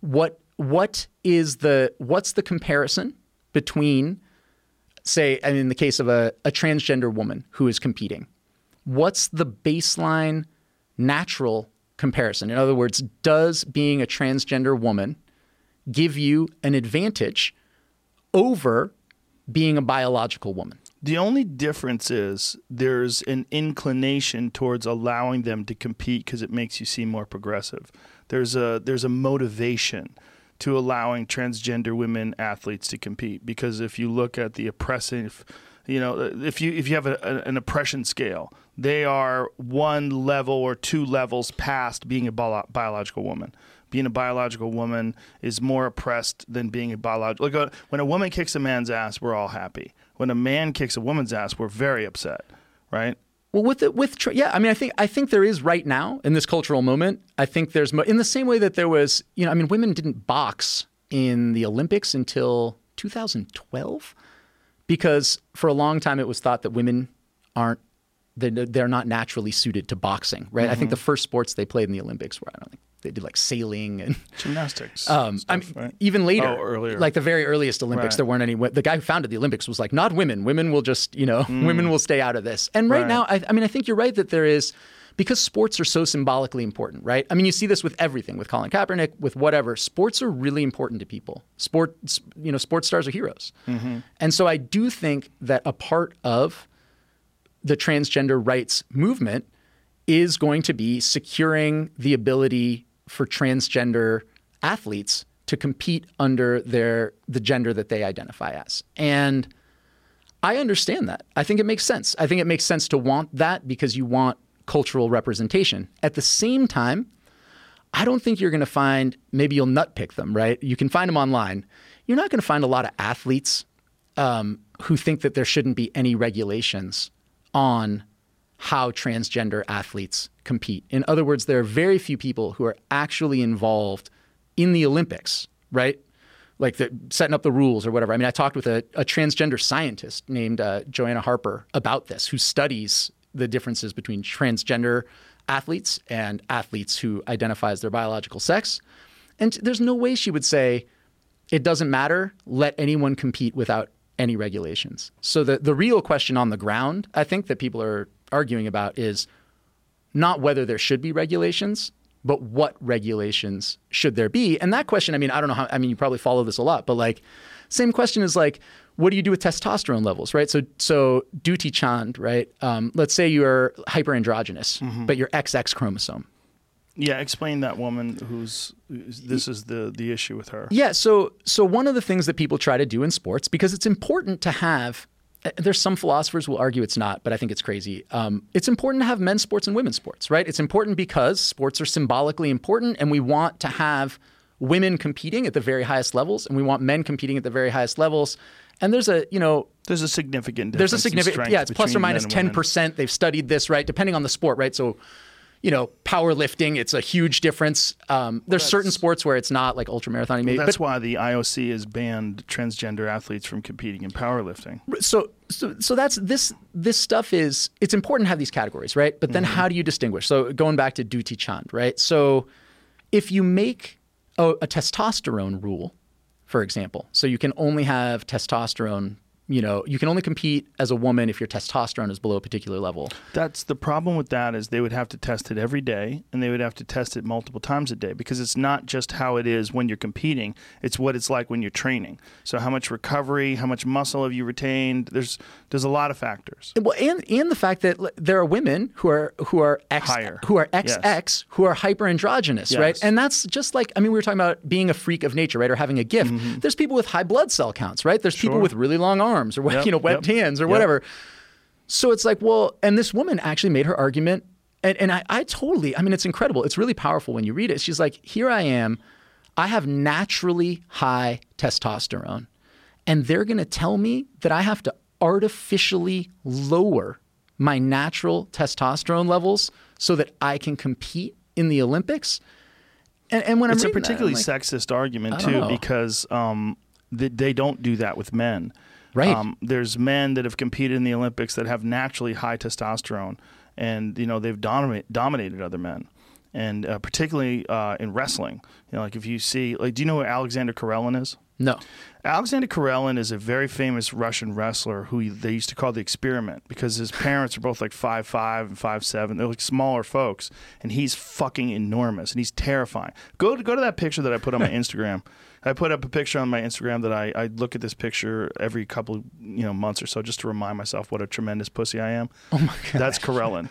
what what is the what's the comparison between say and in the case of a, a transgender woman who is competing what's the baseline natural comparison in other words does being a transgender woman give you an advantage over being a biological woman The only difference is there's an inclination towards allowing them to compete because it makes you seem more progressive. There's a there's a motivation to allowing transgender women athletes to compete because if you look at the oppressive, you know, if you if you have a, an oppression scale, they are one level or two levels past being a bio- biological woman. Being a biological woman is more oppressed than being a biological. Like a, when a woman kicks a man's ass, we're all happy. When a man kicks a woman's ass, we're very upset, right? Well, with the, with yeah, I mean, I think I think there is right now in this cultural moment. I think there's mo- in the same way that there was, you know, I mean, women didn't box in the Olympics until 2012 because for a long time it was thought that women aren't they're, they're not naturally suited to boxing, right? I think mm-hmm. the first sports they played in the Olympics were I don't think they did like sailing and Gymnastics. um, I mean, right? even later, Oh, earlier. like the very earliest Olympics, Right. there weren't any. The guy who founded the Olympics was like, not women. Women will just, you know, women will stay out of this. And right, Mm. Right. now, I, I mean, I think you're right that there is because sports are so symbolically important, right? I mean, you see this with everything, with Colin Kaepernick, with whatever. Sports are really important to people. Sports, you know, sports stars are heroes, Mm-hmm. and so I do think that a part of the transgender rights movement is going to be securing the ability for transgender athletes to compete under their the gender that they identify as. And I understand that. I think it makes sense. I think it makes sense to want that because you want cultural representation. At the same time, I don't think you're going to find, maybe you'll nutpick them, right? You can find them online. You're not going to find a lot of athletes um, who think that there shouldn't be any regulations on how transgender athletes compete. In other words, there are very few people who are actually involved in the Olympics, right? Like the, setting up the rules or whatever. I mean, I talked with a, a transgender scientist named uh, Joanna Harper about this, who studies the differences between transgender athletes and athletes who identify as their biological sex. And there's no way she would say, it doesn't matter, let anyone compete without any regulations. So the, the real question on the ground, I think, that people are arguing about is not whether there should be regulations, but what regulations should there be? And that question, I mean, I don't know how, I mean, you probably follow this a lot, but like, same question is like, what do you do with testosterone levels, right? So, so Dutee Chand, right? Um, let's say you're hyperandrogynous, but you're XX chromosome. Yeah, explain that woman who's this is the the issue with her. Yeah, so so one of the things that people try to do in sports because it's important to have. Uh, There's some philosophers will argue it's not, but I think it's crazy. Um, it's important to have men's sports and women's sports, right? It's important because sports are symbolically important, and we want to have women competing at the very highest levels, and we want men competing at the very highest levels. And there's a you know There's a significant there's a significant yeah it's plus or minus ten percent. They've studied this right, depending on the sport, right? So. You know, powerlifting, it's a huge difference. Um, there's certain sports where it's not, like ultramarathoning, maybe. That's but why the IOC has banned transgender athletes from competing in powerlifting. so so so that's this this stuff is it's important to have these categories right but Mm-hmm. then how do you distinguish so going back to Dutee Chand right so if you make a, a testosterone rule for example so you can only have testosterone you know you can only compete as a woman if your testosterone is below a particular level That's the problem with that is they would have to test it every day and they would have to test it multiple times a day because it's not just how it is when you're competing, it's what it's like when you're training. So how much recovery, how much muscle have you retained? There's there's a lot of factors. well and and the fact that there are women who are who are X Higher. who are Yes. XX who are hyperandrogynous right and that's just like I mean we were talking about being a freak of nature right or having a gift there's people with high blood cell counts right there's people Mm-hmm. With really long arms or Yep, you know webbed yep, hands or whatever. So it's like well and this woman actually made her argument and, and I, I totally i mean it's incredible. It's really powerful when you read it. She's like here i am. I have naturally high testosterone and they're going to tell me that i have to artificially lower my natural testosterone levels so that i can compete in the olympics. And, and when It's i'm a reading that, particularly like, sexist argument too know. because um, th- they don't do that with men. Right. Um, there's men that have competed in the Olympics that have naturally high testosterone, and you know they've dominate, dominated other men, and uh, particularly uh, in wrestling. You know, like if you see, like, do you know who Alexander Karelin is? no Alexander Karelin is a very famous Russian wrestler who they used to call the Experiment because his parents are both like five five and five seven. They're like smaller folks, and he's fucking enormous and he's terrifying. Go to go to that picture that I put on my Instagram. I put up a picture on my Instagram that I, I look at this picture every couple you know months or so just to remind myself what a tremendous pussy I am. Oh my god, that's Karelin.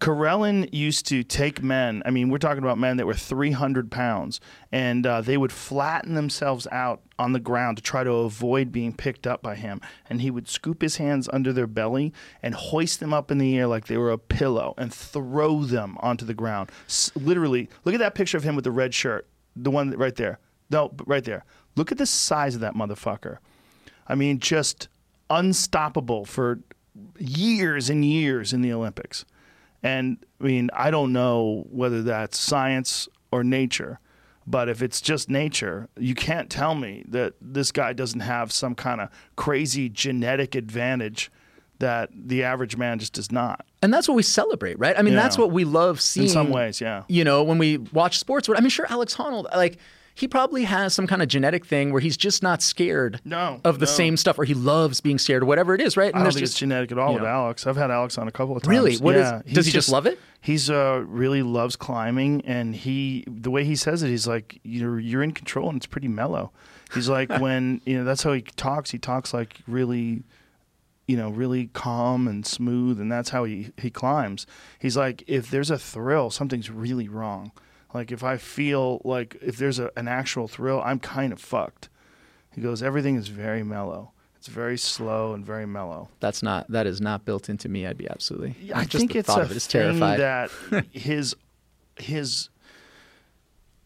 Karelin used to take men. I mean, we're talking about men that were 300 pounds, and uh, they would flatten themselves out on the ground to try to avoid being picked up by him. And he would scoop his hands under their belly and hoist them up in the air like they were a pillow and throw them onto the ground. S- literally, look at that picture of him with the red shirt, the one right there. No, right there. Look at the size of that motherfucker. I mean, just unstoppable for years and years in the Olympics. And I mean, I don't know whether that's science or nature, but if it's just nature, you can't tell me that this guy doesn't have some kind of crazy genetic advantage that the average man just does not. and that's what we celebrate right i mean Yeah. that's what we love seeing In some ways, yeah. you know, when we watch sports. I mean, sure, Alex Honnold, like he probably has some kind of genetic thing where he's just not scared No, of the no. same stuff, or he loves being scared, or whatever it is, right? And I don't think just it's genetic at all you with know. Alex. I've had Alex on a couple of times. Really? What is- yeah, does he's he just love it? He's uh really loves climbing, and he the way he says it, he's like you're you're in control, and it's pretty mellow. He's like when you know that's how he talks. He talks like really, you know, really calm and smooth, and that's how he he climbs. He's like if there's a thrill, something's really wrong. Like if I feel like if there's a, an actual thrill, I'm kind of fucked. He goes, everything is very mellow. It's very slow and very mellow. that's not that is not built into me. I'd be absolutely. I just think the it's thought a of it is thing terrified. that his his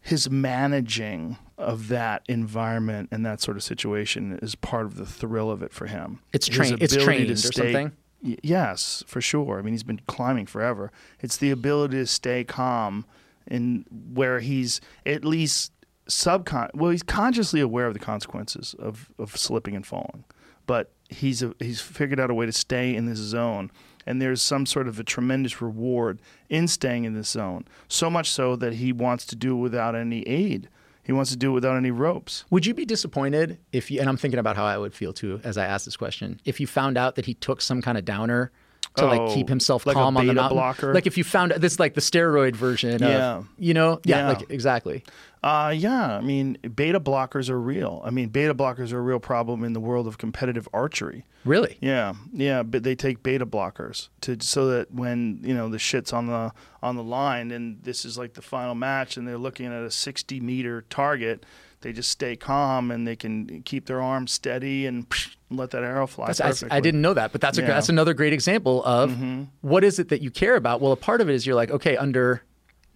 his managing of that environment and that sort of situation is part of the thrill of it for him. It's trained. it's to trained or something? Y- Yes, for sure. I mean, he's been climbing forever. It's the ability to stay calm in where he's at least subcon well, he's consciously aware of the consequences of, of slipping and falling. But he's a, he's figured out a way to stay in this zone and there's some sort of a tremendous reward in staying in this zone. So much so that he wants to do it without any aid. He wants to do it without any ropes. Would you be disappointed if you? And I'm thinking about how I would feel too as I ask this question. If you found out that he took some kind of downer to like Oh, keep himself like calm on the mountain, blocker? like if you found this is like the steroid version. Yeah. Of, you know. Yeah. Yeah. Like exactly. Uh, yeah, I mean, beta blockers are real. I mean, beta blockers are a real problem in the world of competitive archery. Really. Yeah, yeah, but they take beta blockers to so that when you know the shit's on the on the line and this is like the final match and they're looking at a 60 meter target, they just stay calm and they can keep their arms steady and let that arrow fly I. I didn't know that, but that's a, Yeah. Mm-hmm. that's another great example of what is it that you care about. Well, a part of it is you're like, okay, under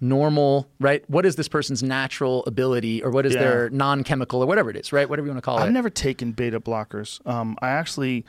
normal, right? What is this person's natural ability or what is Yeah. their non chemical or whatever it is, right? Whatever you want to call it. I've never taken beta blockers. Um, I actually,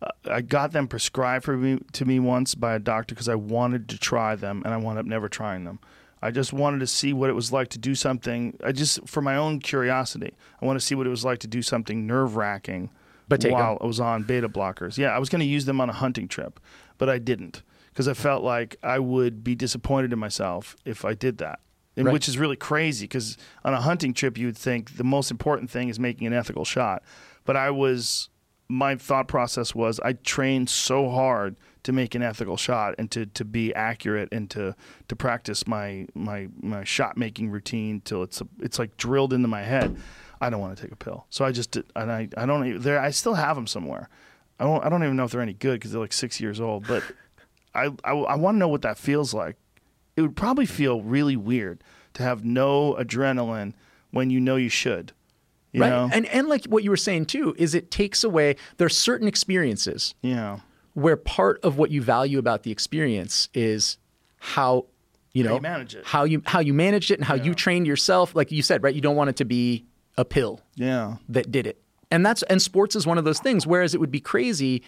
uh, I got them prescribed for me to me once by a doctor because I wanted to try them, and I wound up never trying them. I just wanted to see what it was like to do something. I just, for my own curiosity, I want to see what it was like to do something nerve wracking But while them. I was on beta blockers. Yeah, I was going to use them on a hunting trip, but I didn't because I felt like I would be disappointed in myself if I did that. And Right. Which is really crazy because on a hunting trip, you would think the most important thing is making an ethical shot. But I was, my thought process was I trained so hard to make an ethical shot and to, to be accurate and to, to practice my, my, my shot making routine till it's, it's like drilled into my head. I don't want to take a pill. So I just, did, and I, I don't, even, there, I still have them somewhere. I don't, I don't even know if they're any good because they're like six years old, but I, I, I want to know what that feels like. It would probably feel really weird to have no adrenaline when you know you should. You right. know? And and like what you were saying too is it takes away there are certain experiences yeah. where part of what you value about the experience is how you know you manage it. how you how you managed it and how you trained yourself like you said right you don't want it to be a pill Yeah. that did it and that's and sports is one of those things whereas it would be crazy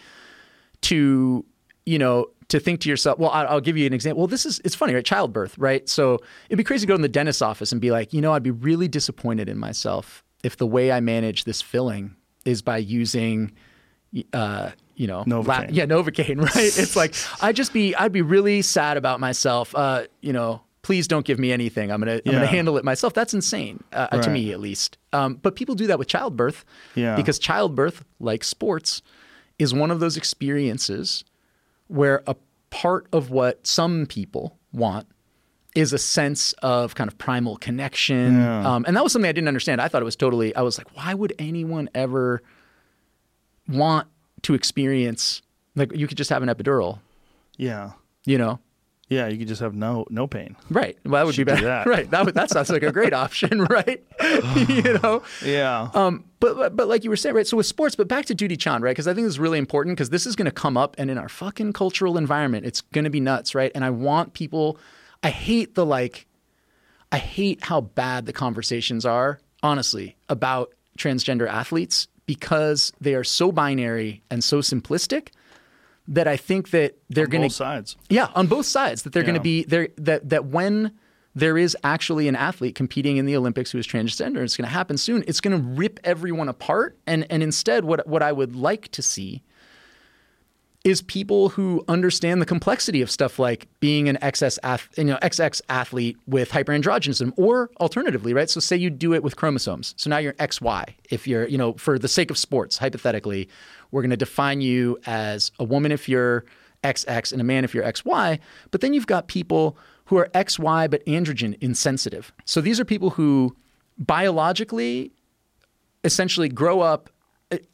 to you know to think to yourself well i'll give you an example well this is it's funny right childbirth right so it'd be crazy to go in the dentist's office and be like you know i'd be really disappointed in myself if the way i manage this filling is by using uh, you know, Novocaine. yeah, Novocaine, right? It's like I'd just be, I'd be really sad about myself. Uh, you know, please don't give me anything. I'm gonna, I'm gonna handle it myself. That's insane uh, to me, at least. Um, but people do that with childbirth, Yeah. because childbirth, like sports, is one of those experiences where a part of what some people want is a sense of kind of primal connection. Yeah. Um, and that was something I didn't understand. I thought it was totally, I was like, why would anyone ever want to experience, like, you could just have an epidural, Yeah. you know? Yeah. You could just have no no pain. Right. Well, that would Should be better. that. Right. That would, that sounds like a great option, right? you know? Yeah. Um, but, but like you were saying, right? So with sports, but back to Dutee Chand, right? Because I think this is really important because this is going to come up, and in our fucking cultural environment, it's going to be nuts, right? And I want people. I hate the like. I hate how bad the conversations are, honestly, about transgender athletes because they are so binary and so simplistic that I think that they're going to Both sides. yeah, on both sides that they're going to be there that that when there is actually an athlete competing in the Olympics who is transgender, it's going to happen soon. It's going to rip everyone apart and and instead what what I would like to see is people who understand the complexity of stuff like being an XS ath- you know XX athlete with hyperandrogenism or alternatively, right? So say you do it with chromosomes. So now you're XY. If you're, you know, for the sake of sports, hypothetically, we're going to define you as a woman if you're XX and a man if you're XY, but then you've got people who are XY but androgen insensitive. So these are people who biologically essentially grow up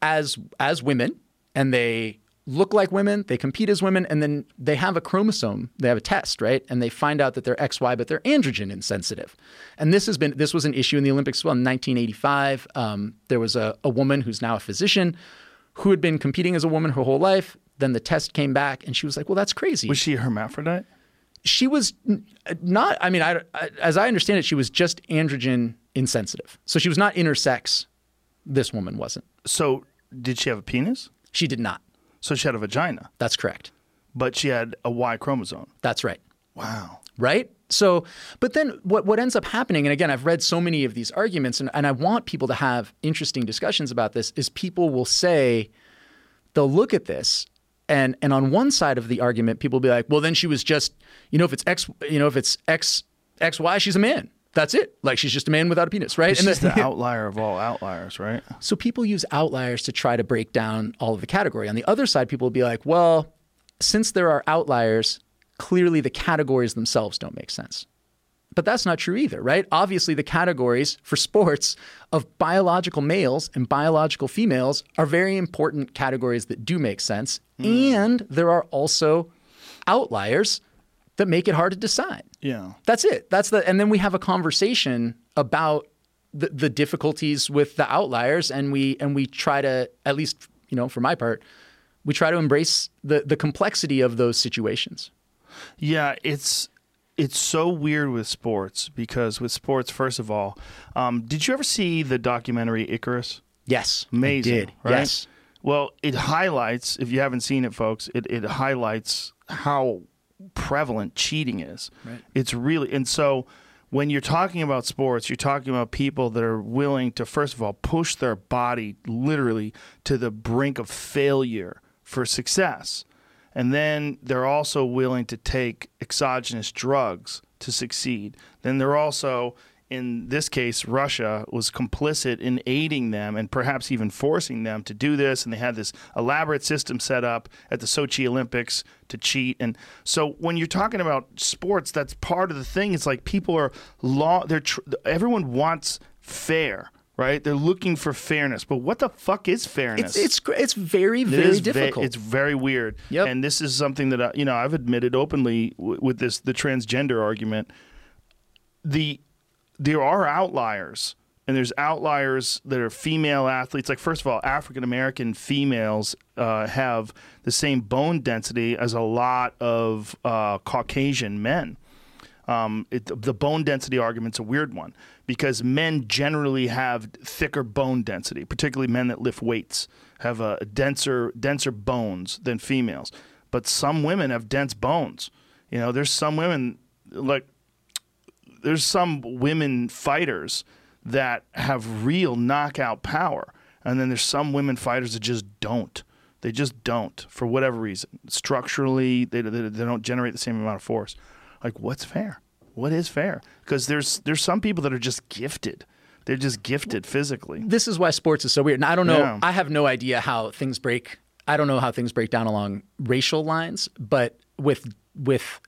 as as women and they look like women, they compete as women, and then they have a chromosome, they have a test, right? And they find out that they're XY, but they're androgen insensitive. And this has been this was an issue in the Olympics as well in 1985. Um, there was a, a woman who's now a physician who had been competing as a woman her whole life. Then the test came back, and she was like, "Well, that's crazy." Was she a hermaphrodite? she was not. I mean, I, I- as I understand it, she was just androgen insensitive. So she was not intersex. This woman wasn't. So did she have a penis? She did not. So she had a vagina, That's correct. but she had a Y chromosome. That's right. Wow. Right? So, but then what, what ends up happening, and again, I've read so many of these arguments, and, and I want people to have interesting discussions about this, is people will say, they'll look at this, and and on one side of the argument, people will be like, well, then she was just, you know, if it's X, you know, if it's X, XY, she's a man. That's it. Like she's just a man without a penis, right? She's then- the outlier of all outliers, right? So people use outliers to try to break down all of the category. On the other side, people will be like, well, since there are outliers, clearly the categories themselves don't make sense. But that's not true either, right? Obviously, the categories for sports of biological males and biological females are very important categories that do make sense. Hmm. And there are also outliers that make it hard to decide. Yeah. That's it. That's the and then we have a conversation about the, the difficulties with the outliers and we and we try to at least you know for my part we try to embrace the the complexity of those situations. Yeah, it's it's so weird with sports because with sports, first of all, um, did you ever see the documentary Icarus? Yes, Amazing, I did. right? Yes, Well, it highlights, if you haven't seen it, folks, it, it highlights how prevalent cheating is. Right. It's really, and so when you're talking about sports, you're talking about people that are willing to, first of all, push their body literally to the brink of failure for success. And then they're also willing to take exogenous drugs to succeed. Then they're also, in this case, Russia was complicit in aiding them and perhaps even forcing them to do this. And they had this elaborate system set up at the Sochi Olympics to cheat. And so when you're talking about sports, that's part of the thing. It's like people are law. They're tr- everyone wants fair, right? They're looking for fairness. But what the fuck is fairness? it's it's it's very It very is ve- difficult. it's very weird. Yep. And this is something that I, you know I've admitted openly w- with this the transgender argument. The there are outliers, and there's outliers that are female athletes. Like first of all, African American females uh, have the same bone density as a lot of uh, Caucasian men. Um, it, the bone density argument's a weird one because men generally have thicker bone density, particularly men that lift weights have a denser denser bones than females. But some women have dense bones. You know, there's some women like there's some women fighters that have real knockout power, and then there's some women fighters that just don't. They just don't for whatever reason. Structurally, they, they, they don't generate the same amount of force. Like, what's fair? What is fair? Because there's there's some people that are just gifted. They're just gifted physically. this is why sports is so weird. And I don't know. Yeah. I have no idea how things break. I don't know how things break down along racial lines, but with with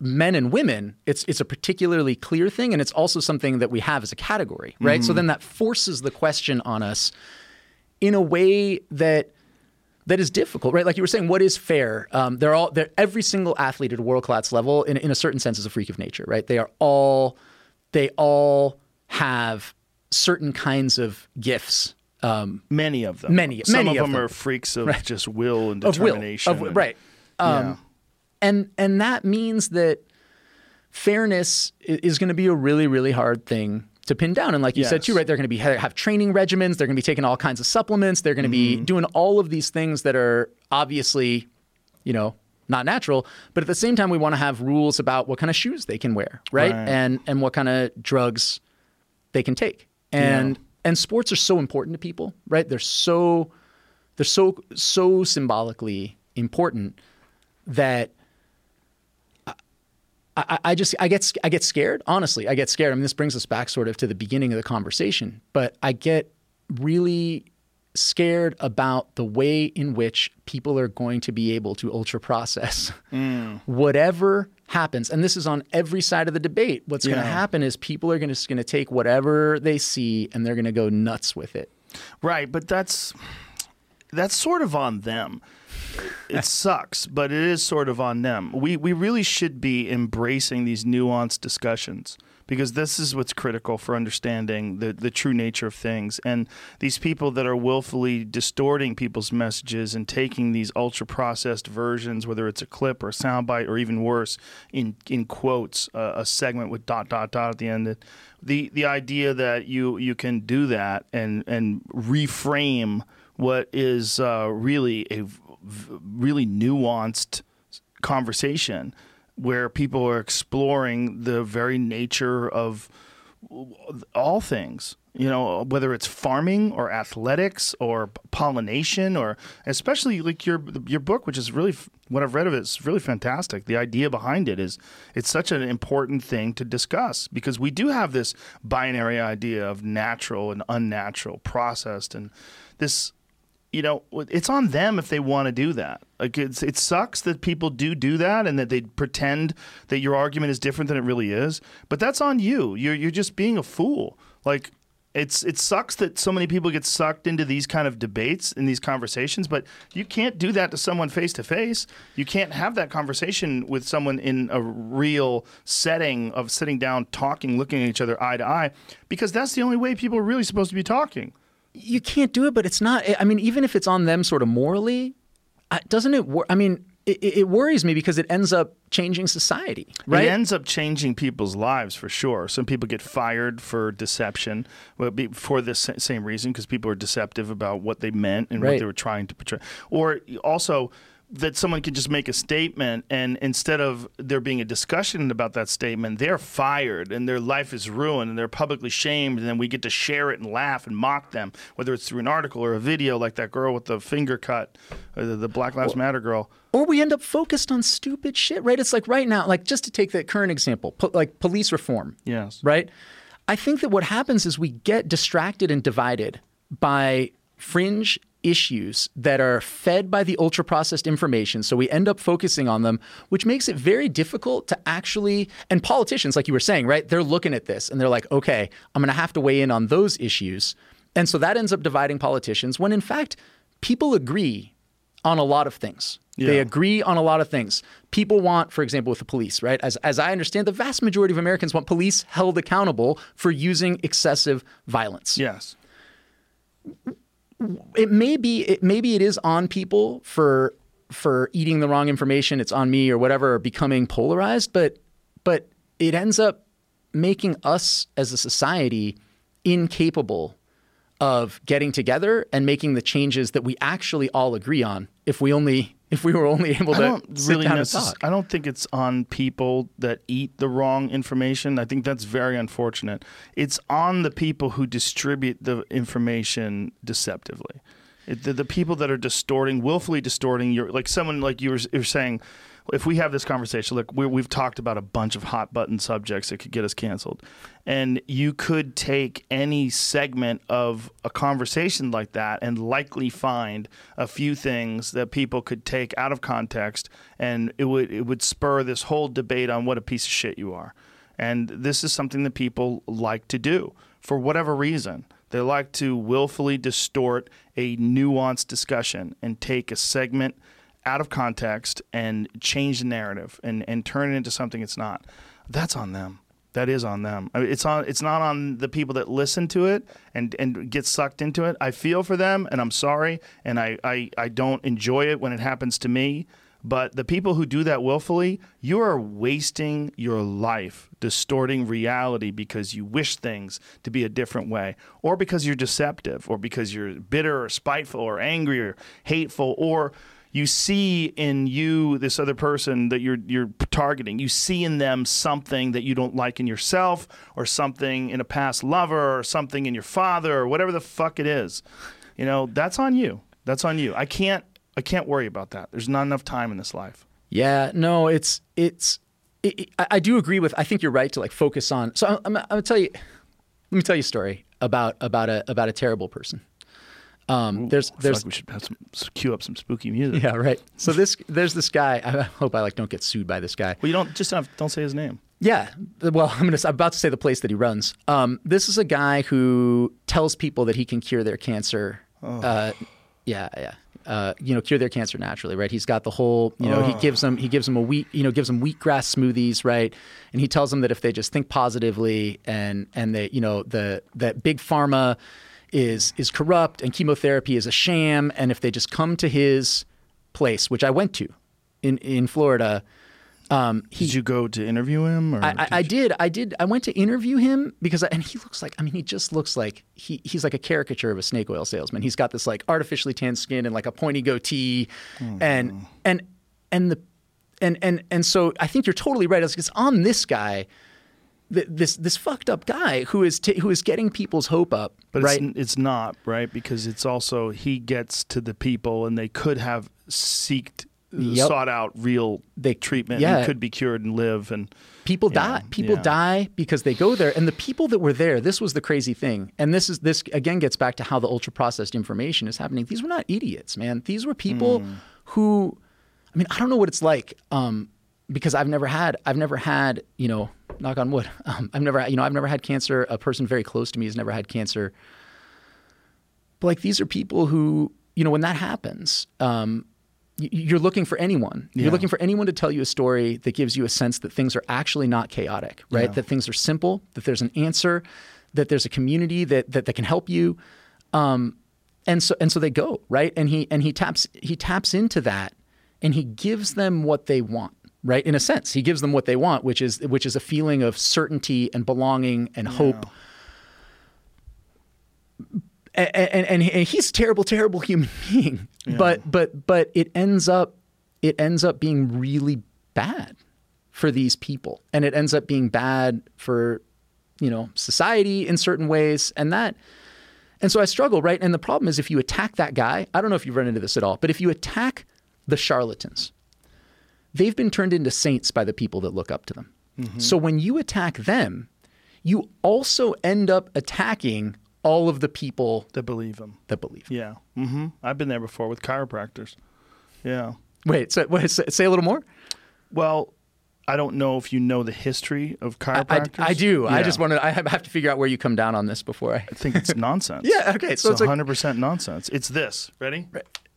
men and women, it's it's a particularly clear thing, and it's also something that we have as a category, right? Mm-hmm. So then that forces the question on us in a way that that is difficult, right? Like you were saying, what is fair? Um, they're all they're, every single athlete at a world class level, in, in a certain sense, is a freak of nature, right? They are all they all have certain kinds of gifts. Um, Many of them. Many- Some many of of them, them. are freaks of just will and of will, determination. of, and- right? Um, yeah. and and that means that fairness is going to be a really really hard thing to pin down. And like you said too right they're going to be have training regimens they're going to be taking all kinds of supplements they're going to be Mm-hmm. doing all of these things that are obviously you know not natural. But at the same time we want to have rules about what kind of shoes they can wear right, Right. and and what kind of drugs they can take. And and sports are so important to people right? They're so they're so so symbolically important that I, I just I get I get scared. Honestly, I get scared. I mean, this brings us back sort of to the beginning of the conversation, but I get really scared about the way in which people are going to be able to ultra process mm. whatever happens and this is on every side of the debate what's going to happen is people are going to just going to take whatever they see and they're going to go nuts with it Right, but that's that's sort of on them. It sucks, but it is sort of on them. We we really should be embracing these nuanced discussions because this is what's critical for understanding the the true nature of things. And these people that are willfully distorting people's messages and taking these ultra processed versions, whether it's a clip or a soundbite or even worse, in in quotes, uh, a segment with dot dot dot at the end. The the idea that you you can do that and and reframe what is uh, really a v- really nuanced conversation where people are exploring the very nature of all things you know whether it's farming or athletics or pollination or especially like your your book which is really what I've read of it is really fantastic. The idea behind it is it's such an important thing to discuss because we do have this binary idea of natural and unnatural processed and this you know, it's on them if they want to do that. Like it sucks that people do do that and that they pretend that your argument is different than it really is. But that's on you. You're you're just being a fool. Like it's it sucks that so many people get sucked into these kind of debates and these conversations, but you can't do that to someone face to face. You can't have that conversation with someone in a real setting of sitting down, talking, looking at each other eye to eye, because that's the only way people are really supposed to be talking. You can't do it, but it's not. I mean, even if it's on them sort of morally, uh, doesn't it work? I mean, it, it worries me because it ends up changing society, right? It ends up changing people's lives for sure. Some people get fired for deception well, for this same reason because people are deceptive about what they meant and what they were trying to portray. Or also that someone can just make a statement and instead of there being a discussion about that statement, they're fired and their life is ruined and they're publicly shamed and then we get to share it and laugh and mock them, whether it's through an article or a video like that girl with the finger cut, or the, the Black Lives Matter girl. or we end up focused on stupid shit, right? It's like right now, like just to take that current example, po- like police reform, Yes. right? I think that what happens is we get distracted and divided by fringe issues that are fed by the ultra processed information. So we end up focusing on them, which makes it very difficult to actually, and politicians, like you were saying, right? They're looking at this and they're like, okay, I'm going to have to weigh in on those issues. And so that ends up dividing politicians when in fact, people agree on a lot of things. They agree on a lot of things. People want, for example, with the police, right? As, as I understand, the vast majority of Americans want police held accountable for using excessive violence. Yes. It may be, it, maybe it is on people for for eating the wrong information. It's on me or whatever, or becoming polarized. But but it ends up making us as a society incapable of getting together and making the changes that we actually all agree on. If we only if we were only able to really down and necess- talk. I don't think it's on people that eat the wrong information. I think that's very unfortunate. It's on the people who distribute the information deceptively. It, the, the people that are distorting, willfully distorting your, like someone like you were, you were saying, if we have this conversation, look, we we've talked about a bunch of hot button subjects that could get us canceled. And you could take any segment of a conversation like that and likely find a few things that people could take out of context and it would it would spur this whole debate on what a piece of shit you are. And this is something that people like to do for whatever reason. They like to willfully distort a nuanced discussion and take a segment out of context and change the narrative and, and turn it into something it's not. That's on them. That is on them. I mean, it's on. It's not on the people that listen to it and, and get sucked into it. I feel for them, and I'm sorry, and I, I, I don't enjoy it when it happens to me. But the people who do that willfully, you are wasting your life distorting reality because you wish things to be a different way, or because you're deceptive, or because you're bitter or spiteful or angry or hateful, or you see in you this other person that you're you're targeting. You see in them something that you don't like in yourself, or something in a past lover, or something in your father, or whatever the fuck it is. You know, that's on you. That's on you. I can't I can't worry about that. There's not enough time in this life. Yeah, no, it's it's. It, it- I I do agree with. I think you're right to like focus on. So I'm, I'm, I'm gonna tell you. Let me tell you a story about about a about a terrible person. Um, there's there's like we should have some cue up some spooky music. yeah right. So this there's this guy. I hope I like don't get sued by this guy. Well, you don't just don't, don't say his name. Yeah. Well, I'm gonna. I'm about to say the place that he runs. Um, this is a guy who tells people that he can cure their cancer. Uh, yeah, yeah. Uh, you know, cure their cancer naturally, right? He's got the whole. You know, he gives them. He gives them a wheat. You know, gives them wheatgrass smoothies, right? And he tells them that if they just think positively and and they, you know, the that big pharma is is corrupt and chemotherapy is a sham, and if they just come to his place, which I went to in in Florida. Um, he, Did you go to interview him? Or I, I, I did. I did. I went to interview him because, I, and he looks like. I mean, he just looks like he he's like a caricature of a snake oil salesman. He's got this like artificially tanned skin and like a pointy goatee, and and and the and and and so I think you're totally right. It's on this guy, th- this this fucked up guy who is t- who is getting people's hope up, But right? it's, it's not, right? Because it's also, he gets to the people and they could have seeked, Yep. sought out real They- treatment yeah. and could be cured and live. And people die people yeah. die because they go there and the people that were there this was the crazy thing and this is this again gets back to how the ultra processed information is happening these were not idiots man these were people Hmm. who i mean i don't know what it's like um, because i've never had i've never had you know knock on wood um, i've never you know i've never had cancer a person very close to me has never had cancer but like these are people who you know when that happens um, you're looking for anyone. Yeah. You're looking for anyone to tell you a story that gives you a sense that things are actually not chaotic, right? That things are simple, that there's an answer, that there's a community that that, that can help you. Um, and so and so they go, right? And he and he taps he taps into that and he gives them what they want. Right, in a sense, he gives them what they want, which is which is a feeling of certainty and belonging and hope. And, and, and he's a terrible, terrible human being. But but but it ends up it ends up being really bad for these people, and it ends up being bad for you know society in certain ways, and that. And so I struggle, right? And the problem is if you attack that guy, I don't know if you've run into this at all, but if you attack the charlatans, they've been turned into saints by the people that look up to them. So when you attack them, you also end up attacking all of the people That believe them. that believe. Yeah. Mm-hmm. I've been there before with chiropractors. Yeah. Wait, so, wait, say, a little more. Well, I don't know if you know the history of I, I, chiropractors. I do. I just want to. I have have to figure out where you come down on this before I. I think it's nonsense. Yeah, okay, so it's it's 100% nonsense. It's this. Ready?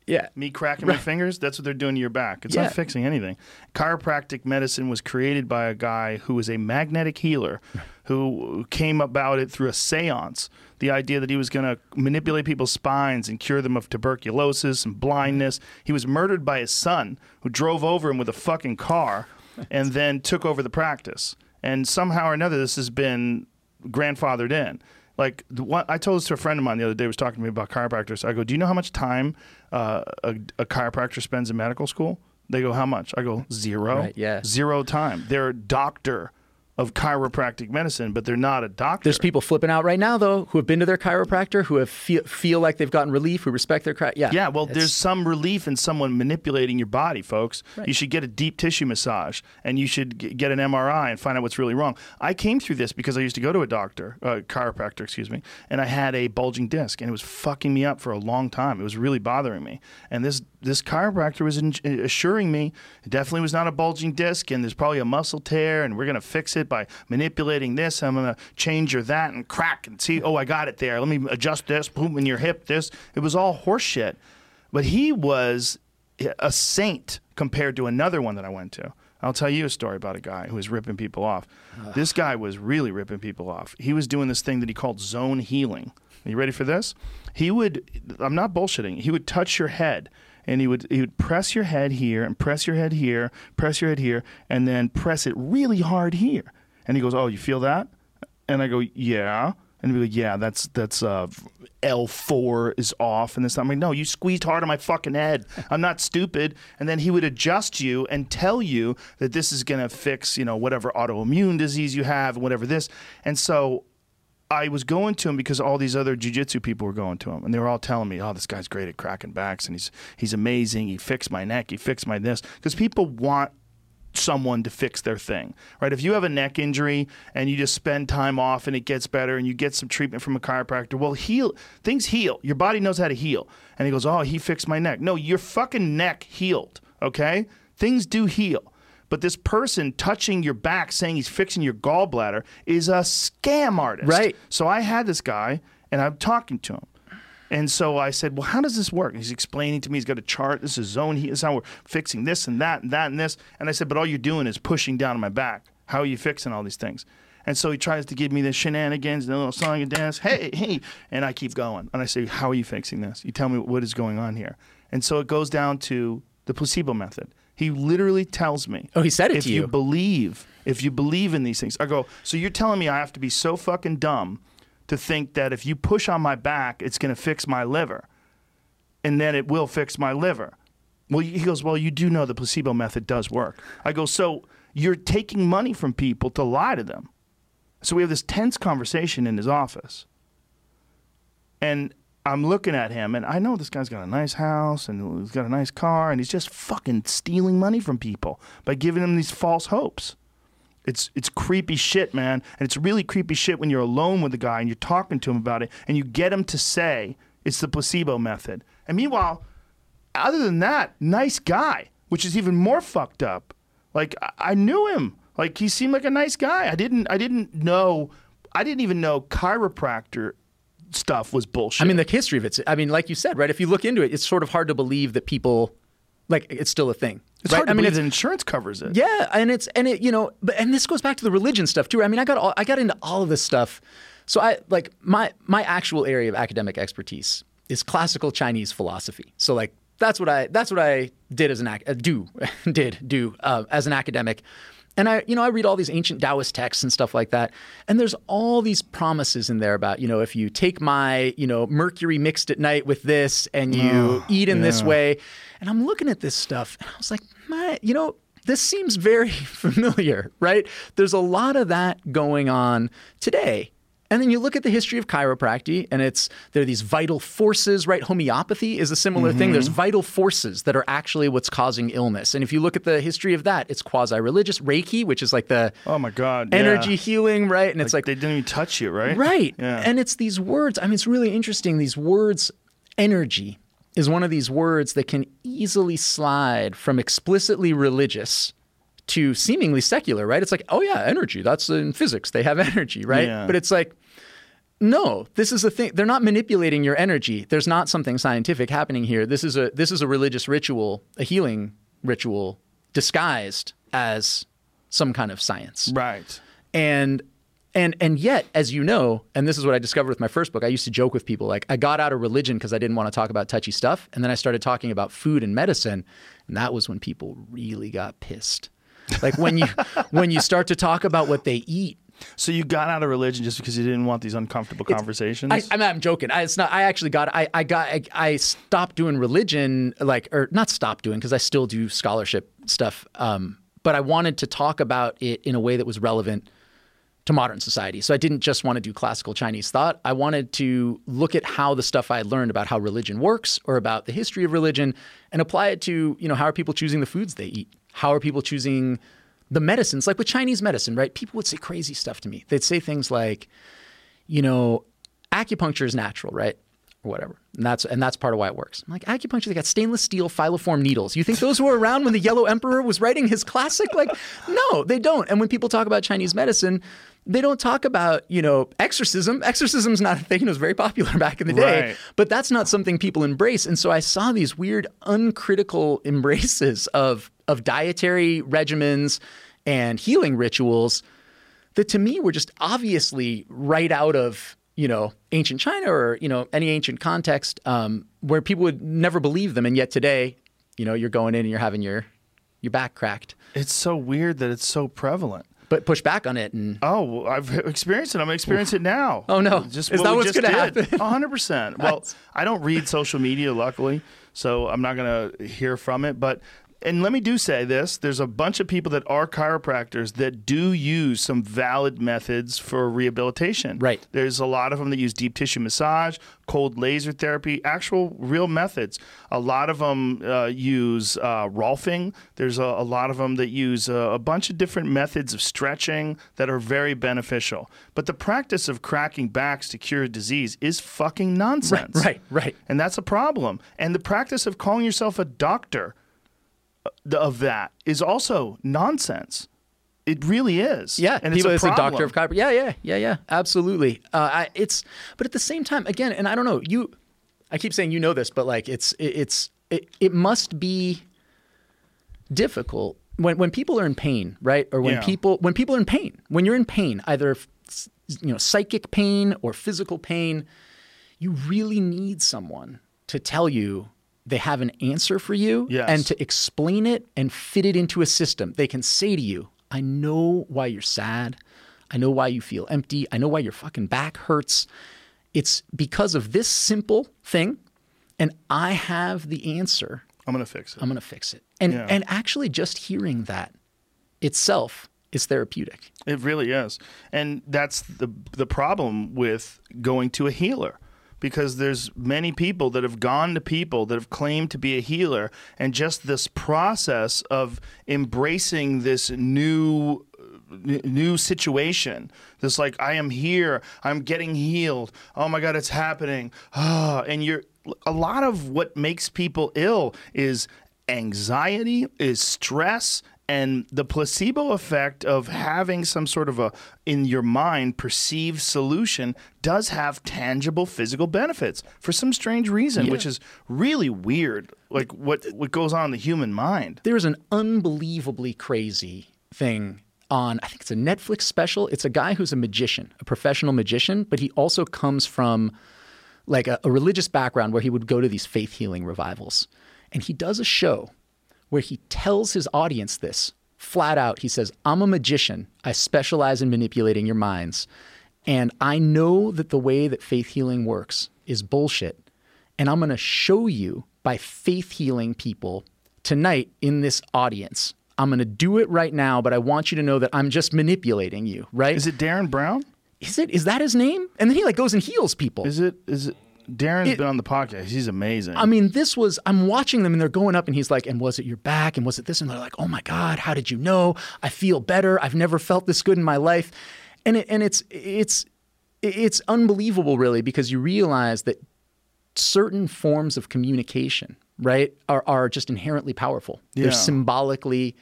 Yeah. Me cracking my fingers, that's what they're doing to your back. It's Yeah. not fixing anything. Chiropractic medicine was created by a guy who was a magnetic healer who came about it through a seance. The idea that he was going to manipulate people's spines and cure them of tuberculosis and blindness. He was murdered by his son, who drove over him with a fucking car and then took over the practice. And somehow or another, this has been grandfathered in. Like the one, I told this to a friend of mine the other day. Was talking to me about chiropractors. I go, "Do you know how much time uh, a, a chiropractor spends in medical school?" They go, "How much?" I go, zero. Right, yeah. Zero time. They're a doctor of chiropractic medicine, but they're not a doctor. There's people flipping out right now though who have been to their chiropractor, who have feel, feel like they've gotten relief, who respect their chi- yeah. Yeah, well, It's- there's some relief in someone manipulating your body, folks. You should get a deep tissue massage and you should g- get an MRI and find out what's really wrong. I came through this because I used to go to a doctor, a chiropractor, excuse me, and I had a bulging disc and it was fucking me up for a long time. It was really bothering me. And this this chiropractor was in, uh, assuring me it definitely was not a bulging disc and there's probably a muscle tear and we're going to fix it by manipulating this. I'm going to change your that and crack and see, oh, I got it there. Let me adjust this, boom, in your hip, this. It was all horseshit. But he was a saint compared to another one that I went to. I'll tell you a story about a guy who was ripping people off. This guy was really ripping people off. He was doing this thing that he called zone healing. Are you ready for this? He would I'm not bullshitting. He would touch your head and he would he would press your head here and press your head here, press your head here and then press it really hard here. And he goes, "Oh, you feel that?" And I go, "Yeah." And he'd be like, "Yeah, that's that's uh, L four is off." And this, I'm like, "No, you squeezed hard on my fucking head. I'm not stupid." And then he would adjust you and tell you that this is gonna fix, you know, whatever autoimmune disease you have and whatever this. And so I was going to him because all these other jujitsu people were going to him, and they were all telling me, "Oh, this guy's great at cracking backs, and he's he's amazing. He fixed my neck. He fixed my this." Because people want someone to fix their thing, right? If you have a neck injury and you just spend time off and it gets better and you get some treatment from a chiropractor, well, heal things heal. Your body knows how to heal. And he goes, "Oh, he fixed my neck." No, your fucking neck healed. Okay, things do heal. But this person touching your back saying he's fixing your gallbladder is a scam artist. Right. So I had this guy and I'm talking to him. And so I said, Well, how does this work? And he's explaining to me, he's got a chart. This is zone heat. This is how we're fixing this and that and that and this. And I said, But all you're doing is pushing down on my back. How are you fixing all these things? And so he tries to give me the shenanigans and a little song and dance. Hey, hey. And I keep going. And I say, How are you fixing this? You tell me what is going on here. And so it goes down to the placebo method. He literally tells me. Oh, he said it if to you. believe, if you believe in these things, I go. So you're telling me I have to be so fucking dumb to think that if you push on my back, it's going to fix my liver, and then it will fix my liver. Well, he goes, well, you do know the placebo method does work. I go, so you're taking money from people to lie to them. So we have this tense conversation in his office, and I'm looking at him, and I know this guy's got a nice house and he's got a nice car, and he's just fucking stealing money from people by giving them these false hopes. It's it's creepy shit, man, and it's really creepy shit when you're alone with the guy and you're talking to him about it, and you get him to say it's the placebo method. And meanwhile, other than that, nice guy, which is even more fucked up. Like I, I knew him. Like he seemed like a nice guy. I didn't I didn't know I didn't even know chiropractor stuff was bullshit. I mean, the history of it. I mean, like you said, right? If you look into it, it's sort of hard to believe that people, like, it's still a thing. it's right? hard to I mean, believe insurance covers it. Yeah, and it's and it you know, but and this goes back to the religion stuff too. I mean, I got all, I got into all of this stuff. So I like my my actual area of academic expertise is classical Chinese philosophy. So like that's what I that's what I did as an ac- uh, do did do uh, as an academic. And I, you know, I read all these ancient Taoist texts and stuff like that. And there's all these promises in there about, you know, if you take my, you know, mercury mixed at night with this and you oh, eat in this way. And I'm looking at this stuff and I was like, my, you know, this seems very familiar, right? There's a lot of that going on today. And then you look at the history of chiropractic, and it's there are these vital forces, right? Homeopathy is a similar thing. There's mm-hmm. vital forces that are actually what's causing illness. And if you look at the history of that, it's quasi-religious Reiki, which is like the Oh my God. yeah. energy healing, right? And it's like they didn't even touch you, right? Right. Yeah. And it's these words. I mean, it's really interesting. These words, energy is one of these words that can easily slide from explicitly religious to seemingly secular, right? It's like, oh yeah, energy. That's in physics. They have energy, right? Yeah. But it's like, no, this is a thing. They're not manipulating your energy. There's not something scientific happening here. This is a this is a religious ritual, a healing ritual disguised as some kind of science right. and and and yet as you know and this is what i discovered with my first book i used to joke with people like i got out of religion because i didn't want to talk about touchy stuff and then i started talking about food and medicine and that was when people really got pissed like when you when you start to talk about what they eat So you got out of religion just because you didn't want these uncomfortable conversations? I, I mean, I'm joking. I, it's not. I actually got. I, I got. I, I stopped doing religion, like, or not stopped doing because I still do scholarship stuff. Um, but I wanted to talk about it in a way that was relevant to modern society. So I didn't just want to do classical Chinese thought. I wanted to look at how the stuff I had learned about how religion works or about the history of religion and apply it to, you know, how are people choosing the foods they eat? How are people choosing the medicines? Like with Chinese medicine, right? People would say crazy stuff to me. They'd say things like, you know, acupuncture is natural, right? Or whatever. And that's and that's part of why it works. I'm like, acupuncture, they got stainless steel filiform needles. You think those were around when the Yellow Emperor was writing his classic? Like, no, they don't. And when people talk about Chinese medicine, they don't talk about, you know, exorcism. Exorcism's not a thing. It was very popular back in the day. Right. But that's not something people embrace. And so I saw these weird, uncritical embraces of of dietary regimens and healing rituals that to me were just obviously right out of you know ancient China or you know any ancient context um, where people would never believe them, and yet today, you know, you're going in and you're having your your back cracked, it's so weird that it's so prevalent. but push back on it and Oh, well, I've experienced it. I'm experiencing it now. Oh, no. Just Is what that what's gonna did. happen? 100%. Well, I don't read social media, luckily, so I'm not going to hear from it. But, and let me do say this there's a bunch of people that are chiropractors that do use some valid methods for rehabilitation. Right. There's a lot of them that use deep tissue massage, cold laser therapy, actual real methods. A lot of them uh, use uh, Rolfing. There's a, a lot of them that use a, a bunch of different methods of stretching that are very beneficial. But the practice of cracking backs to cure disease is fucking nonsense. right, right. And that's a problem. And the practice of calling yourself a doctor uh, of that is also nonsense. It really is. Yeah, and people, it's a, a doctor of chiropractic. Yeah, yeah, yeah, yeah, absolutely. Uh, I, it's, but at the same time, again, and I don't know you. I keep saying you know this, but like it's it, it's it, it must be difficult when when people are in pain, right? Or when Yeah. people when people are in pain, when you're in pain, either you know psychic pain or physical pain, you really need someone to tell you they have an answer for you Yes. and to explain it and fit it into a system. They can say to you, I know why you're sad. I know why you feel empty. I know why your fucking back hurts. It's because of this simple thing, and I have the answer. I'm going to fix it. I'm going to fix it. And Yeah. and actually just hearing that itself is therapeutic. It really is. And that's the the problem with going to a healer. Because there's many people that have gone to people that have claimed to be a healer, and just this process of embracing this new new situation. This like I am here, I'm getting healed. Oh my god, it's happening. Ah, and you're a lot of what makes people ill is anxiety, is stress, and the placebo effect of having some sort of a in your mind perceived solution does have tangible physical benefits for some strange reason, which is really weird. Like what what goes on in the human mind. There's an unbelievably crazy thing on I think it's a Netflix special. It's a guy who's a magician, a professional magician, but he also comes from like a, a religious background where he would go to these faith healing revivals. And he does a show where he tells his audience this flat out. He says, I'm a magician. I specialize in manipulating your minds. And I know that the way that faith healing works is bullshit. And I'm going to show you by faith healing people tonight in this audience. I'm going to do it right now, but I want you to know that I'm just manipulating you, right? Is it Derren Brown? Is it? Is that his name? And then he like goes and heals people. Is it? Is it? Derren's It- been on the podcast. He's amazing. I mean, this was, I'm watching them and they're going up and he's like, and was it your back? And was it this? And they're like, oh my God, how did you know? I feel better. I've never felt this good in my life. And it, and it's, it's, it's unbelievable really because you realize that certain forms of communication, right, are, are just inherently powerful. Yeah. They're symbolically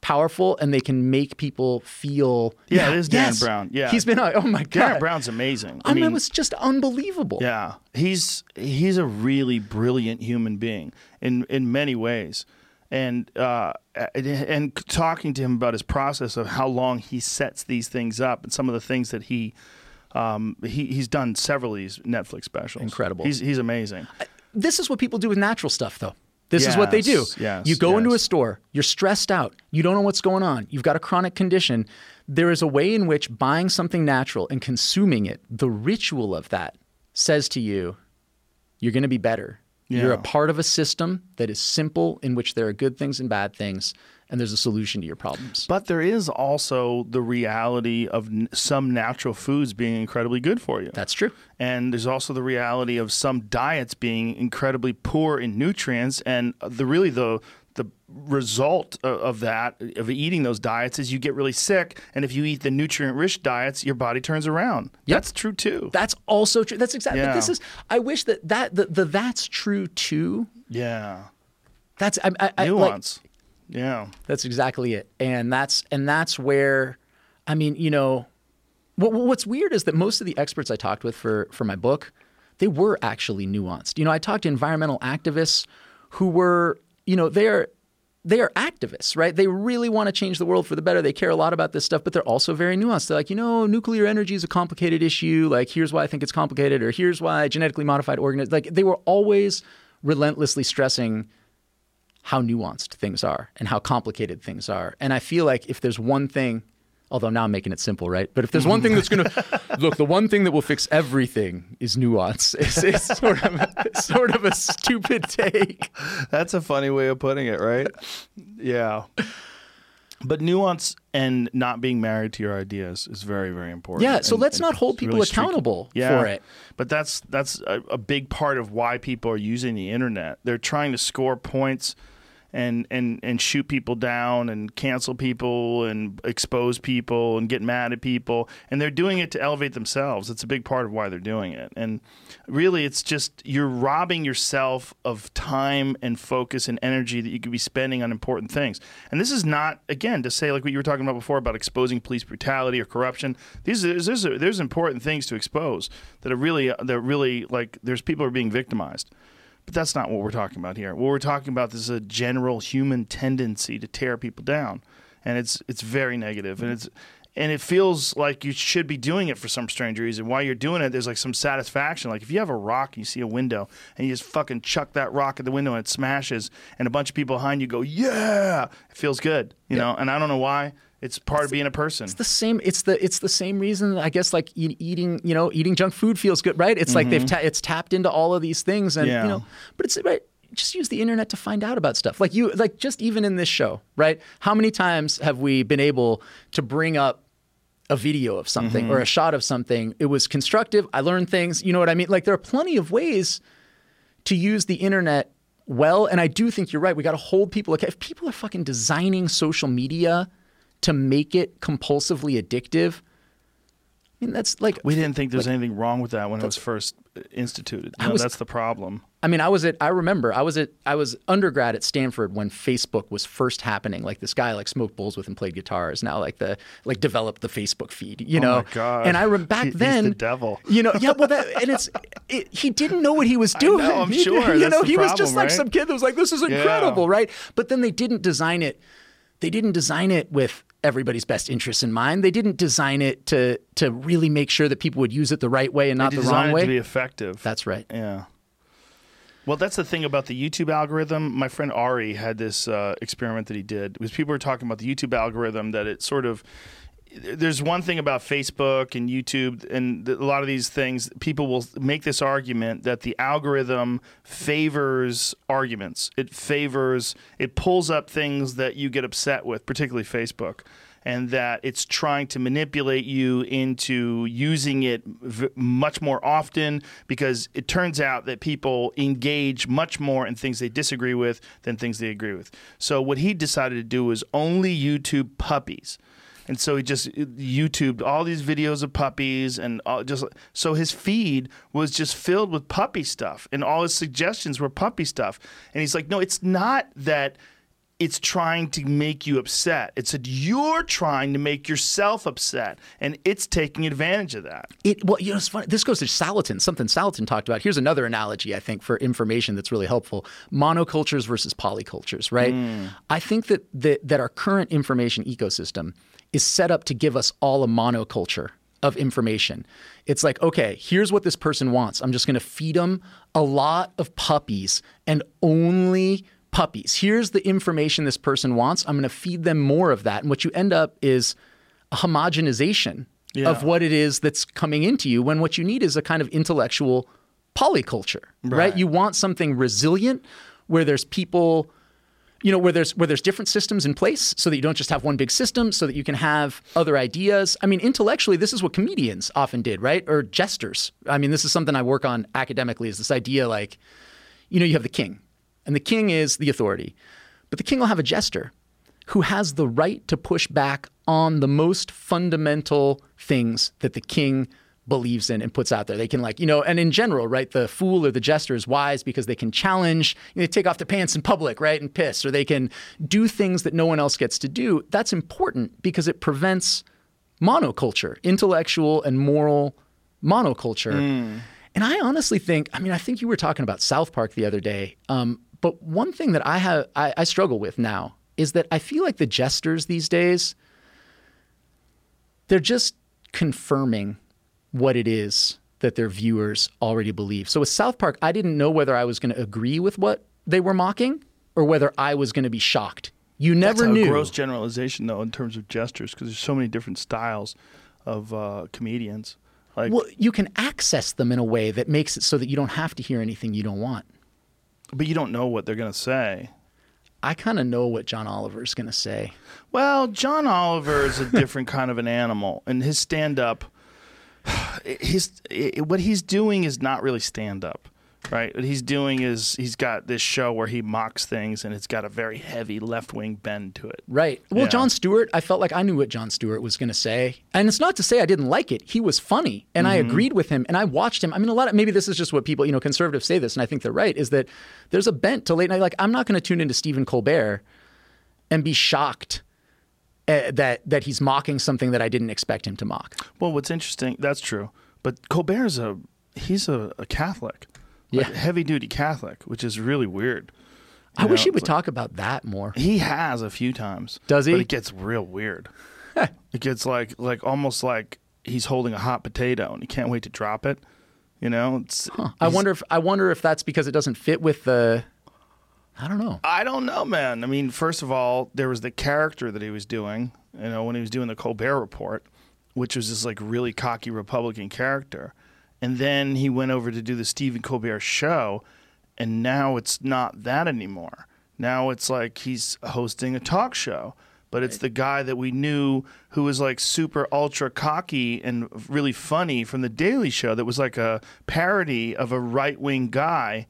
powerful and they can make people feel. Yeah, it is yes. Brown. Yeah. He's been, oh my God. Dan Brown's amazing. I mean, it was just unbelievable. Yeah, he's he's a really brilliant human being in in many ways, and uh, and, talking to him about his process of how long he sets these things up and some of the things that he. Um, he he's done several of these Netflix specials. Incredible. He's he's amazing. this is what people do with natural stuff though this is what they do. Yes, yes, you go into a store you're stressed out you don't know what's going on you've got a chronic condition. There is a way in which buying something natural and consuming it the ritual of that says to you you're going to be better. You're a part of a system that is simple in which there are good things and bad things and there's a solution to your problems. But there is also the reality of n- some natural foods being incredibly good for you. that's true. And there's also the reality of some diets being incredibly poor in nutrients. And the really the the result of that of eating those diets is you get really sick. And if you eat the nutrient rich diets your body turns around. That's true too. That's also true. That's exactly Yeah. this is i wish that that the, the that's true too. Yeah. That's i, I, I like, nuance yeah That's exactly it. And that's and that's where I mean, you know, what, what's weird is that most of the experts I talked with for for my book, they were actually nuanced. You know, I talked to environmental activists who were, you know, they're they are activists, right? They really want to change the world for the better. They care a lot about this stuff, but they're also very nuanced. They're like, you know, nuclear energy is a complicated issue. Like, here's why I think it's complicated, or here's why genetically modified organisms. Like, they were always relentlessly stressing how nuanced things are and how complicated things are. And I feel like if there's one thing, although now I'm making it simple, right? But if there's one thing that's going to look, the one thing that will fix everything is nuance. It's, it's sort of a, sort of a stupid take. that's a funny way of putting it right yeah but nuance and not being married to your ideas is very very important Yeah, so And- let's and not hold people really accountable Yeah. for it. But that's that's a, a big part of why people are using the internet. They're trying to score points and and and shoot people down and cancel people and expose people and get mad at people and they're doing it to elevate themselves. It's a big part of why they're doing it. And really it's just you're robbing yourself of time and focus and energy that you could be spending on important things. And this is not again to say like what you were talking about before about exposing police brutality or corruption. These are, there's there's important things to expose that are really that really like there's people are being victimized. But that's not what we're talking about here. What we're talking about is a general human tendency to tear people down, and it's it's very negative. negative, and it's and it feels like you should be doing it for some strange reason. While you're doing it, there's like some satisfaction. Like if you have a rock and you see a window and you just fucking chuck that rock at the window and it smashes, and a bunch of people behind you go, "Yeah!" It feels good, you know. And I don't know why. It's part of being a person. It's the same it's the it's the same reason i guess like eating you know eating junk food feels good right? It's like they've mm-hmm. ta- it's tapped into all of these things and Yeah. you know but it's right just use the internet to find out about stuff. Like you like just even in this show right? How many times have we been able to bring up a video of something mm-hmm. or a shot of something? It was constructive. I learned things. You know what i mean? Like there are plenty of ways to use the internet well and i do think you're right. We got to hold people accountable if people are fucking designing social media to make it compulsively addictive i mean that's like we didn't think there was anything wrong with that when it was first instituted. Know, was- that's the problem. I mean, I was at. I remember I was at. I was undergrad at Stanford when Facebook was first happening. Like this guy, like smoked bowls with and played guitars. Now, like the like developed the Facebook feed. You oh know. Oh God. And I rem- back He's the then. devil. You know. Yeah. Well, that and it's. It, he didn't know what he was doing. know, I'm He- sure. You know, the he was problem, just like some kid that was like, "This is incredible," right? But then they didn't design it. They didn't design it with everybody's best interests in mind. They didn't design it to to really make sure that people would use it the right way and not the wrong it way. to be effective. That's right. Yeah. Well, that's the thing about the YouTube algorithm. My friend Ari had this uh, experiment that he did. Was people were talking about the YouTube algorithm that it sort of there's one thing about Facebook and YouTube and a lot of these things. People will make this argument that the algorithm favors arguments. It favors, it pulls up things that you get upset with, particularly Facebook, and that it's trying to manipulate you into using it v- much more often because it turns out that people engage much more in things they disagree with than things they agree with. So, what he decided to do was only YouTube puppies. And so he just YouTubed all these videos of puppies and all, just so his feed was just filled with puppy stuff and all his suggestions were puppy stuff. And he's like, no, it's not that it's trying to make you upset. It's that you're trying to make yourself upset, and it's taking advantage of that. It well, you know, it's funny. This goes to Salatin, something Salatin talked about. Here's another analogy I think for information that's really helpful: monocultures versus polycultures. Right? Mm. I think that that, that our current information ecosystem is set up to give us all a monoculture of information. It's like, okay, here's what this person wants. I'm just going to feed them a lot of puppies and only puppies. Here's the information this person wants. I'm going to feed them more of that. And what you end up is a homogenization Yeah. of what it is that's coming into you when what you need is a kind of intellectual polyculture, right? Right. You want something resilient where there's people you know where there's where there's different systems in place so that you don't just have one big system so that you can have other ideas. I mean intellectually this is what comedians often did right? Or jesters. I mean this is something i work on academically is this idea like you know you have the king and the king is the authority but the king will have a jester who has the right to push back on the most fundamental things that the king believes in and puts out there. They can like, you know, and in general, right, the fool or the jester is wise because they can challenge, you know, they take off their pants in public, right, and piss, or they can do things that no one else gets to do. That's important because it prevents monoculture, intellectual and moral monoculture. And I honestly think, I mean, I think you were talking about South Park the other day. Um, but one thing that I have, I, I struggle with now is that I feel like the jesters these days, they're just confirming what it is that their viewers already believe. So with South Park, I didn't know whether I was going to agree with what they were mocking or whether I was going to be shocked. You never That's a knew. gross generalization, though, in terms of gestures, because there's so many different styles of uh, comedians. Like, well, you can access them in a way that makes it so that you don't have to hear anything you don't want. but you don't know what they're going to say. I kind of know what John Oliver's going to say. Well, John Oliver is a different kind of an animal, and his stand-up, his i- what he's doing is not really stand-up, right? What he's doing is he's got this show where he mocks things, and it's got a very heavy left-wing bend to it. Right. Well, Yeah. Jon Stewart, I felt like I knew what Jon Stewart was going to say. And it's not to say I didn't like it. He was funny and I mm-hmm. agreed with him and I watched him. I mean, a lot of maybe this is just what people, you know, conservatives say this and I think they're right is that there's a bent to late night. Like, I'm not going to tune into Stephen Colbert and be shocked uh, that, that he's mocking something that I didn't expect him to mock. Well, what's interesting, that's true, but Colbert's a he's a, a Catholic, like Yeah. heavy-duty Catholic, which is really weird. I You wish he would like- talk about that more. He has a few times. Does he? But it gets real weird. it gets like like almost like he's holding a hot potato and he can't wait to drop it. You know, it's. I wonder if I wonder if that's because it doesn't fit with the I don't know. I don't know, man. I mean, first of all, there was the character that he was doing. You know, when he was doing the Colbert Report, which was this like really cocky Republican character, and then he went over to do the Stephen Colbert Show, and now it's not that anymore. Now it's like he's hosting a talk show, but it's the guy that we knew who was like super ultra cocky and really funny from the Daily Show. That was like a parody of a right wing guy.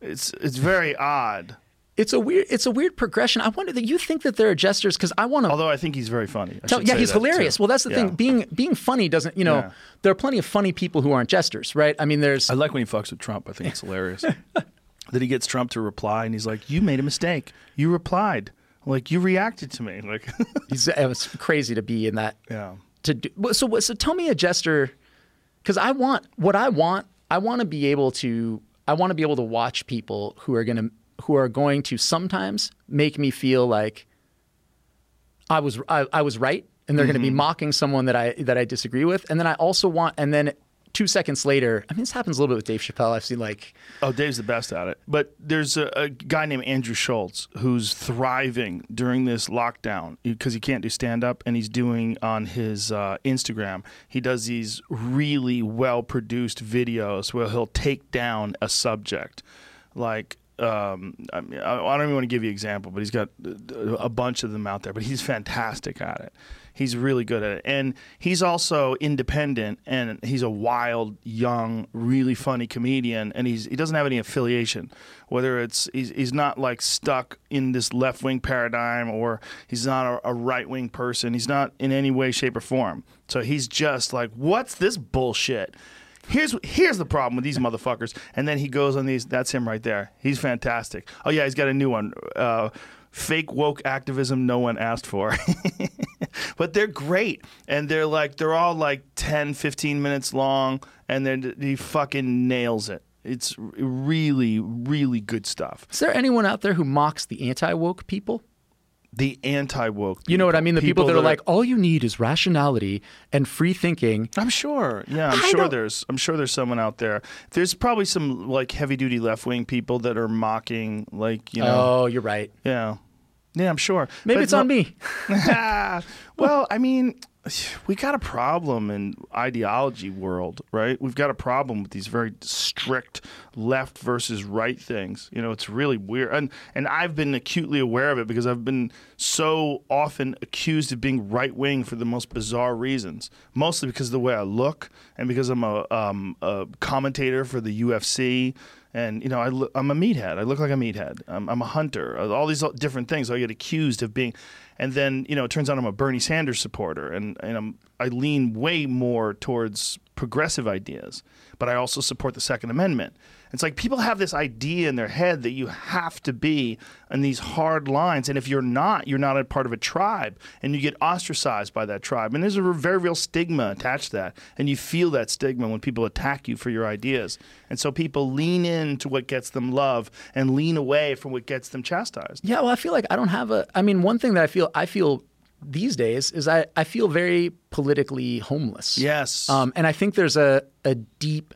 It's it's very odd. It's a weird it's a weird progression. I wonder that you think that there are jesters because I want to Although I think he's very funny. Tell, yeah, he's hilarious. too. Well, that's the Yeah. thing. Being being funny doesn't, you know, Yeah. there are plenty of funny people who aren't jesters, right? I mean, there's I like when he fucks with Trump. I think it's hilarious. that he gets Trump to reply, and he's like, "You made a mistake. You replied. Like you reacted to me. Like, he's, it was crazy to be in that yeah. to do. So so tell me a jester because I want what I want. I want to be able to. I want to be able to watch people who are going to who are going to sometimes make me feel like I was I, I was right, and they're going to be mm-hmm. mocking someone that I that I disagree with, and then I also want and then two seconds later, I mean, this happens a little bit with Dave Chappelle. I've seen like, Oh, Dave's the best at it. But there's a, a guy named Andrew Schulz who's thriving during this lockdown because he can't do stand up, and he's doing on his uh, Instagram. He does these really well produced videos where he'll take down a subject, like. Um, I, mean, I don't even want to give you an example, but he's got uh, a bunch of them out there. But he's fantastic at it. He's really good at it, and he's also independent, and he's a wild, young, really funny comedian, and he's he doesn't have any affiliation. Whether it's he's, he's not like stuck in this left wing paradigm, or he's not a, a right wing person. He's not in any way, shape, or form. So he's just like, what's this bullshit? Here's here's the problem with these motherfuckers, and then he goes on these. That's him right there. He's fantastic. Oh yeah, he's got a new one. Uh, fake woke activism no one asked for. but they're great. And they're like, they're all like 10, 15 minutes long. And then he fucking nails it. It's really, really good stuff. is there anyone out there who mocks the anti woke people? The anti woke. You know what I mean? The people, that, are like, all you need is rationality and free thinking. I'm sure. Yeah, I'm I sure don't- there's. I'm sure there's someone out there. There's probably some like heavy duty left wing people that are mocking, like you know, Oh, you're right. yeah, yeah. I'm sure. Maybe But it's no- on me. well, I mean, we got a problem in ideology world, right? We've got a problem with these very strict left versus right things. You know, it's really weird, and and I've been acutely aware of it because I've been so often accused of being right wing for the most bizarre reasons. Mostly because of the way I look, and because I'm a, um, a commentator for the UFC. And you know, I look, I'm a meathead. I look like a meathead. I'm, I'm a hunter. Uh, all these different things. I get accused of being, and then you know, it turns out I'm a Bernie Sanders supporter, and and I'm, I lean way more towards progressive ideas. But I also support the Second Amendment. It's like people have this idea in their head that you have to be on these hard lines, and if you're not, you're not a part of a tribe, and you get ostracized by that tribe. And there's a very real stigma attached to that, and you feel that stigma when people attack you for your ideas. And so people lean into what gets them love and lean away from what gets them chastised. Yeah, well, I feel like I don't have a. I mean, one thing that I feel I feel these days is I, I feel very politically homeless. Yes. Um, and I think there's a a deep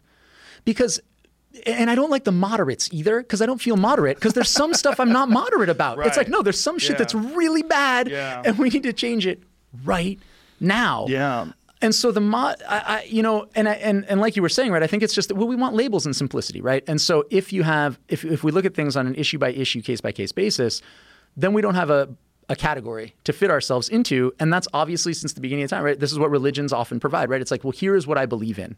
because. And I don't like the moderates either because I don't feel moderate because there's some stuff I'm not moderate about. It's like, no, there's some shit Yeah. that's really bad Yeah. and we need to change it right now. Yeah. And so the mod, I, I, you know, and I, and and like you were saying, right? I think it's just that well, we want labels and simplicity, right? And so if you have, if if we look at things on an issue by issue, case by case basis, then we don't have a a category to fit ourselves into, and that's obviously since the beginning of time, right? This is what religions often provide, right? It's like, well, here is what I believe in.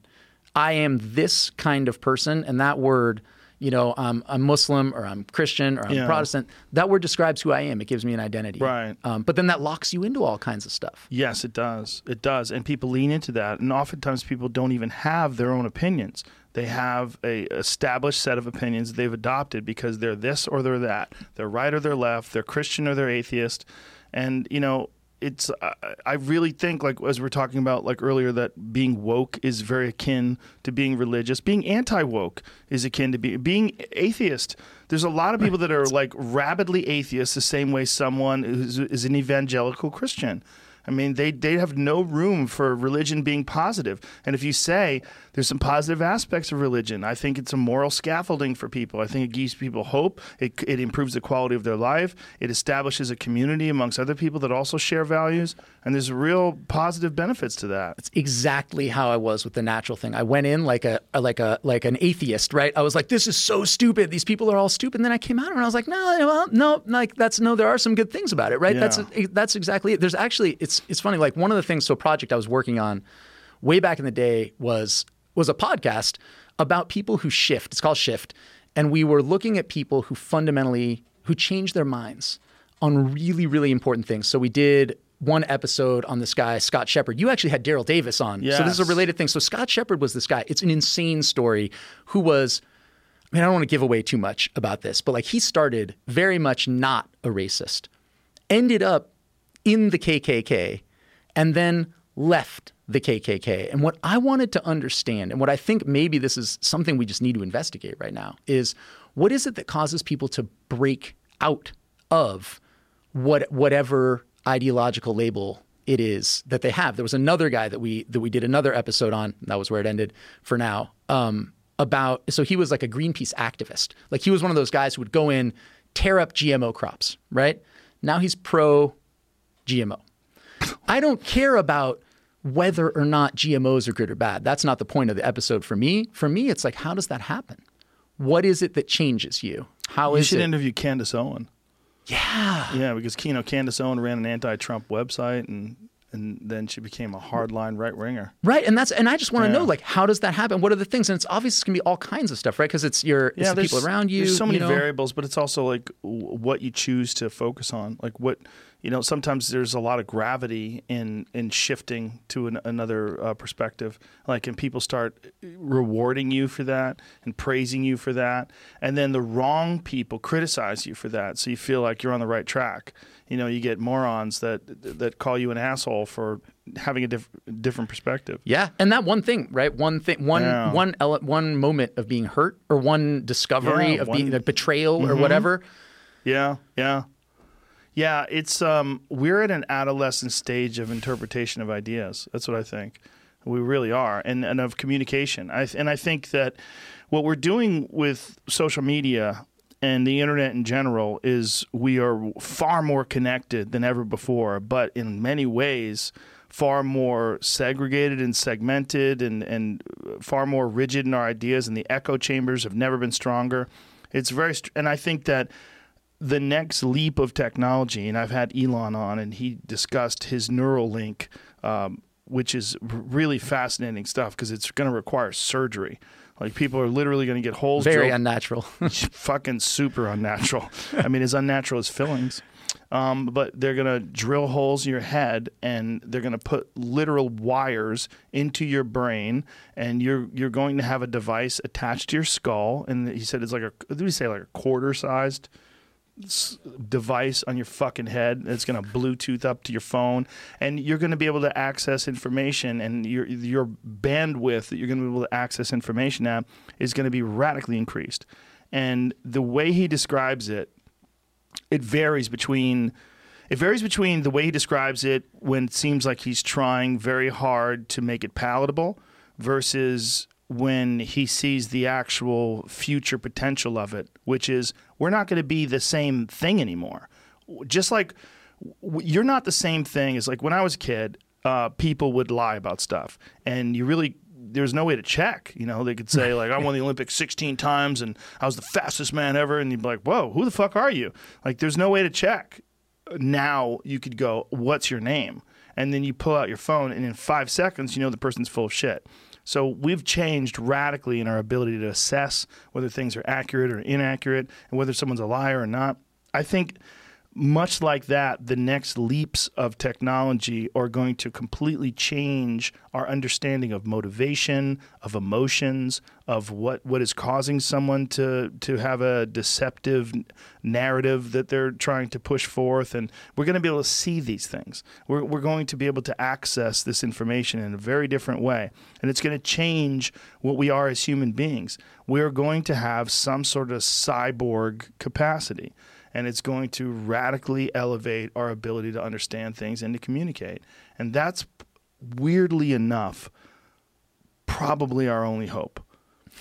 I am this kind of person, and that word. You know, I'm, I'm Muslim or I'm Christian or I'm Yeah. Protestant. That word describes who I am. It gives me an identity. Right. Um, but then that locks you into all kinds of stuff. Yes, it does. It does. And people lean into that. And oftentimes people don't even have their own opinions. They have a established set of opinions they've adopted because they're this or they're that. They're right or they're left. They're Christian or they're atheist. And you know, it's I, I really think like as we we're talking about like earlier that being woke is very akin to being religious. Being anti-woke is akin to be, being atheist. There's a lot of people that are like rabidly atheist the same way someone is, is an evangelical Christian. I mean, they, they have no room for religion being positive. And if you say there's some positive aspects of religion, I think it's a moral scaffolding for people. I think it gives people hope. It, it improves the quality of their life. It establishes a community amongst other people that also share values. And there's real positive benefits to that. It's exactly how I was with the natural thing. I went in like a like a like an atheist, right? I was like, this is so stupid. These people are all stupid. And then I came out and I was like, no, well, no, like that's no. There are some good things about it, right? That's Yeah. that's exactly it. There's actually it's it's funny. Like one of the things. So a project I was working on way back in the day was was a podcast about people who shift. It's called Shift, and we were looking at people who fundamentally who change their minds on really really important things. So we did one episode on this guy Scott Shepard. You actually had Daryl Davis on, so this is a related thing. So Scott Shepard was this guy. It's an insane story. Who was I mean, I don't want to give away too much about this, but like he started very much not a racist, ended up in the KKK, and then left the KKK. And what I wanted to understand, and what I think maybe this is something we just need to investigate right now, is what is it that causes people to break out of what whatever ideological label it is that they have. There was another guy that we that we did another episode on. That was where it ended for now. Um, about so he was like a Greenpeace activist. Like he was one of those guys who would go in, tear up GMO crops. Right now he's pro GMO. I don't care about whether or not GMOs are good or bad. That's not the point of the episode for me. For me, it's like how does that happen? What is it that changes you? How You is should it? interview Candace Owen. yeah. Yeah, because you know Candace Owen ran an anti-Trump website, and and then she became a hardline right winger. Right, and that's and I just want to Yeah. know like how does that happen? What are the things? And it's obvious it's gonna be all kinds of stuff, right? Because it's your it's the people around you. There's so many you know? variables, but it's also like what you choose to focus on. Like what you know, sometimes there's a lot of gravity in in shifting to an, another uh, perspective. Like, and people start rewarding you for that and praising you for that, and then the wrong people criticize you for that. So you feel like you're on the right track. You know, you get morons that that call you an asshole for having a diff- different perspective. Yeah, and that one thing, right? One thing, one Yeah. one ele- one moment of being hurt, or one discovery Yeah, of being one- Mm-hmm. betrayal, or whatever. Yeah, yeah. Yeah, it's um we're at an adolescent stage of interpretation of ideas. That's what I think. We really are. And and of communication. I and I think that what we're doing with social media and the internet in general is we are far more connected than ever before, but in many ways far more segregated and segmented and, and far more rigid in our ideas and the echo chambers have never been stronger. It's very and I think that the next leap of technology, and I've had Elon on, and he discussed his Neuralink, um, which is really fascinating stuff because it's going to require surgery. Like people are literally going to get holes drilled. Very drilled unnatural. fucking super unnatural. I mean, as unnatural as fillings. Um, but they're gonna drill holes in your head, and they're gonna put literal wires into your brain, and you're you're going to have a device attached to your skull. And he said it's like a did he say like a quarter sized device on your fucking head that's going to Bluetooth up to your phone, and you're going to be able to access information, and your your bandwidth that you're going to be able to access information at is going to be radically increased. And the way he describes it, it varies between. It varies between the way he describes it when it seems like he's trying very hard to make it palatable versus when he sees the actual future potential of it, which is we're not going to be the same thing anymore. Just like you're not the same thing as like when I was a kid, uh, people would lie about stuff, and you really there's no way to check. You know, they could say like I won the Olympics 16 times and I was the fastest man ever, and you'd be like, whoa, who the fuck are you? Like, there's no way to check. Now you could go, what's your name? And then you pull out your phone, and in five seconds, you know the person's full of shit. So we've changed radically in our ability to assess whether things are accurate or inaccurate, and whether someone's a liar or not. I think much like that, the next leaps of technology are going to completely change our understanding of motivation, of emotions, of what, what is causing someone to, to have a deceptive narrative that they're trying to push forth. And we're going to be able to see these things. We're, we're going to be able to access this information in a very different way. And it's going to change what we are as human beings. We're going to have some sort of cyborg capacity and it's going to radically elevate our ability to understand things and to communicate. And that's weirdly enough probably our only hope.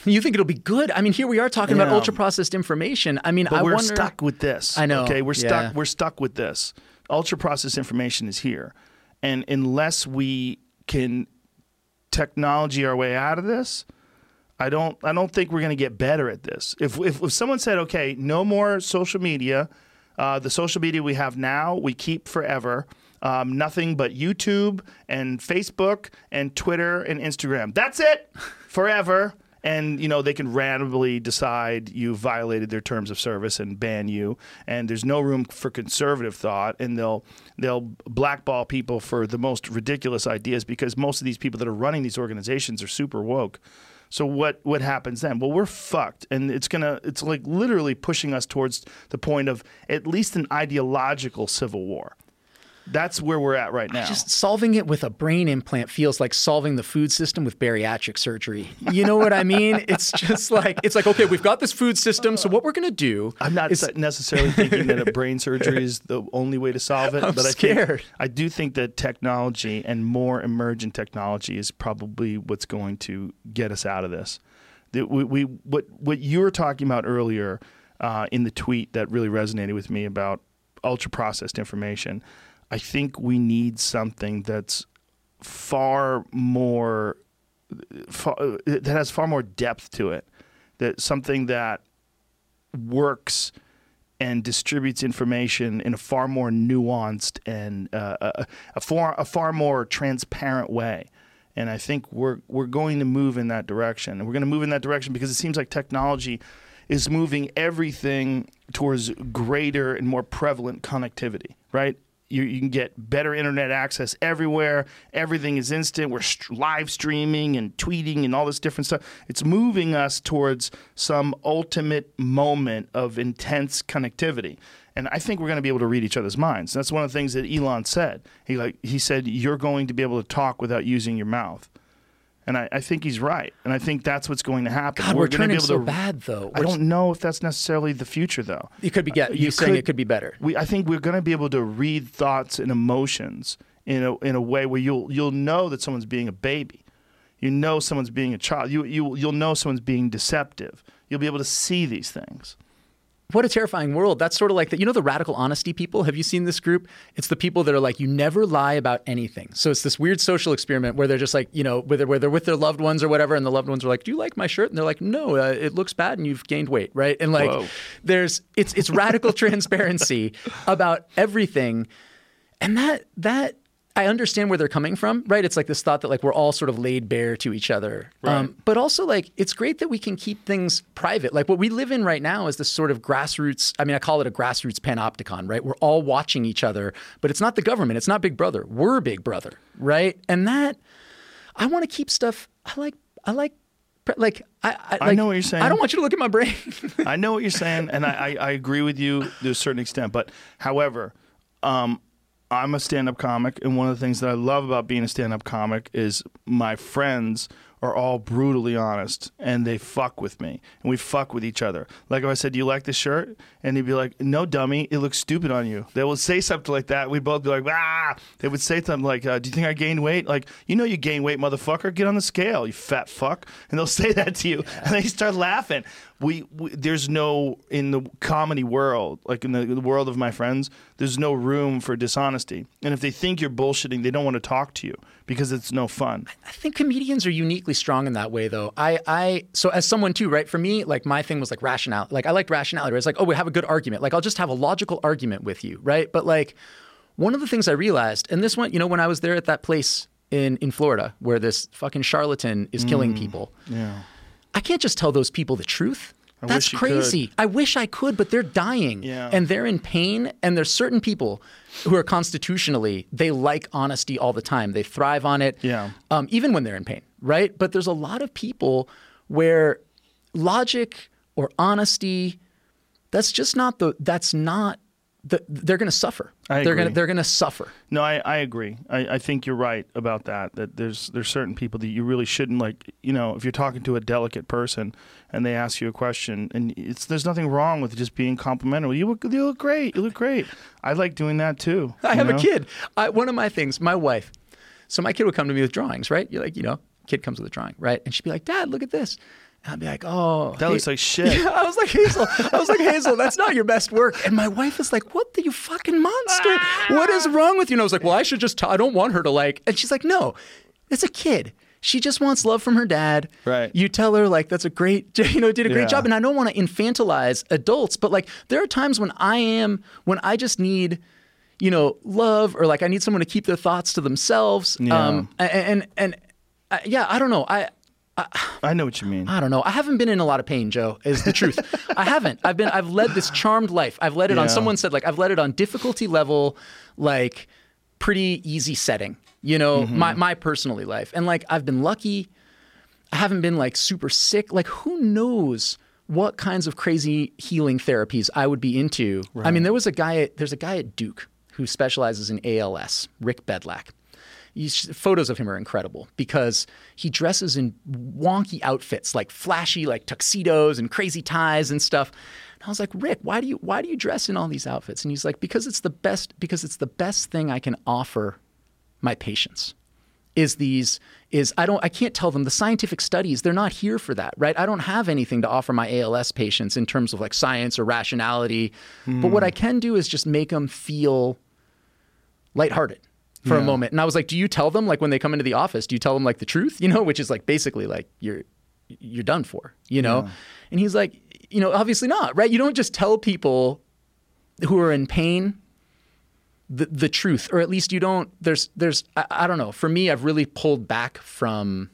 you think it'll be good? I mean, here we are talking about ultra processed information. I mean, But I we're wonder. stuck with this. I know, Okay, we're stuck yeah. we're stuck with this. Ultra processed information is here. And unless we can technology our way out of this, I don't I don't think we're going to get better at this. If, if if someone said, "Okay, no more social media. Uh, the social media we have now, we keep forever. Um, nothing but YouTube and Facebook and Twitter and Instagram. That's it, forever." And you know they can randomly decide you violated their terms of service and ban you. And there's no room for conservative thought. And they'll they'll blackball people for the most ridiculous ideas because most of these people that are running these organizations are super woke. So what what happens then? Well, we're fucked, and it's gonna it's like literally pushing us towards the point of at least an ideological civil war. That's where we're at right now. Just solving it with a brain implant feels like solving the food system with bariatric surgery. You know what I mean? It's just like it's like okay, we've got this food system, so what we're gonna do? I'm not is- necessarily thinking that a brain surgery is the only way to solve it, I'm but I scared. think I do think that technology and more emergent technology is probably what's going to get us out of this. That we, we what what you were talking about earlier uh, in the tweet that really resonated with me about ultra processed information. I think we need something that's far more far, that has far more depth to it. That something that works and distributes information in a far more nuanced and uh, a, a far a far more transparent way. And I think we're we're going to move in that direction. And we're going to move in that direction because it seems like technology is moving everything towards greater and more prevalent connectivity, right? You, you can get better internet access everywhere. Everything is instant. We're st- live streaming and tweeting and all this different stuff. It's moving us towards some ultimate moment of intense connectivity. And I think we're going to be able to read each other's minds. That's one of the things that Elon said. He like he said you're going to be able to talk without using your mouth. And I, I think he's right. And I think that's what's going to happen. God, we're, gonna turning be able so to, bad though. I We're- don't know if that's necessarily the future, though. It could be uh, get. you You saying could- it could be better. We, I think we're going to be able to read thoughts and emotions in a in a way where you'll you'll know that someone's being a baby, you know someone's being a child, you you you'll know someone's being deceptive. You'll be able to see these things. What a terrifying world. That's sort of like the, you know the radical honesty people. Have you seen this group? It's the people that are like you never lie about anything. So it's this weird social experiment where they're just like you know whether where they're with their loved ones or whatever, and the loved ones are like, "Do you like my shirt?" And they're like, "No, uh, it looks bad, and you've gained weight, right?" And like, Whoa. there's it's it's radical transparency about everything, and that that I understand where they're coming from, right? It's like this thought that like we're all sort of laid bare to each other, um, but also like it's great that we can keep things private. Like what we live in right now is this sort of grassroots. I mean, I call it a grassroots panopticon, right? We're all watching each other, but it's not the government. It's not Big Brother. We're Big Brother, right? And that I want to keep stuff. I like. I like. Like I, I, I know what you're saying. I don't want you to look at my brain. I know what you're saying, and I, I, I agree with you to a certain extent. But however, um, I'm a stand-up comic, and one of the things that I love about being a stand-up comic is my friends are all brutally honest, and they fuck with me, and we fuck with each other. Like if I said, "Do you like this shirt?" And he'd be like, "No, dummy, it looks stupid on you." They will say something like that. We'd both be like, "Ah!" They would say something like, uh, "Do you think I gained weight?" Like, you know, you gain weight, motherfucker. Get on the scale, you fat fuck. And they'll say that to you, and they start laughing. We, we there's no in the comedy world, like in the, the world of my friends, there's no room for dishonesty. And if they think you're bullshitting, they don't want to talk to you because it's no fun. I think comedians are uniquely strong in that way, though. I, I, so as someone too, right? For me, like my thing was like rationality. Like I liked rationality. Right? It's like, oh, we have a good argument. Like I'll just have a logical argument with you, right? But like, one of the things I realized, and this one, you know, when I was there at that place in in Florida where this fucking charlatan is killing people, Yeah. I can't just tell those people the truth. That's wish you could. crazy. I wish I could, but they're dying Yeah. and they're in pain. And there's certain people who are constitutionally, they like honesty all the time. They thrive on it, Yeah. um, even when they're in pain, right? But there's a lot of people where logic or honesty, that's just not the, that's not, the, they're going to suffer. I they're going to they're going to suffer. No, I, I agree. I, I think you're right about that. That there's there's certain people that you really shouldn't like. You know, if you're talking to a delicate person and they ask you a question, and it's there's nothing wrong with just being complimentary. You look you look great. You look great. I like doing that too. I have know? a kid. I, one of my things, my wife. So my kid would come to me with drawings, right? You're like, you know, kid comes with a drawing, right? And she'd be like, Dad, look at this. And I'd be like, oh, That hey- looks like shit. Yeah, I was like Hazel. I was like Hazel. That's not your best work. And my wife is like, "What the you fucking monster? What is wrong with you?" And I was like, "Well, I should just. T- I don't want her to like." And she's like, "No, it's a kid. She just wants love from her dad. Right. You tell her like that's a great, you know, did a great Yeah. job. And I don't want to infantilize adults, but like there are times when I am when I just need." You know, love, or like I need someone to keep their thoughts to themselves. Yeah. Um, and and, and uh, yeah, I don't know. I I know what you mean. I don't know. I haven't been in a lot of pain, Joe, is the truth. I haven't. I've been I've led this charmed life. I've led it on someone said like I've led it on difficulty level like pretty easy setting, you know, Mm-hmm. my my personally life. And like I've been lucky. I haven't been like super sick. Like who knows what kinds of crazy healing therapies I would be into. Right. I mean, there was a guy at, there's a guy at Duke. who specializes in ALS, Rick Bedlack. He's, photos of him are incredible because he dresses in wonky outfits, like flashy, like tuxedos and crazy ties and stuff. And I was like, Rick, why do you why do you dress in all these outfits? And he's like, because it's the best because it's the best thing I can offer my patients is these is I don't I can't tell them the scientific studies they're not here for that right I don't have anything to offer my ALS patients in terms of like science or rationality mm. but what I can do is just make them feel lighthearted for yeah. a moment and I was like do you tell them like when they come into the office do you tell them like the truth you know which is like basically like you're you're done for you know yeah. and he's like you know obviously not right you don't just tell people who are in pain the, the truth, or at least you don't. There's there's I, I don't know. For me, I've really pulled back from.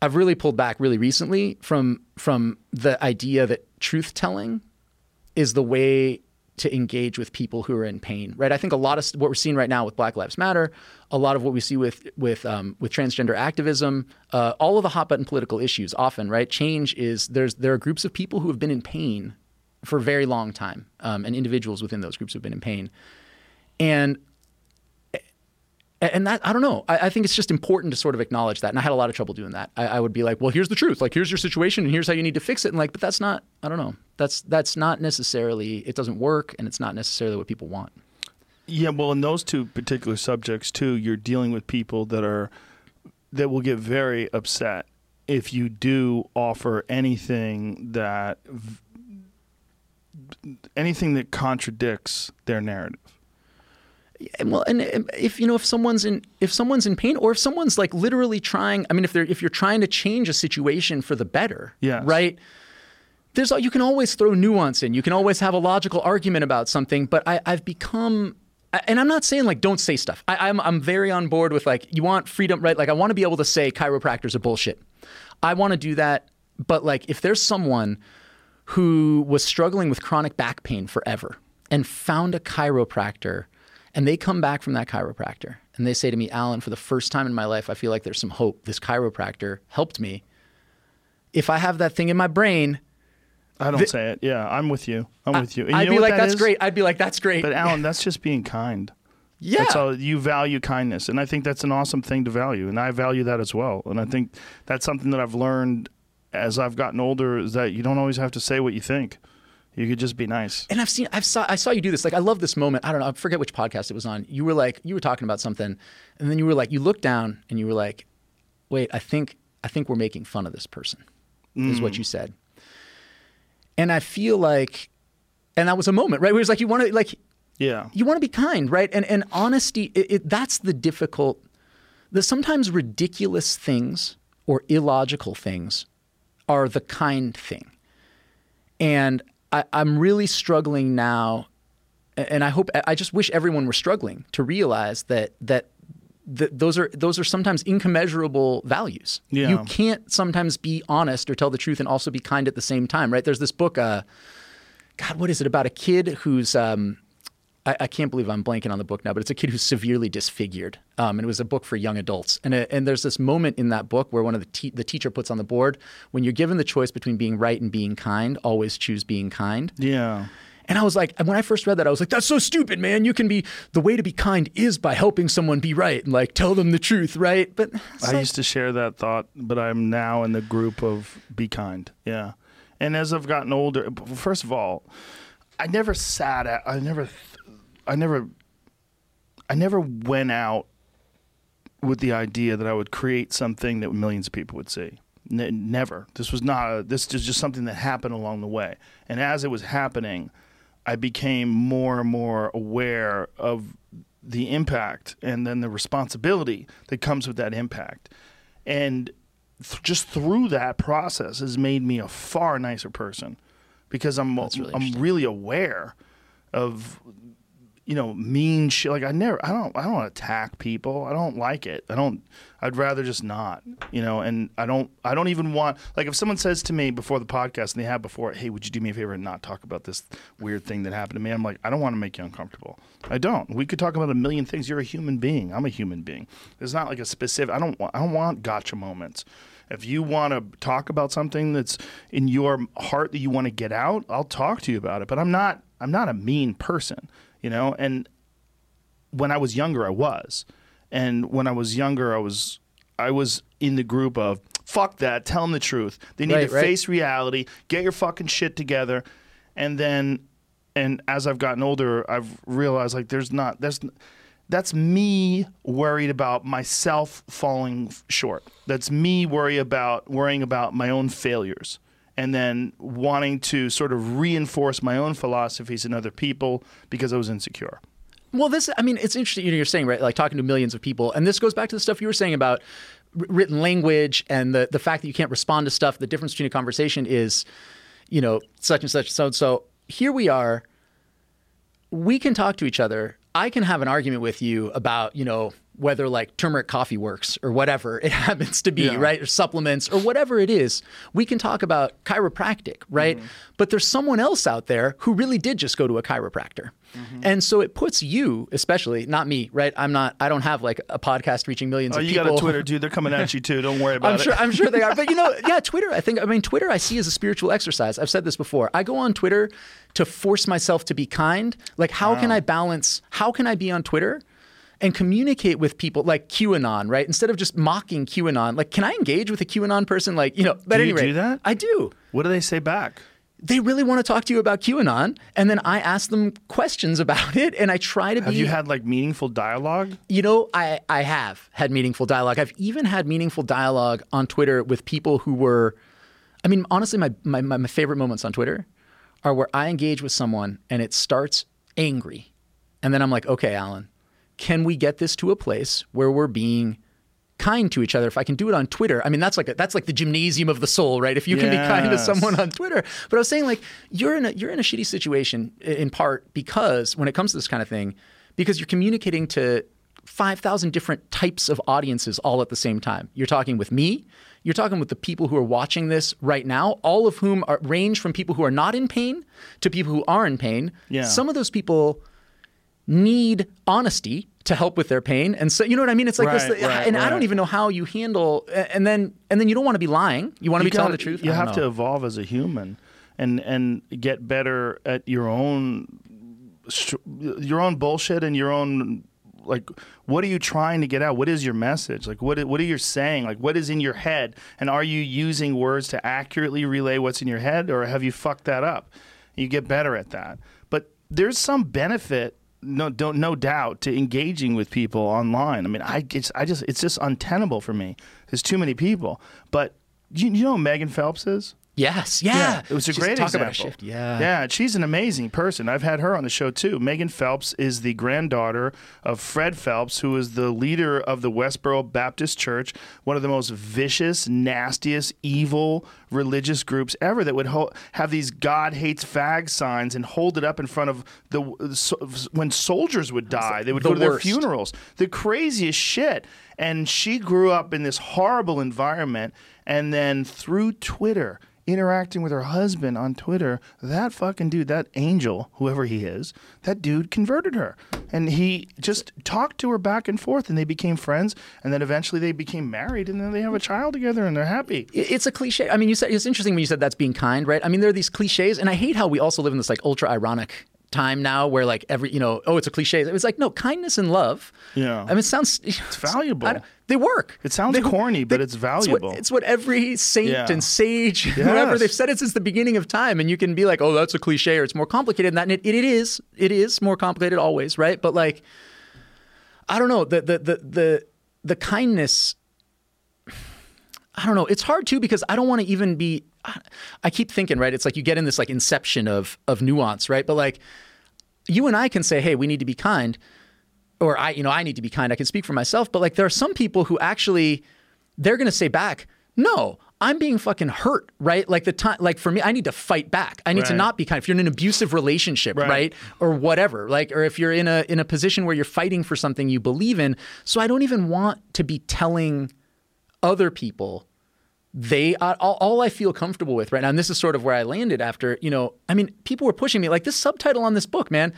I've really pulled back really recently from from the idea that truth telling is the way to engage with people who are in pain, right? I think a lot of what we're seeing right now with Black Lives Matter, a lot of what we see with with um, with transgender activism, uh, all of the hot button political issues, often, right? Change is there's there are groups of people who have been in pain for a very long time, um, and individuals within those groups have been in pain. And and that I don't know. I, I, think it's just important to sort of acknowledge that. And I had a lot of trouble doing that. I, I, would be like, well, here's the truth. Like, here's your situation, and here's how you need to fix it. And like, but that's not. I don't know. That's that's not necessarily. It doesn't work, and it's not necessarily what people want. Yeah, well, in those two particular subjects too, you're dealing with people that are that will get very upset if you do offer anything that anything that contradicts their narrative. And well, and if you know if someone's in if someone's in pain, or if someone's like literally trying, I mean, if they're if you're trying to change a situation for the better, yeah, right. There's you can always throw nuance in. You can always have a logical argument about something, but I, I've become and I'm not saying like don't say stuff. I, am I'm, I'm very on board with like you want freedom, right? Like I want to be able to say chiropractors are bullshit. I want to do that, but like if there's someone who was struggling with chronic back pain forever and found a chiropractor. And they come back from that chiropractor and they say to me, Alan, for the first time in my life, I feel like there's some hope. This chiropractor helped me. If I have that thing in my brain, I don't th- say it. Yeah, I'm with you. I'm I, with you. I'd be like, that that's is? great. I'd be like, that's great. But Alan, that's just being kind. Yeah. That's all you value kindness. And I think that's an awesome thing to value. And I value that as well. And I think that's something that I've learned as I've gotten older is that you don't always have to say what you think. You could just be nice. And I've seen, I've saw, I saw you do this. Like, I love this moment. I don't know. I forget which podcast it was on. You were like, you were talking about something, and then you were like, you looked down and you were like, wait, I think, I think we're making fun of this person. Mm. Is what mm. you said. And I feel like, and that was a moment, right? Where it's like you want to, like, yeah, you want to be kind, right? And and honesty, it, it, that's the difficult, the sometimes ridiculous things or illogical things are the kind thing. And I, I'm really struggling now, and I hope I just wish everyone were struggling to realize that that those are those are sometimes incommensurable values. Yeah. You can't sometimes be honest or tell the truth and also be kind at the same time, right? There's this book, uh, God, what is it about a kid who's um, I, I, can't believe I'm blanking on the book now, but it's a kid who's severely disfigured. Um, and it was a book for young adults. And, uh, and there's this moment in that book where one of the, te- the teacher puts on the board, when you're given the choice between being right and being kind, always choose being kind. Yeah. And I was like, when I first read that, I was like, that's so stupid, man. You can be, the way to be kind is by helping someone be right and like tell them the truth, right? But I like, used to share that thought, but I'm now in the group of be kind. Yeah. And as I've gotten older, first of all, I never sat at, I never I never I never went out with the idea that I would create something that millions of people would see. N- never. This was not. A, this is just something that happened along the way. And as it was happening, I became more and more aware of the impact and then the responsibility that comes with that impact. And th- just through that process has made me a far nicer person because I'm really I'm really aware of you know, mean shit. Like I never, I don't, I don't attack people. I don't like it. I don't. I'd rather just not, you know. And I don't, I don't even want. Like if someone says to me before the podcast, and they have before, hey, would you do me a favor and not talk about this weird thing that happened to me? I'm like, I don't want to make you uncomfortable. I don't. We could talk about a million things. You're a human being. I'm a human being. There's not like a specific. I don't want. I don't want gotcha moments. If you want to talk about something that's in your heart that you want to get out, I'll talk to you about it. But I'm not I'm not a mean person, you know. And when I was younger, I was, and when I was younger, I was I was in the group of fuck that, tell them the truth. They need Right, to right. face reality, get your fucking shit together, and then and as I've gotten older, I've realized like there's not there's that's me worried about myself falling short. That's me worry about worrying about my own failures and then wanting to sort of reinforce my own philosophies in other people because I was insecure. Well, this, I mean, it's interesting. You know, you're saying, right, like talking to millions of people. And this goes back to the stuff you were saying about written language and the, the fact that you can't respond to stuff. The difference between a conversation is, you know, such and such so and so. Here we are. We can talk to each other. I can have an argument with you about, you know, whether like turmeric coffee works or whatever it happens to be, Yeah. right? Or supplements or whatever it is. We can talk about chiropractic, right? Mm-hmm. But there's someone else out there who really did just go to a chiropractor. Mm-hmm. And so it puts you, especially, not me, right? I'm not, I don't have like a podcast reaching millions Oh, of you people. got a Twitter, dude. They're coming at you too. Don't worry about I'm it. sure. I'm sure they are. But you know, yeah, Twitter. I think. I mean, Twitter. I see as a spiritual exercise. I've said this before. I go on Twitter to force myself to be kind. Like, how can ah. I balance? How can I be on Twitter? And communicate with people like QAnon, right? Instead of just mocking QAnon, like, can I engage with a QAnon person? Like, you know, but Do you anyway, do that? I do. What do they say back? They really want to talk to you about QAnon, and then I ask them questions about it, and I try to Have be you had like meaningful dialogue? you know, I, I have had meaningful dialogue. I've even had meaningful dialogue on Twitter with people who were, I mean, honestly, my, my, my my favorite moments on Twitter are where I engage with someone and it starts angry. And then I'm like, okay, Alan, can we get this to a place where we're being kind to each other? If I can do it on Twitter, I mean, that's like a, that's like the gymnasium of the soul, right? If you can be kind to someone on Twitter. But I was saying, like, you're in a you're in a shitty situation in part because when it comes to this kind of thing, because you're communicating to 5,000 different types of audiences all at the same time. You're talking with me, you're talking with the people who are watching this right now, all of whom are, range from people who are not in pain to people who are in pain. Yeah. Some of those people need honesty to help with their pain. And so you know what i mean? It's like Right, this right, and i don't even know how you handle and then and then you don't want to be lying. You want to be telling the truth? You have to evolve as a human, and and get better at your own your own bullshit and your own like what are you trying to get out? What is your message? Like what what are you saying? Like what is in your head? And are you using words to accurately relay what's in your head or have you fucked that up? You get better at that. But there's some benefit no don't no doubt to engaging with people online. I mean i it's, i just it's just untenable for me. There's too many people. But you, you know who megan phelps is yes yeah, yeah. it was a Just great talk example. yeah yeah, she's an amazing person. I've had her on the show too. Megan Phelps is the granddaughter of Fred Phelps, who is the leader of the Westboro Baptist Church, one of the most vicious, nastiest, evil religious groups ever. That would ho- have these "God hates fag" signs and hold it up in front of the so, when soldiers would die. They would The go to their funerals. The craziest shit. And she grew up in this horrible environment, and then through Twitter interacting with her husband on Twitter, that fucking dude, that angel, whoever he is, that dude converted her. And he just talked to her back and forth and they became friends. And then eventually they became married and then they have a child together and they're happy. It's a cliche. I mean, you said it's interesting when you said that's being kind, right? I mean, there are these cliches, and I hate how we also live in this like ultra ironic time now, where like every you know, oh, it's a cliche. It's like no, kindness and love. Yeah. I mean, it sounds it's valuable. they work. It sounds They- corny, but it's It's valuable. what, it's what every saint Yeah. and sage, whoever they've said it since the beginning of time, and you can be like, oh, that's a cliche, or it's more complicated than that. And it, it is. It is more complicated always, right? But like, I don't know the the the the the kindness I don't know. It's hard too because I don't want to even be. I keep thinking, right? It's like you get in this like inception of of nuance, right? But like you and I can say, hey, we need to be kind, or I, you know, I need to be kind. I can speak for myself, but like there are some people who actually they're going to say back, no. I'm being fucking hurt, right? Like the time, like for me, I need to fight back. I need to not be kind. If you're in an abusive relationship, Right. right, or whatever, like, or if you're in a in a position where you're fighting for something you believe in, so I don't even want to be telling other people they uh, all, all I feel comfortable with right now, and this is sort of where I landed after you know, I mean, people were pushing me like this subtitle on this book, man.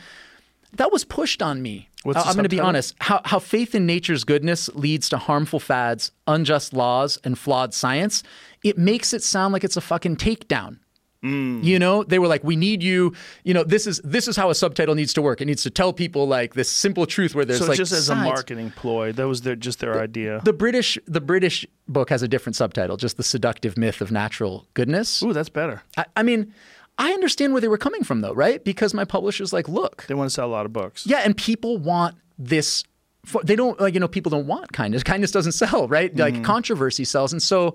That was pushed on me. What's I'm going to be honest. How, how faith in nature's goodness leads to harmful fads, unjust laws, and flawed science. It makes it sound like it's a fucking takedown. Mm. You know, they were like, "We need you." You know, this is this is how a subtitle needs to work. It needs to tell people like this simple truth where there's So like just as a marketing ploy, that was their just their idea. The British the British book has a different subtitle, just the seductive myth of natural goodness. Ooh, that's better. I, I mean, I understand where they were coming from though, right? Because my publisher's like, look, They want to sell a lot of books. yeah, and people want this. For, they don't like you know people don't want kindness. Kindness doesn't sell, right? Like mm. controversy sells, and so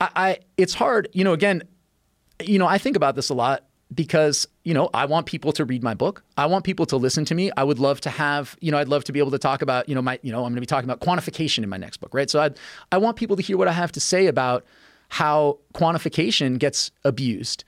I, I it's hard. You know, again, you know, I think about this a lot because you know I want people to read my book. I want people to listen to me. I would love to have you know I'd love to be able to talk about you know my you know I'm going to be talking about quantification in my next book, right? So I I want people to hear what I have to say about how quantification gets abused.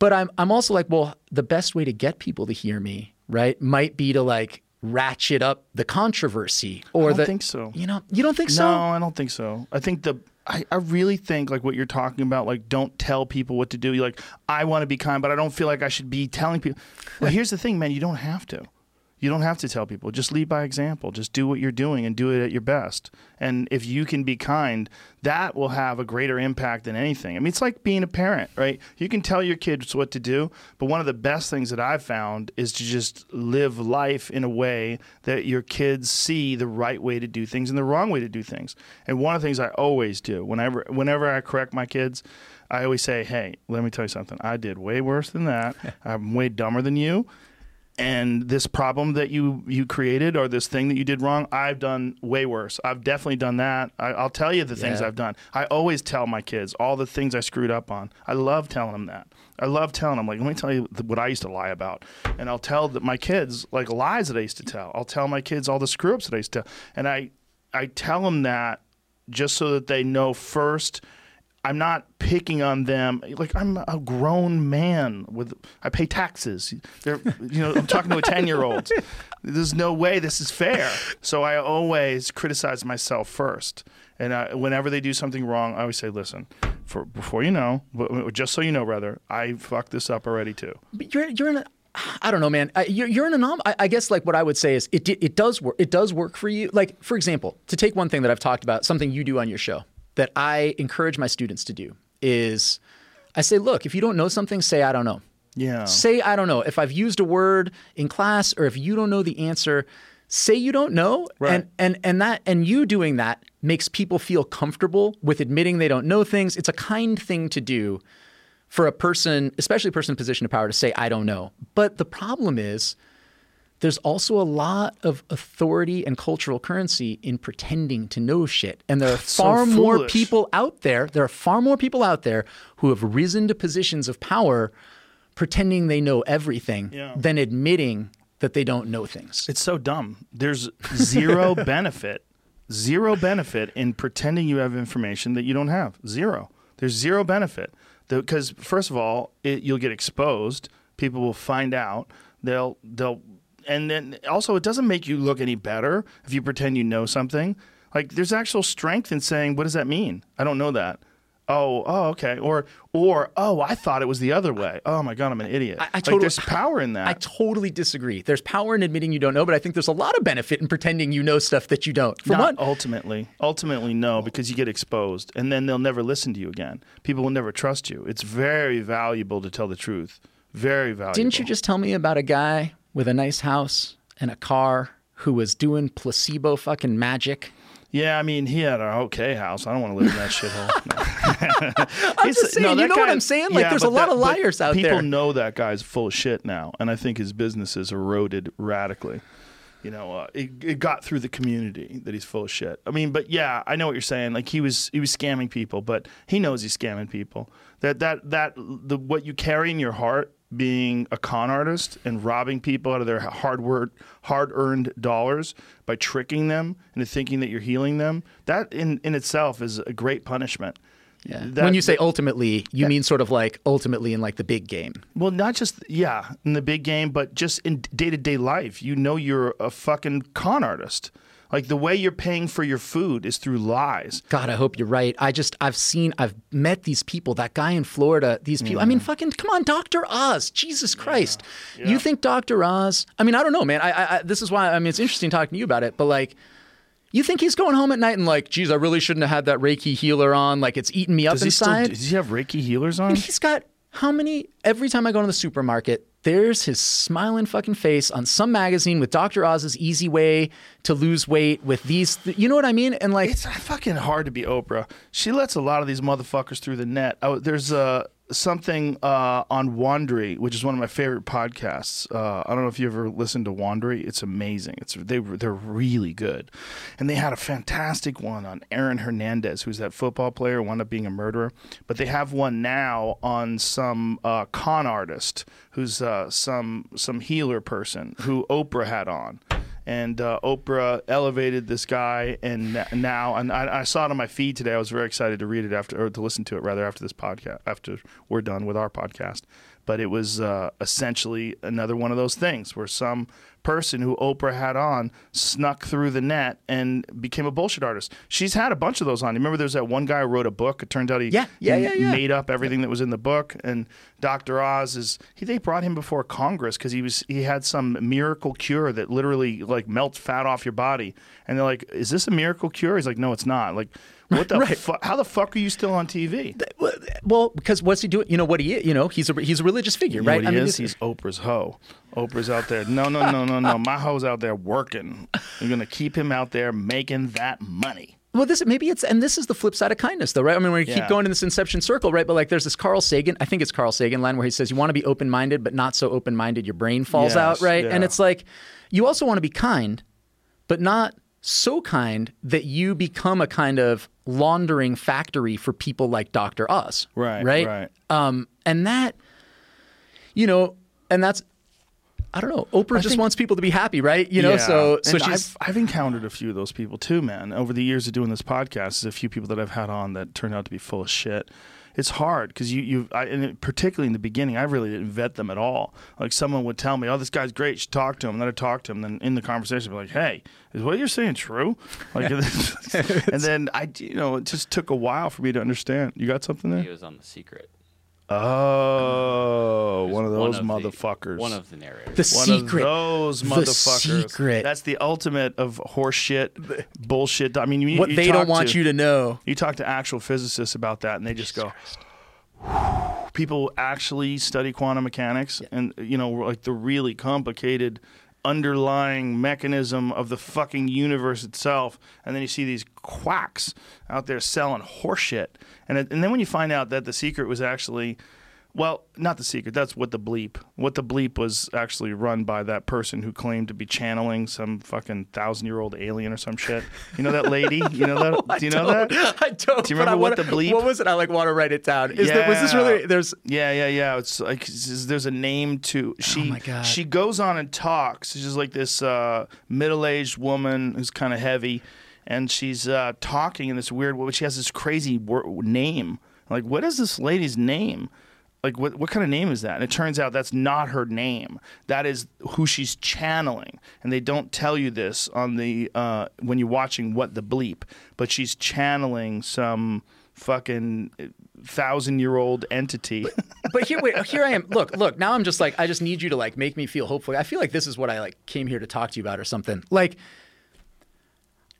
But I'm I'm also like, well, the best way to get people to hear me, right, might be to like ratchet up the controversy or don't the think so. You know, you don't think No, so? No i don't think so. I think the I, I really think like what you're talking about, like don't tell people what to do. You're like, I want to be kind, but I don't feel like I should be telling people. Well, here's the thing, man, you don't have to. You don't have to tell people. Just lead by example. Just do what you're doing and do it at your best. And if you can be kind, that will have a greater impact than anything. I mean, it's like being a parent, right? You can tell your kids what to do, but one of the best things that I've found is to just live life in a way that your kids see the right way to do things and the wrong way to do things. And one of the things I always do whenever whenever I correct my kids, I always say, "Hey, let me tell you something. I did way worse than that. I'm way dumber than you." And this problem that you you created or this thing that you did wrong i've done way worse. I've definitely done that. I, i'll tell you the things i've done. I always tell my kids all the things i screwed up on. I love telling them that. I love telling them like let me tell you what i used to lie about. And i'll tell that my kids like lies that i used to tell. I'll tell my kids all the screw ups that i used to and i i tell them that just so that they know first I'm not picking on them. Like I'm a grown man with I pay taxes. They're, you know, I'm talking to a 10-year-old. There's no way this is fair. So I always criticize myself first. And I, whenever they do something wrong, I always say, "Listen, for before you know, just so you know, rather, I fucked this up already too." But you're you're in a I don't know, man. You're, you're an anomaly. I, I guess like what I would say is it it does work. It does work for you. Like for example, to take one thing that I've talked about, something you do on your show that I encourage my students to do is, I say, look, if you don't know something, say I don't know. Yeah. Say I don't know. If I've used a word in class or if you don't know the answer, say you don't know. Right. And and and that and you doing that makes people feel comfortable with admitting they don't know things. It's a kind thing to do for a person, especially a person in a position of power to say I don't know. But the problem is there's also a lot of authority and cultural currency in pretending to know shit. And there are so far more people out there, there are far more people out there who have risen to positions of power pretending they know everything Yeah. than admitting that they don't know things. It's so dumb. There's zero benefit, zero benefit in pretending you have information that you don't have. Zero. There's zero benefit because first of all, it, you'll get exposed. People will find out. They'll they'll and then also it doesn't make you look any better if you pretend you know something. Like there's actual strength in saying, "What does that mean? I don't know that." Oh, oh, okay. Or, or, oh, I thought it was the other way. Oh my god, I'm an idiot. I, I like, totally, there's power in that. I totally disagree. There's power in admitting you don't know, but I think there's a lot of benefit in pretending you know stuff that you don't. For Not one, ultimately. Ultimately, no, because you get exposed, and then they'll never listen to you again. People will never trust you. It's very valuable to tell the truth. Very valuable. Didn't you just tell me about a guy with a nice house and a car who was doing placebo fucking magic? Yeah, I mean, he had an okay house. I don't want to live in that shithole. I'm just saying, you that know what I'm saying? Like, yeah, there's a lot that- of liars out people there. People know that guy's full of shit now, and I think his business has eroded radically. You know, uh, it, it got through the community that he's full of shit. I mean, but yeah, I know what you're saying. Like he was, he was scamming people, but he knows he's scamming people. That that that the what you carry in your heart, being a con artist and robbing people out of their hard word, hard earned dollars by tricking them into thinking that you're healing them. That in in itself is a great punishment. Yeah. That- when you say ultimately, you mean sort of like ultimately in like the big game. Well, not just yeah in the big game, but just in day to day life. You know, you're a fucking con artist. Like the way you're paying for your food is through lies. God, I hope you're right. I just I've seen I've met these people. That guy in Florida. These people. I mean, fucking come on, Doctor Oz. Jesus Christ. You think Doctor Oz? I mean, I don't know, man. I, I, I this is why I mean it's interesting talking to you about it. But like, you think he's going home at night and like, geez, I really shouldn't have had that Reiki healer on. Like it's eating me up Does he still? inside. Does he have Reiki healers on? he's got How many? Every time I go to the supermarket, there's his smiling fucking face on some magazine with Dr. Oz's easy way to lose weight with these. Th- you know what I mean? And like, It's fucking hard to be Oprah. She lets a lot of these motherfuckers through the net. Oh, there's uh, something uh, on Wondery, which is one of my favorite podcasts. Uh, I don't know if you ever listened to Wondery. It's amazing. It's they they're really good, and they had a fantastic one on Aaron Hernandez, who's that football player, wound up being a murderer. But they have one now on some uh, con artist who's uh, some some healer person who Oprah had on and uh, Oprah elevated this guy, and now, and I, I saw it on my feed today. I was very excited to read it after, or to listen to it rather after this podcast, after we're done with our podcast. But it was uh, essentially another one of those things where some person who Oprah had on snuck through the net and became a bullshit artist. She's had a bunch of those on. You remember there's that one guy who wrote a book. It turned out he Yeah, yeah, yeah, yeah. made up everything that was in the book. And Dr. Oz is he they brought him before Congress because he was he had some miracle cure that literally like melts fat off your body. And they're like, "Is this a miracle cure?" He's like, "No, it's not." Like, what the Right. fuck? How the fuck are you still on TV? well, because what's he doing? You know what he is? You know, he's a he's a religious figure, You right? what he mean, is? He's Oprah's hoe. Oprah's out there. No, no, no, no, no. My hoe's out there working. You're gonna keep him out there making that money. Well, this maybe it's and this is the flip side of kindness, though, right? I mean, we keep going in this inception circle, right? But like, there's this Carl Sagan, I think it's Carl Sagan line where he says, "You want to be open-minded, but not so open-minded your brain falls Yes, out," right? And it's like, you also want to be kind, but not so kind that you become a kind of laundering factory for people like Dr. Oz. Right, Right. right. Um, and that, you know, and that's. I don't know. Oprah just think- wants people to be happy, right? You know, so so and she's I've, I've encountered a few of those people too, man. Over the years of doing this podcast, there's a few people that I've had on that turned out to be full of shit. It's hard because you you I, and particularly in the beginning, I really didn't vet them at all. Like someone would tell me, "Oh, this guy's great. You should talk to him." And then I talk to him. Then in the conversation, I'd be like, "Hey, is what you're saying true?" Like, and then I, you know, it just took a while for me to understand. You got something there? He was on The Secret. Oh, He was one of those the- motherfuckers. one of the narrators. the One secret. of those The secret. That's the ultimate of horseshit, bullshit. I mean, you, what you they talk don't want to, you to know. You talk to actual physicists about that, and they just go. People actually study quantum mechanics, and you know, like the really complicated underlying mechanism of the fucking universe itself, and then you see these quacks out there selling horseshit, and and then when you find out that the secret was actually well, not the secret. That's what the bleep. What the bleep was actually run by that person who claimed to be channeling some fucking thousand year old alien or some shit. You know that lady? You know that? Do you know that? I don't. Do you remember what wanna- the bleep- What was it? I like want to write it down. Is there, was this really? There's Yeah, yeah, yeah. It's like there's a name to she. Oh my God. She goes on and talks. She's like this uh, middle-aged woman who's kind of heavy, and she's uh, talking in this weird. way. She has this crazy wor- name. Like, what is this lady's name? Like, what what kind of name is that? And it turns out that's not her name. That is who she's channeling, and they don't tell you this on the uh, when you're watching what the bleep. But she's channeling some fucking thousand year old entity. but here, wait, here I am. Look, look. Now I'm just like, I just need you to like make me feel hopeful. I feel like this is what I like came here to talk to you about or something. Like,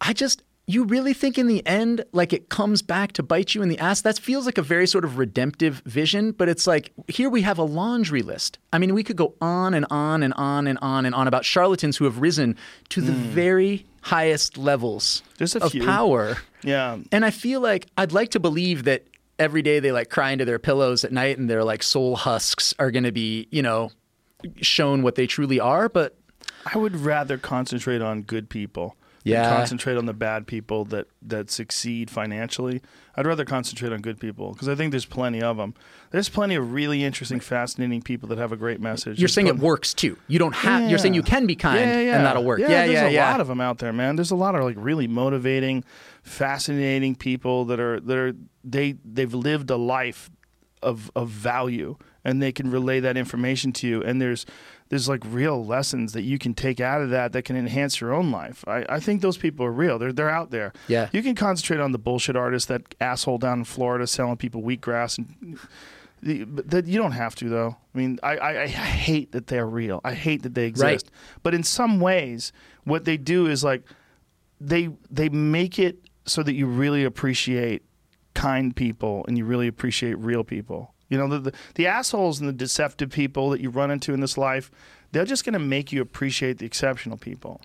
I just, you really think in the end, like it comes back to bite you in the ass? That feels like a very sort of redemptive vision, but it's like here we have a laundry list. I mean, we could go on and on and on and on and on about charlatans who have risen to the mm. very highest levels of few. power. yeah. And I feel like I'd like to believe that every day they like cry into their pillows at night and their like soul husks are going to be, you know, shown what they truly are. But I would rather concentrate on good people. Yeah. concentrate on the bad people that that succeed financially. I'd rather concentrate on good people because I think there's plenty of them. There's plenty of really interesting, fascinating people that have a great message. you're saying it works too. You don't have, you're saying you can be kind Yeah, yeah, and that'll work. Yeah, yeah, there's yeah. a lot of them out there, man. There's a lot of like really motivating, fascinating people that are that are they they've lived a life of of value and they can relay that information to you. And there's there's like real lessons that you can take out of that that can enhance your own life. I, I think those people are real. They're they're out there. Yeah. You can concentrate on the bullshit artist, that asshole down in Florida selling people wheatgrass and the, but that you don't have to though. I mean, I, I, I hate that they're real. I hate that they exist. But in some ways, what they do is like they they make it so that you really appreciate kind people and you really appreciate real people. You know, the, the, the assholes and the deceptive people that you run into in this life, they're just going to make you appreciate the exceptional people.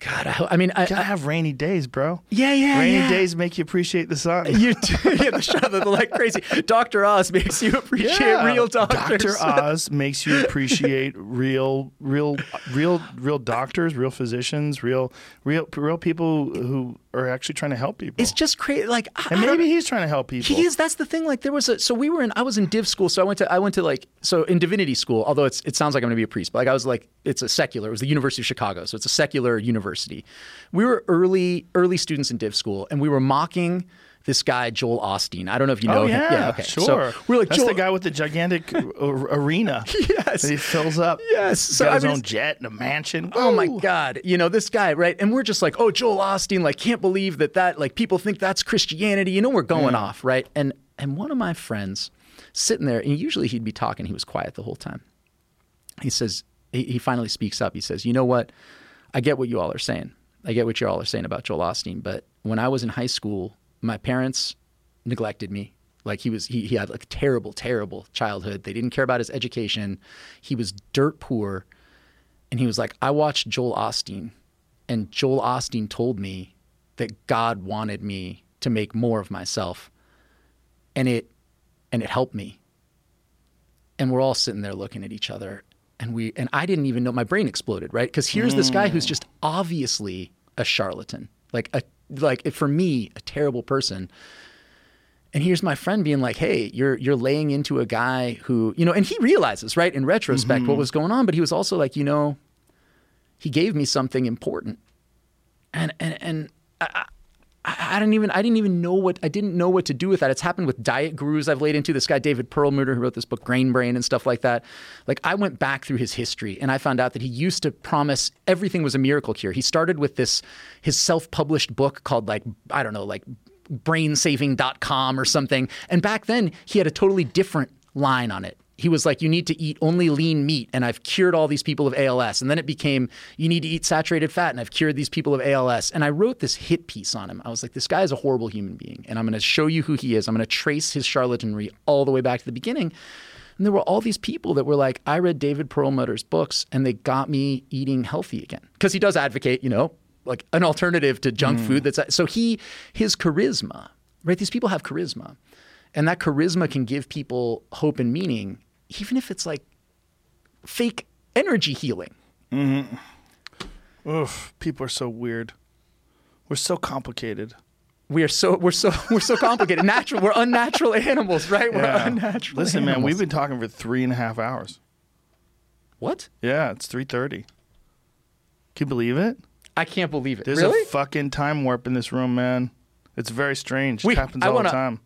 God, I, I mean, I, Gotta I- have rainy days, bro. yeah, yeah, Rainy yeah. days make you appreciate the sun. You do, yeah, the show that like crazy. Doctor Oz makes you appreciate Yeah. real doctors. Dr. Oz makes you appreciate real, real, real, real doctors, real physicians, real, real, real people who are actually trying to help people. It's just crazy. Like, I, and maybe he's trying to help people. He is. That's the thing. Like there was a. So we were in. I was in div school. So I went to. I went to like. So in divinity school. Although it's. It sounds like I'm going to be a priest, but like I was like. It's a secular. It was the University of Chicago. So it's a secular university. We were early early students in div school, and we were mocking this guy Joel Osteen. I don't know if you oh, know Oh him. yeah, okay. sure. So we're like that's Joel. the guy with the gigantic uh, arena. Yes. that he fills up. Yes. So, got I his mean, own jet and a mansion. Oh my God! You know this guy, right? And we're just like, oh, Joel Osteen, like, can't believe that that like people think that's Christianity. You know, we're going mm. off, right? And and one of my friends sitting there, and usually he'd be talking. He was quiet the whole time. He says, he, he finally speaks up. He says, you know what? I get what you all are saying. I get what you all are saying about Joel Osteen. But when I was in high school, my parents neglected me. Like he was, he, he had like a terrible, terrible childhood. They didn't care about his education. He was dirt poor. And he was like, I watched Joel Osteen, and Joel Osteen told me that God wanted me to make more of myself. And it and it helped me. And we're all sitting there looking at each other. And we and I didn't even know my brain exploded, right? Because here's this guy who's mm. just obviously a charlatan. Like a like for me, a terrible person. And here's my friend being like, "Hey, you're you're laying into a guy who, you know," and he realizes, right, in retrospect, what mm-hmm. was going on. But he was also like, you know, he gave me something important, and and and I, I, didn't even I didn't even know what I didn't know what to do with that. It's happened with diet gurus I've laid into. This guy David Perlmutter who wrote this book Grain Brain and stuff like that. Like I went back through his history and I found out that he used to promise everything was a miracle cure. He started with this his self-published book called like I don't know like brainsaving.com or something. And back then he had a totally different line on it. He was like, you need to eat only lean meat, and I've cured all these people of ALS. And then it became, you need to eat saturated fat, and I've cured these people of ALS. And I wrote this hit piece on him. I was like, this guy is a horrible human being, and I'm going to show you who he is. I'm going to trace his charlatanry all the way back to the beginning. And there were all these people that were like, I read David Perlmutter's books, and they got me eating healthy again. Because he does advocate, you know, like an alternative to junk hmm. food. That's so he his charisma, right? These people have charisma, and that charisma can give people hope and meaning, even if it's like fake energy healing. Mm-hmm. Oof, people are so weird. We're so complicated. We are so we're so we're so complicated. Natural, we're unnatural animals, right? We're Yeah. unnatural. Listen, man, we've been talking for three and a half hours. what? Yeah, it's three thirty. Can you believe it? I can't believe it. There's really? a fucking time warp in this room, man. It's very strange. We- it happens I all wanna- the time.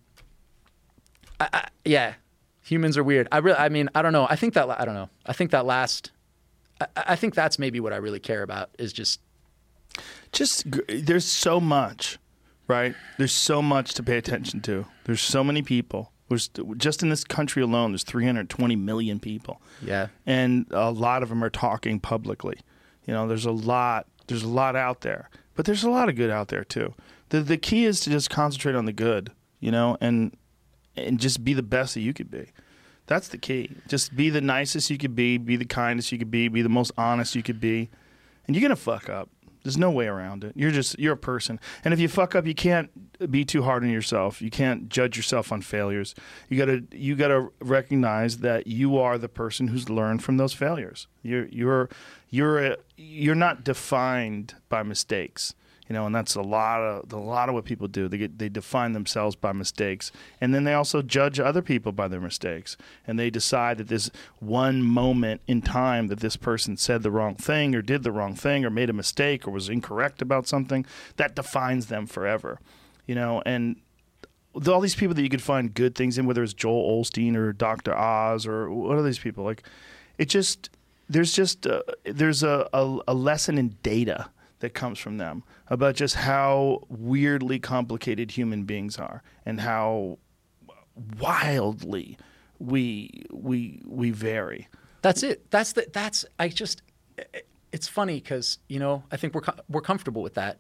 yeah, humans are weird. I really, I mean, I don't know. I think that I don't know. I think that last. I, I think that's maybe what I really care about is just Just there's so much, right? There's so much to pay attention to. There's so many people. There's, just in this country alone, there's 320 million people. yeah. and a lot of them are talking publicly. You know, there's a lot. There's a lot out there, but there's a lot of good out there too. the The key is to just concentrate on the good. You know, and and just be the best that you could be. That's the key. Just be the nicest you could be. Be the kindest you could be. Be the most honest you could be. And you're gonna fuck up. There's no way around it. You're just you're a person, and if you fuck up, you can't be too hard on yourself. You can't judge yourself on failures. You gotta you gotta recognize that you are the person who's learned from those failures. You're you're you're a, you're not defined by mistakes. You know, and that's a lot of a lot of what people do. They get they define themselves by mistakes, and then they also judge other people by their mistakes. And they decide that this one moment in time that this person said the wrong thing, or did the wrong thing, or made a mistake, or was incorrect about something, that defines them forever. You know, and all these people that you could find good things in, whether it's Joel Osteen or Dr. Oz or what are these people like? It just there's just uh, there's a, a a lesson in data that comes from them about just how weirdly complicated human beings are and how wildly we we we vary. That's it. That's the. That's I just. It's funny because you know I think we're we're comfortable with that,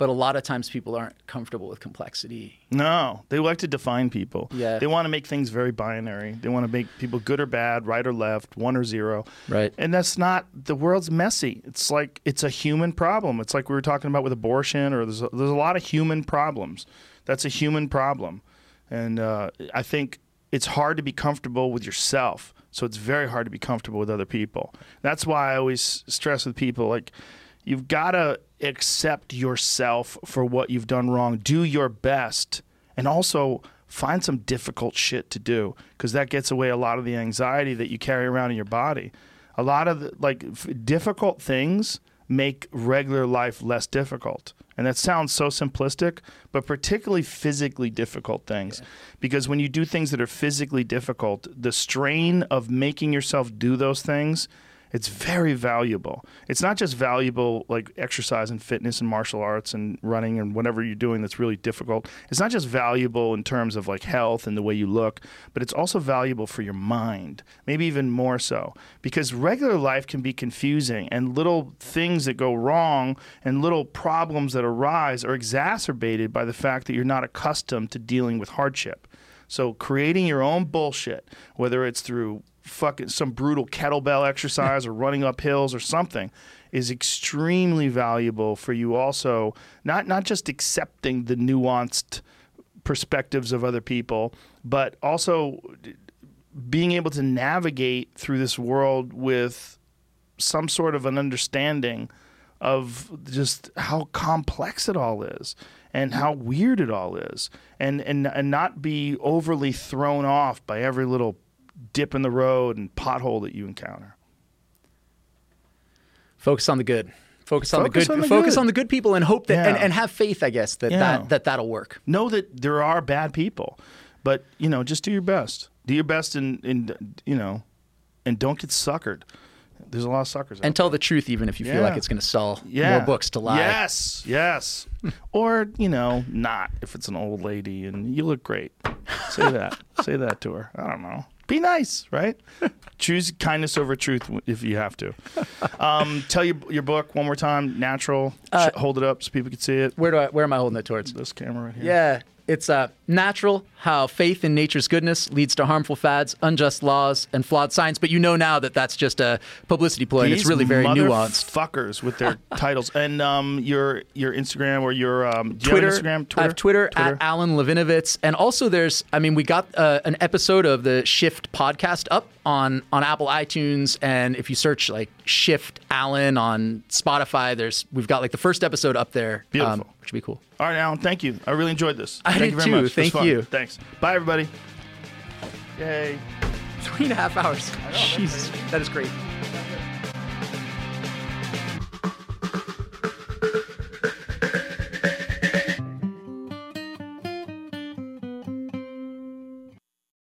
but a lot of times people aren't comfortable with complexity. No, they like to define people. Yeah. They want to make things very binary. They want to make people good or bad, right or left, one or zero. Right. And that's not, the world's messy. It's like, it's a human problem. It's like we were talking about with abortion, or there's a, there's a lot of human problems. That's a human problem. And uh, I think it's hard to be comfortable with yourself. So it's very hard to be comfortable with other people. That's why I always stress with people like, you've got to accept yourself for what you've done wrong. Do your best. And also find some difficult shit to do because that gets away a lot of the anxiety that you carry around in your body. A lot of the, like f- difficult things make regular life less difficult. And that sounds so simplistic, but particularly physically difficult things. Because when you do things that are physically difficult, the strain of making yourself do those things it's very valuable. It's not just valuable like exercise and fitness and martial arts and running and whatever you're doing that's really difficult. It's not just valuable in terms of like health and the way you look, but it's also valuable for your mind, maybe even more so. Because regular life can be confusing and little things that go wrong and little problems that arise are exacerbated by the fact that you're not accustomed to dealing with hardship. So creating your own bullshit, whether it's through fucking some brutal kettlebell exercise or running up hills or something, is extremely valuable for you. Also, not not just accepting the nuanced perspectives of other people, but also being able to navigate through this world with some sort of an understanding of just how complex it all is and how weird it all is and and and not be overly thrown off by every little dip in the road and pothole that you encounter. Focus on the good. Focus on Focus the good. on the focus good. on the good people and hope that and, Yeah. and have faith, I guess, that, Yeah. that that that'll work. Know that there are bad people, but you know, just do your best. Do your best and and you know, and don't get suckered. There's a lot of suckers out And tell the truth even if you feel like it's going to sell yeah. more books to lie. Yes, yes. or, you know, not if it's an old lady and you look great. Say that. Say that to her. I don't know. Be nice, right? Choose kindness over truth if you have to. Um, tell your your book one more time. Natural. Uh, Sh- hold it up so people can see it. Where do I where am I holding it towards? This camera right here. Yeah, it's uh, natural how faith in nature's goodness leads to harmful fads, unjust laws, and flawed science. But you know now that that's just a publicity ploy, and it's really very nuanced. Fuckers with their titles and um, your your Instagram or your um, do you Twitter, have Instagram. Twitter. I have Twitter, at Alan Levinovitz, and also there's. I mean, we got uh, an episode of the Shift podcast up on on Apple iTunes, and if you search like Shift Alan on Spotify, there's we've got like the first episode up there, um, Beautiful. which would be cool. All right, Alan. Thank you. I really enjoyed this. I thank did you very too. much. Thank you. Thanks. Bye, everybody. Yay. Three and a half hours. Jesus, that is great.